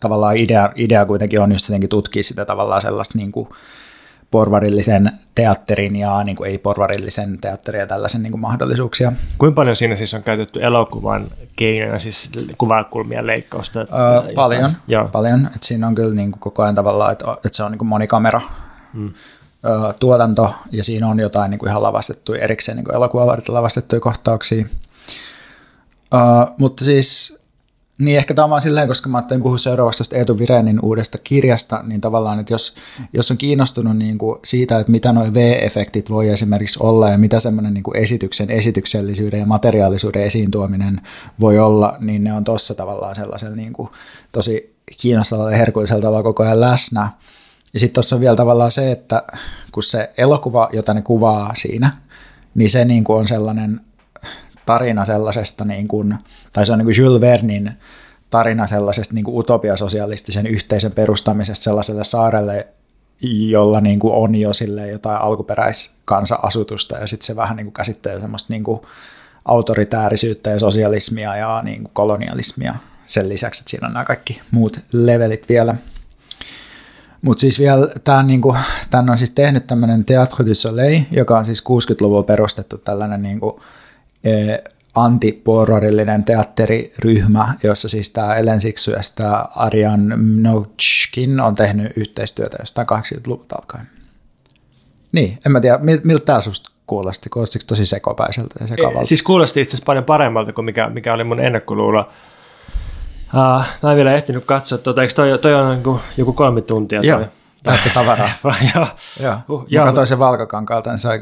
tavallaan idea, idea kuitenkin on just jotenkin tutkia sitä tavallaan sellaista niin kuin porvarillisen teatterin ja niin kuin ei-porvarillisen teatterin ja tällaisen niin kuin mahdollisuuksia. Kuinka paljon siinä siis on käytetty elokuvan keinoja, siis kuvakulmien leikkausta? Öö, paljon, Joo. paljon. Et siinä on kyllä niin kuin koko ajan tavallaan, että, että se on niin kuin monikamera öö, tuotanto ja siinä on jotain niin kuin ihan lavastettuja erikseen niin elokuva varten lavastettuja kohtauksia. Öö, mutta siis niin ehkä tämä on silleen, koska mä ajattelin puhua seuraavasta tästä Eetu Virenin uudesta kirjasta, niin tavallaan, että jos, jos on kiinnostunut niin kuin siitä, että mitä nuo V-efektit voi esimerkiksi olla ja mitä semmoinen niin esityksen esityksellisyyden ja materiaalisuuden esiin tuominen voi olla, niin ne on tuossa tavallaan sellaisella niin kuin tosi kiinnostavalla ja herkullisella tavalla koko ajan läsnä. Ja sitten tuossa on vielä tavallaan se, että kun se elokuva, jota ne kuvaa siinä, niin se niin kuin on sellainen tarina sellaisesta, niin kuin, tai se on niin kuin Jules Vernin tarina sellaisesta niin kuin utopiasosialistisen yhteisön perustamisesta sellaiselle saarelle, jolla niin kuin on jo sille jotain alkuperäiskansa-asutusta, ja sitten se vähän niin kuin käsittelee semmoista niin kuin autoritäärisyyttä ja sosialismia ja niin kuin kolonialismia sen lisäksi, että siinä on nämä kaikki muut levelit vielä. Mutta siis vielä tämän, niin kuin, tämän on siis tehnyt tämmöinen Théâtre du Soleil, joka on siis 60-luvulla perustettu tällainen niin kuin, antiporvarillinen teatteriryhmä, jossa siis tämä Ellen Sixu ja tämä Arian Mnochkin on tehnyt yhteistyötä jostain 80-luvulta alkaen. Niin, en mä tiedä, miltä tämä susta kuulosti? Kuulostiko tosi sekopäiseltä ja sekavalta? Siis kuulosti itse asiassa paljon paremmalta kuin mikä, mikä oli mun ennakkoluulo. Uh, mä en vielä ehtinyt katsoa, tuota, eikö toi, toi on niin joku kolme tuntia? Joo, täyttä tavaraa. joo. joo. Uh, mä katsoin sen valkokankaalta, niin sai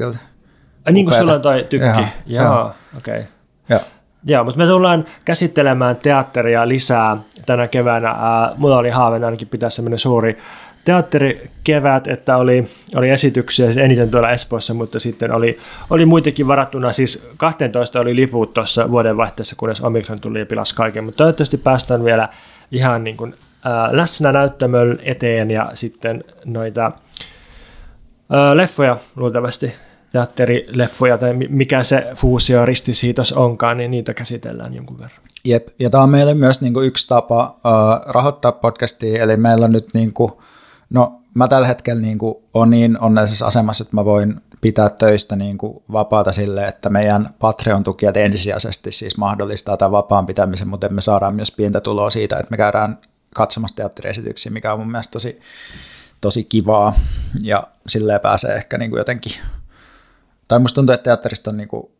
Ai niin kuin sulla on toi tykki? Joo, joo. okei. Okay. Joo. Joo, mutta me tullaan käsittelemään teatteria lisää tänä keväänä. Ää, mulla oli haaveena ainakin pitää semmoinen suuri teatterikevät, että oli, oli esityksiä siis eniten tuolla Espoossa, mutta sitten oli, oli muitakin varattuna, siis 12 oli liput tuossa vuodenvaihteessa, kunnes Omikron tuli ja pilasi kaiken, mutta toivottavasti päästään vielä ihan niin kuin, ää, läsnä näyttämön eteen ja sitten noita ää, leffoja luultavasti teatterileffoja tai mikä se fuusio ristisiitos onkaan, niin niitä käsitellään jonkun verran. Jep, ja tämä on meille myös niin kuin yksi tapa uh, rahoittaa podcastia, eli meillä on nyt, niin kuin, no mä tällä hetkellä niin kuin, on niin onnellisessa asemassa, että mä voin pitää töistä niin kuin vapaata sille, että meidän Patreon-tukijat ensisijaisesti siis mahdollistaa tämän vapaan pitämisen, mutta me saadaan myös pientä tuloa siitä, että me käydään katsomassa teatteriesityksiä, mikä on mun mielestä tosi, tosi kivaa ja silleen pääsee ehkä niin kuin jotenkin tai musta tuntuu, että teatterista on niinku,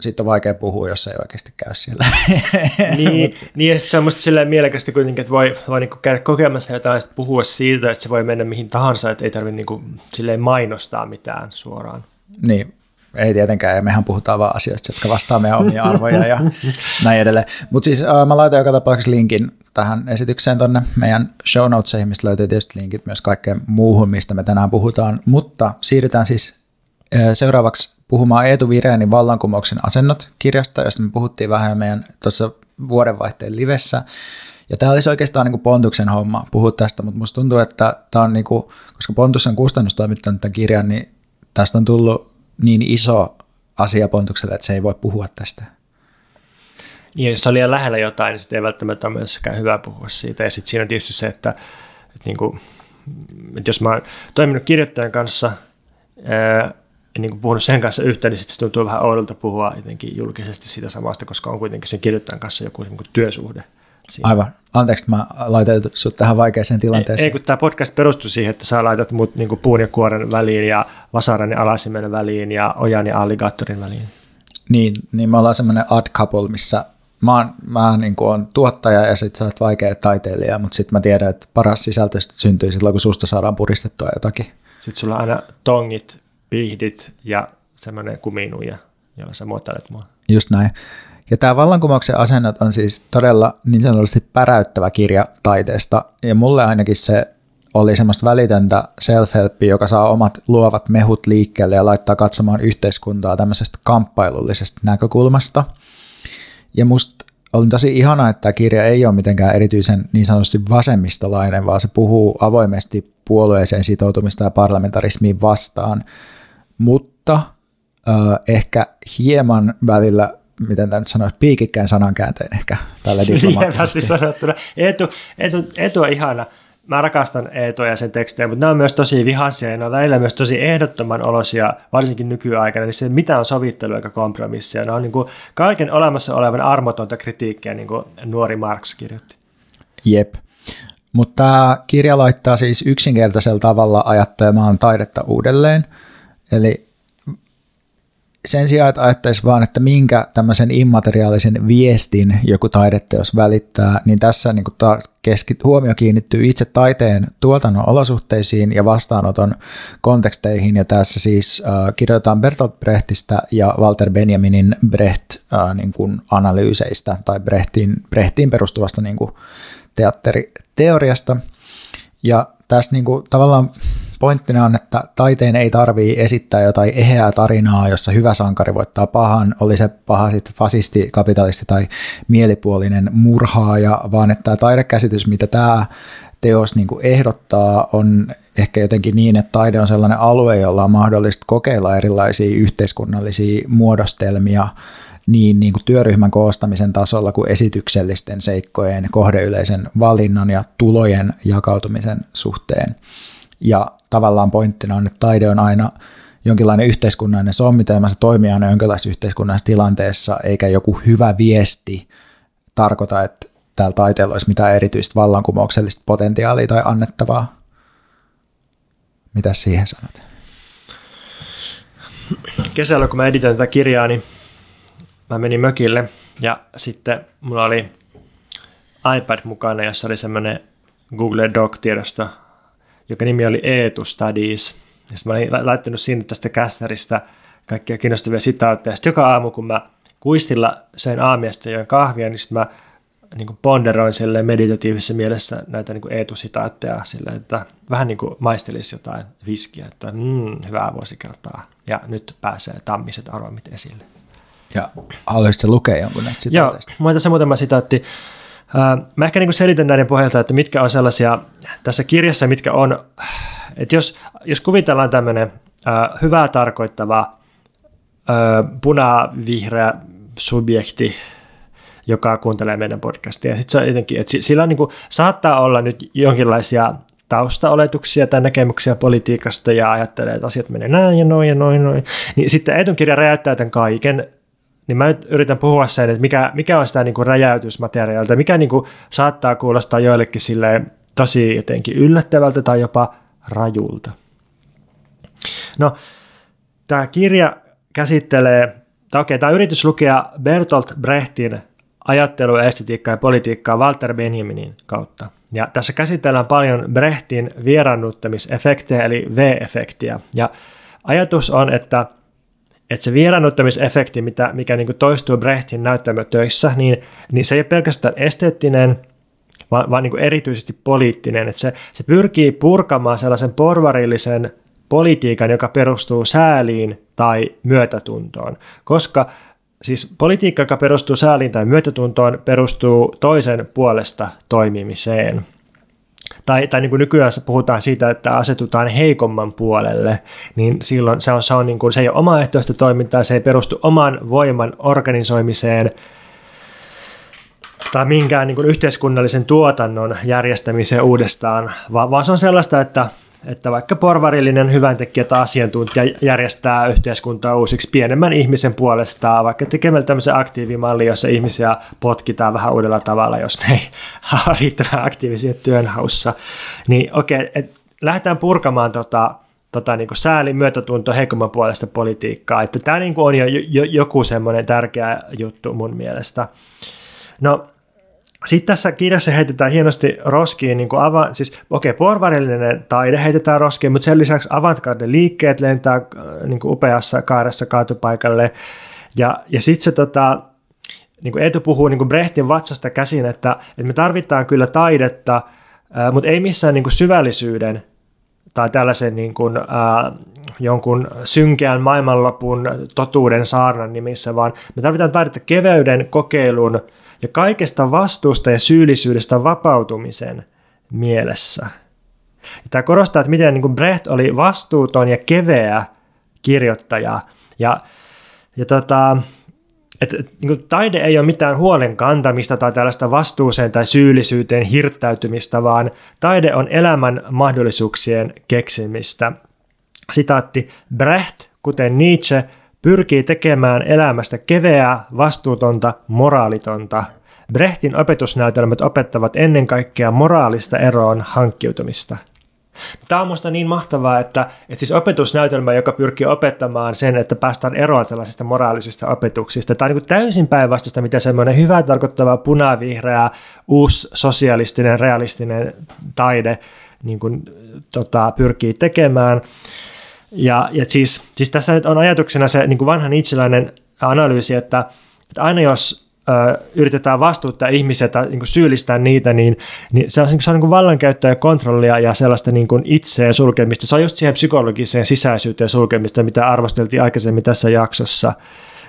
siitä on vaikea puhua, jos ei oikeasti käy siellä. niin, niin ja se on musta silleen mielekästä kuitenkin, että voi, voi niinku käydä kokemassa jotain ja puhua siitä, että se voi mennä mihin tahansa, että ei tarvitse niinku silleen mainostaa mitään suoraan. Niin, ei tietenkään, ja mehän puhutaan vaan asioista, jotka vastaa meidän omia arvoja ja näin edelleen. Mutta siis äh, mä laitan joka tapauksessa linkin tähän esitykseen tonne meidän show notesihin, mistä löytyy tietysti linkit myös kaikkeen muuhun, mistä me tänään puhutaan. Mutta siirrytään siis seuraavaksi puhumaan Eetu Vireenin vallankumouksen asennot kirjasta, josta me puhuttiin vähän meidän tuossa vuodenvaihteen livessä. Ja tämä olisi oikeastaan niin kuin Pontuksen homma puhua tästä, mutta musta tuntuu, että tämä on, niin kuin, koska Pontus on kustannustoimittanut tämän kirjan, niin tästä on tullut niin iso asia Pontukselle, että se ei voi puhua tästä. Niin, jos on liian lähellä jotain, niin sitten ei välttämättä ole myöskään hyvä puhua siitä. Ja sitten siinä on tietysti se, että, että, niin kuin, että jos mä oon toiminut kirjoittajan kanssa, ää, niin puhunut sen kanssa yhteen, niin sitten se tuntuu vähän oudolta puhua jotenkin julkisesti siitä samasta, koska on kuitenkin sen kirjoittajan kanssa joku niin kuin työsuhde. Siinä. Aivan. Anteeksi, mä laitan sut tähän vaikeaseen tilanteeseen. Ei, ei kun tämä podcast perustuu siihen, että sä laitat mut niin kuin puun ja kuoren väliin ja vasaran ja alasimen väliin ja ojan ja alligaattorin väliin. Niin, niin me ollaan semmoinen odd couple, missä mä oon, mä niin kuin on tuottaja ja sit sä oot vaikea taiteilija, mutta sitten mä tiedän, että paras sisältö syntyy silloin, kun susta saadaan puristettua jotakin. Sitten sulla on aina tongit, pihdit ja semmoinen kuminuja, jolla sä muotoilet mua. Just näin. Ja tämä vallankumouksen asennot on siis todella niin sanotusti päräyttävä kirja taiteesta, ja mulle ainakin se oli semmoista välitöntä self joka saa omat luovat mehut liikkeelle ja laittaa katsomaan yhteiskuntaa tämmöisestä kamppailullisesta näkökulmasta. Ja musta oli tosi ihana, että tämä kirja ei ole mitenkään erityisen niin sanotusti vasemmistolainen, vaan se puhuu avoimesti puolueeseen sitoutumista ja parlamentarismiin vastaan, mutta äh, ehkä hieman välillä miten tämä nyt sanoisi, piikikkään sanankäänteen ehkä tällä diplomaattisesti. sanottuna. Eetu, Eetu, Eetu on ihana. Mä rakastan Eetua ja sen tekstejä, mutta nämä on myös tosi vihaisia ja ne on välillä myös tosi ehdottoman olosia, varsinkin nykyaikana, niin se mitä on sovittelu eikä kompromissia. Ne on niin kuin kaiken olemassa olevan armotonta kritiikkiä, niin kuin nuori Marx kirjoitti. Jep. Mutta tämä kirja laittaa siis yksinkertaisella tavalla ajattelemaan taidetta uudelleen. Eli sen sijaan, että ajattelisi vaan, että minkä tämmöisen immateriaalisen viestin joku taideteos välittää, niin tässä niin ta- keskit- huomio kiinnittyy itse taiteen tuotannon olosuhteisiin ja vastaanoton konteksteihin, ja tässä siis äh, kirjoitetaan Bertolt Brechtistä ja Walter Benjaminin Brecht äh, niin kuin analyyseistä tai Brechtin, Brechtiin perustuvasta niin kuin teatteriteoriasta, ja tässä niin kuin, tavallaan Pointtina on, että taiteen ei tarvii esittää jotain eheää tarinaa, jossa hyvä sankari voittaa pahan, oli se paha sitten fasisti, kapitalisti tai mielipuolinen murhaaja, vaan että tämä taidekäsitys, mitä tämä teos niin kuin ehdottaa, on ehkä jotenkin niin, että taide on sellainen alue, jolla on mahdollista kokeilla erilaisia yhteiskunnallisia muodostelmia niin, niin kuin työryhmän koostamisen tasolla kuin esityksellisten seikkojen, kohdeyleisen valinnan ja tulojen jakautumisen suhteen. Ja tavallaan pointtina on, että taide on aina jonkinlainen yhteiskunnallinen sommitelma, se toimii aina jonkinlaisessa yhteiskunnallisessa tilanteessa, eikä joku hyvä viesti tarkoita, että täällä taiteella olisi mitään erityistä vallankumouksellista potentiaalia tai annettavaa. Mitä siihen sanot? Kesällä, kun mä editoin tätä kirjaa, niin mä menin mökille ja sitten mulla oli iPad mukana, jossa oli semmoinen Google Doc-tiedosto joka nimi oli Eetu Studies. Ja sitten mä olin laittanut sinne tästä kästäristä kaikkia kiinnostavia sitaatteja. Sitten joka aamu, kun mä kuistilla söin aamiasta ja kahvia, niin sitten mä niin kuin ponderoin sille meditatiivisessa mielessä näitä niin Eetu-sitaatteja sille, että vähän niin kuin maistelisi jotain viskiä, että mm, hyvää vuosikertaa. Ja nyt pääsee tammiset aromit esille. Ja haluaisitko lukea jonkun näistä sitaateista? Joo, on tässä muutama sitaatti. Mä ehkä niin selitän näiden pohjalta, että mitkä on sellaisia tässä kirjassa, mitkä on, että jos, jos kuvitellaan tämmöinen hyvää tarkoittava punavihreä subjekti, joka kuuntelee meidän podcastia. Sitten se on jotenkin, että sillä on niin kuin, saattaa olla nyt jonkinlaisia taustaoletuksia tai näkemyksiä politiikasta ja ajattelee, että asiat menee näin ja noin ja noin, noin. Niin sitten etunkirja räjäyttää tämän kaiken niin mä nyt yritän puhua sen, että mikä, mikä on sitä niin kuin räjäytysmateriaalia, mikä niin kuin saattaa kuulostaa joillekin silleen tosi jotenkin yllättävältä tai jopa rajulta. No, tämä kirja käsittelee, tai okei, tämä yritys lukea Bertolt Brechtin ajattelu, estetiikkaa ja politiikkaa Walter Benjaminin kautta. Ja tässä käsitellään paljon Brechtin vieraannuttamisefektejä, eli V-efektiä. Ja ajatus on, että että se vieraannuttamisefekti, mitä, mikä niin kuin toistuu Brechtin näyttämötöissä, niin, niin se ei ole pelkästään esteettinen, vaan, vaan niin kuin erityisesti poliittinen. Että se, se pyrkii purkamaan sellaisen porvarillisen politiikan, joka perustuu sääliin tai myötätuntoon, koska siis politiikka, joka perustuu sääliin tai myötätuntoon, perustuu toisen puolesta toimimiseen. Tai, tai niin kuin nykyään puhutaan siitä, että asetutaan heikomman puolelle, niin silloin se, on, se, on niin kuin, se ei ole omaehtoista toimintaa, se ei perustu oman voiman organisoimiseen tai minkään niin kuin yhteiskunnallisen tuotannon järjestämiseen uudestaan, vaan, vaan se on sellaista, että että vaikka porvarillinen hyväntekijä tai asiantuntija järjestää yhteiskuntaa uusiksi pienemmän ihmisen puolestaan, vaikka tekemällä tämmöisen aktiivimalli, jossa ihmisiä potkitaan vähän uudella tavalla, jos ne ei ole riittävän aktiivisia työnhaussa, niin okei, et lähdetään purkamaan tota, tota, niin kuin säälin myötätunto heikomman puolesta politiikkaa, että tämä niin on jo, jo joku semmoinen tärkeä juttu mun mielestä. No sitten tässä kirjassa heitetään hienosti roskiin, niin kuin ava, siis okei, okay, porvarillinen taide heitetään roskiin, mutta sen lisäksi avantgarde liikkeet lentää äh, niin kuin upeassa kaaressa kaatupaikalle. Ja, ja sitten se tota, niin kuin Eetu puhuu niin kuin Brehtin vatsasta käsin, että, että me tarvitaan kyllä taidetta, äh, mutta ei missään niin kuin syvällisyyden tai tällaisen niin kuin, äh, jonkun synkeän maailmanlopun totuuden saarnan nimissä, vaan me tarvitaan taidetta keveyden, kokeilun, ja kaikesta vastuusta ja syyllisyydestä vapautumisen mielessä. Ja tämä korostaa, että miten niin Brecht oli vastuuton ja keveä kirjoittaja. Ja, ja tota, että niin taide ei ole mitään huolen kantamista tai tällaista vastuuseen tai syyllisyyteen hirttäytymistä, vaan taide on elämän mahdollisuuksien keksimistä. Sitaatti, Brecht, kuten Nietzsche, pyrkii tekemään elämästä keveää, vastuutonta, moraalitonta. Brehtin opetusnäytelmät opettavat ennen kaikkea moraalista eroon hankkiutumista. Tämä on minusta niin mahtavaa, että, että siis opetusnäytelmä, joka pyrkii opettamaan sen, että päästään eroon sellaisista moraalisista opetuksista. Tämä on niin täysin päinvastaista, mitä semmoinen hyvä tarkoittava punavihreä, uusi sosialistinen, realistinen taide niin kuin, tota, pyrkii tekemään. Ja, ja siis, siis tässä nyt on ajatuksena se niin kuin vanhan itseläinen analyysi, että, että aina jos ö, yritetään vastuuttaa ihmisiä tai niin kuin syyllistää niitä, niin, niin se on, se on niin kuin vallankäyttöä ja kontrollia ja sellaista niin kuin itseen sulkemista. Se on just siihen psykologiseen sisäisyyteen sulkemista, mitä arvosteltiin aikaisemmin tässä jaksossa.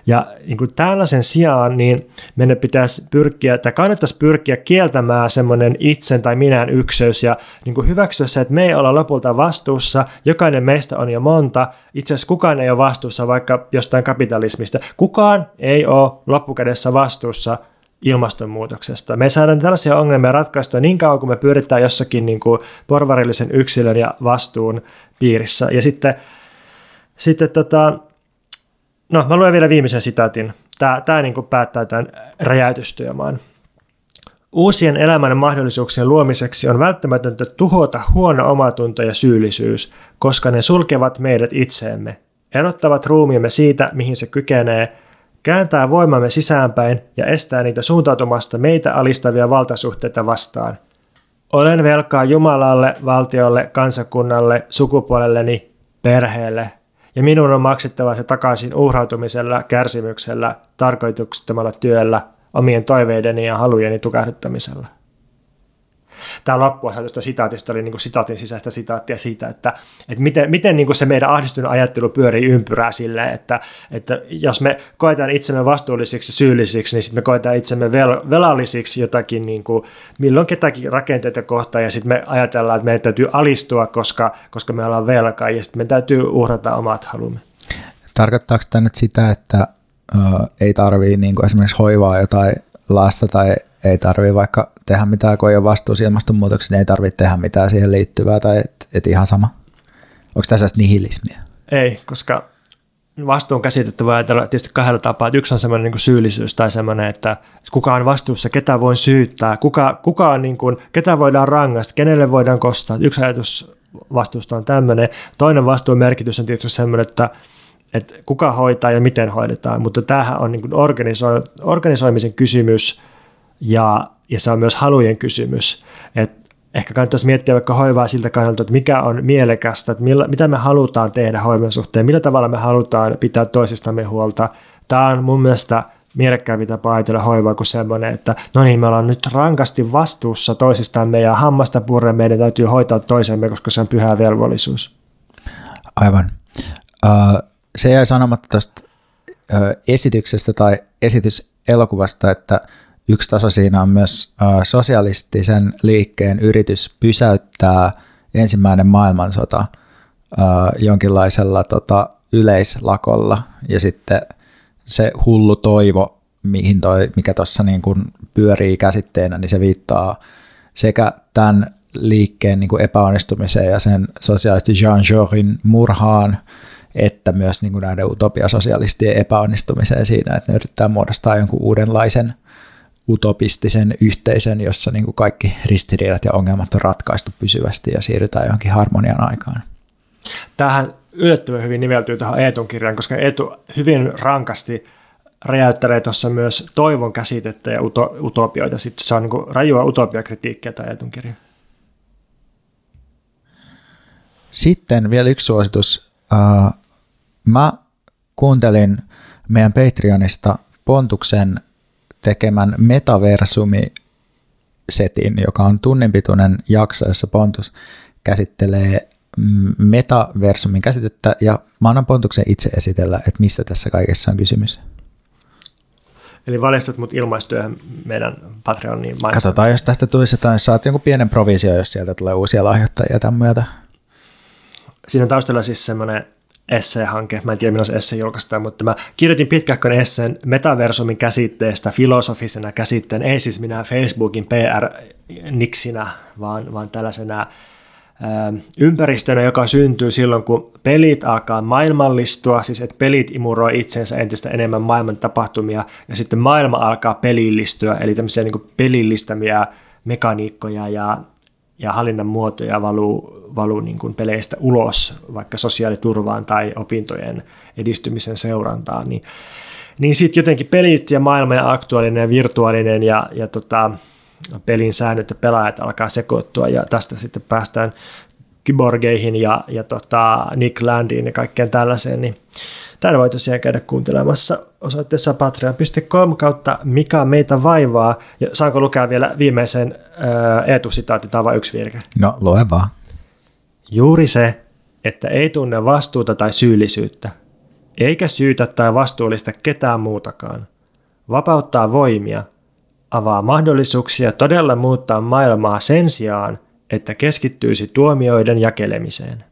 Ja niin kuin tällaisen sijaan niin meidän pitäisi pyrkiä, tai kannattaisi pyrkiä kieltämään semmoinen itsen tai minän ykseys ja niin kuin hyväksyä se, että me ei olla lopulta vastuussa, jokainen meistä on jo monta, itse asiassa kukaan ei ole vastuussa vaikka jostain kapitalismista, kukaan ei ole loppukädessä vastuussa ilmastonmuutoksesta. Me saadaan tällaisia ongelmia ratkaistua niin kauan, kun me pyörittää jossakin niin kuin porvarillisen yksilön ja vastuun piirissä. Ja sitten, sitten tota, No, mä luen vielä viimeisen sitaatin. Tämä, tämä niin päättää tämän räjäytystyömaan. Uusien elämän mahdollisuuksien luomiseksi on välttämätöntä tuhota huono omatunto ja syyllisyys, koska ne sulkevat meidät itseemme, erottavat ruumiimme siitä, mihin se kykenee, kääntää voimamme sisäänpäin ja estää niitä suuntautumasta meitä alistavia valtasuhteita vastaan. Olen velkaa Jumalalle, valtiolle, kansakunnalle, sukupuolelleni, perheelle, ja minun on maksettava se takaisin uhrautumisella, kärsimyksellä, tarkoituksettomalla työllä, omien toiveideni ja halujeni tukahduttamisella. Tämä loppuosa tuosta sitaatista oli niin kuin sitaatin sisäistä sitaattia siitä, että, että miten, miten niin kuin se meidän ahdistunut ajattelu pyörii ympyrää silleen, että, että jos me koetaan itsemme vastuullisiksi ja syyllisiksi, niin sitten me koetaan itsemme vel, velallisiksi jotakin niin kuin, milloin ketäkin rakenteita kohtaan ja sitten me ajatellaan, että meidän täytyy alistua, koska, koska me ollaan velkaa ja sitten me täytyy uhrata omat halumme. Tarkoittaako tämä nyt sitä, että ö, ei tarvii niin kuin esimerkiksi hoivaa jotain lasta tai ei tarvii vaikka tehdä mitään, kun ei ole vastuus ilmastonmuutoksen, niin ei tarvitse tehdä mitään siihen liittyvää, tai et, et ihan sama. Onko tässä nihilismiä? Ei, koska vastuun käsitettä voi ajatella tietysti kahdella tapaa. Että yksi on semmoinen niin syyllisyys tai semmoinen, että kuka on vastuussa, ketä voi syyttää, kuka, kuka on niin kuin, ketä voidaan rangaista, kenelle voidaan kostaa. Yksi ajatus vastuusta on tämmöinen. Toinen vastuun merkitys on tietysti semmoinen, että että kuka hoitaa ja miten hoidetaan, mutta tämähän on niin kuin organiso- organisoimisen kysymys ja, ja se on myös halujen kysymys. Et, ehkä kannattaisi miettiä vaikka hoivaa siltä kannalta, että mikä on mielekästä, että millä, mitä me halutaan tehdä hoivan suhteen, millä tavalla me halutaan pitää toisistamme huolta. Tämä on mun mielestä mielekkäämpi tapa ajatella hoivaa kuin semmoinen, että no niin, me ollaan nyt rankasti vastuussa toisistamme ja hammasta purre meidän täytyy hoitaa toisemme, koska se on pyhä velvollisuus. Aivan. Uh, se jäi sanomatta tuosta uh, esityksestä tai esityselokuvasta, että yksi taso siinä on myös sosialistisen liikkeen yritys pysäyttää ensimmäinen maailmansota jonkinlaisella tota, yleislakolla. Ja sitten se hullu toivo, mihin toi, mikä tuossa niin kuin pyörii käsitteenä, niin se viittaa sekä tämän liikkeen niin kuin epäonnistumiseen ja sen sosiaalisti Jean Jaurèsin murhaan, että myös niin kuin näiden utopiasosialistien epäonnistumiseen siinä, että ne yrittää muodostaa jonkun uudenlaisen utopistisen yhteisön, jossa niin kuin kaikki ristiriidat ja ongelmat on ratkaistu pysyvästi ja siirrytään johonkin harmonian aikaan. Tähän yllättävän hyvin niveltyy tähän Eetun kirjaan, koska Eetu hyvin rankasti räjäyttelee tuossa myös toivon käsitettä ja uto, utopioita. Sitten se on niin rajua utopiakritiikkiä tämä Eetun kirja. Sitten vielä yksi suositus. Uh, mä kuuntelin meidän Patreonista Pontuksen tekemän metaversumi-setin, joka on tunninpituinen jakso, jossa Pontus käsittelee metaversumin käsitettä, ja mä annan Pontuksen itse esitellä, että mistä tässä kaikessa on kysymys. Eli valjastat mut ilmaistyöhön meidän Patreonin Katsotaan, jos tästä tulisi jotain, saat jonkun pienen provisio, jos sieltä tulee uusia lahjoittajia tämän myötä. Siinä on taustalla siis semmoinen esseehanke, mä en tiedä milloin se esse julkaistaan, mutta mä kirjoitin pitkähkön esseen metaversumin käsitteestä filosofisena käsitteen, ei siis minä Facebookin PR-niksinä, vaan, vaan tällaisena ympäristönä, joka syntyy silloin, kun pelit alkaa maailmallistua, siis että pelit imuroi itsensä entistä enemmän maailman tapahtumia, ja sitten maailma alkaa pelillistyä, eli tämmöisiä niin pelillistämiä mekaniikkoja ja, ja hallinnan muotoja valuu, valuu niin kuin peleistä ulos, vaikka sosiaaliturvaan tai opintojen edistymisen seurantaan, niin, niin sitten jotenkin pelit ja maailma ja aktuaalinen ja virtuaalinen ja, ja tota, pelin säännöt ja pelaajat alkaa sekoittua ja tästä sitten päästään kyborgeihin ja, ja tota Nick Landiin ja kaikkeen tällaiseen, niin Tänne voi tosiaan käydä kuuntelemassa osoitteessa patreon.com kautta mikä meitä vaivaa. Ja saanko lukea vielä viimeisen tämä on vain yksi virke. No, lue vaan. Juuri se, että ei tunne vastuuta tai syyllisyyttä, eikä syytä tai vastuullista ketään muutakaan. Vapauttaa voimia – avaa mahdollisuuksia todella muuttaa maailmaa sen sijaan, että keskittyisi tuomioiden jakelemiseen.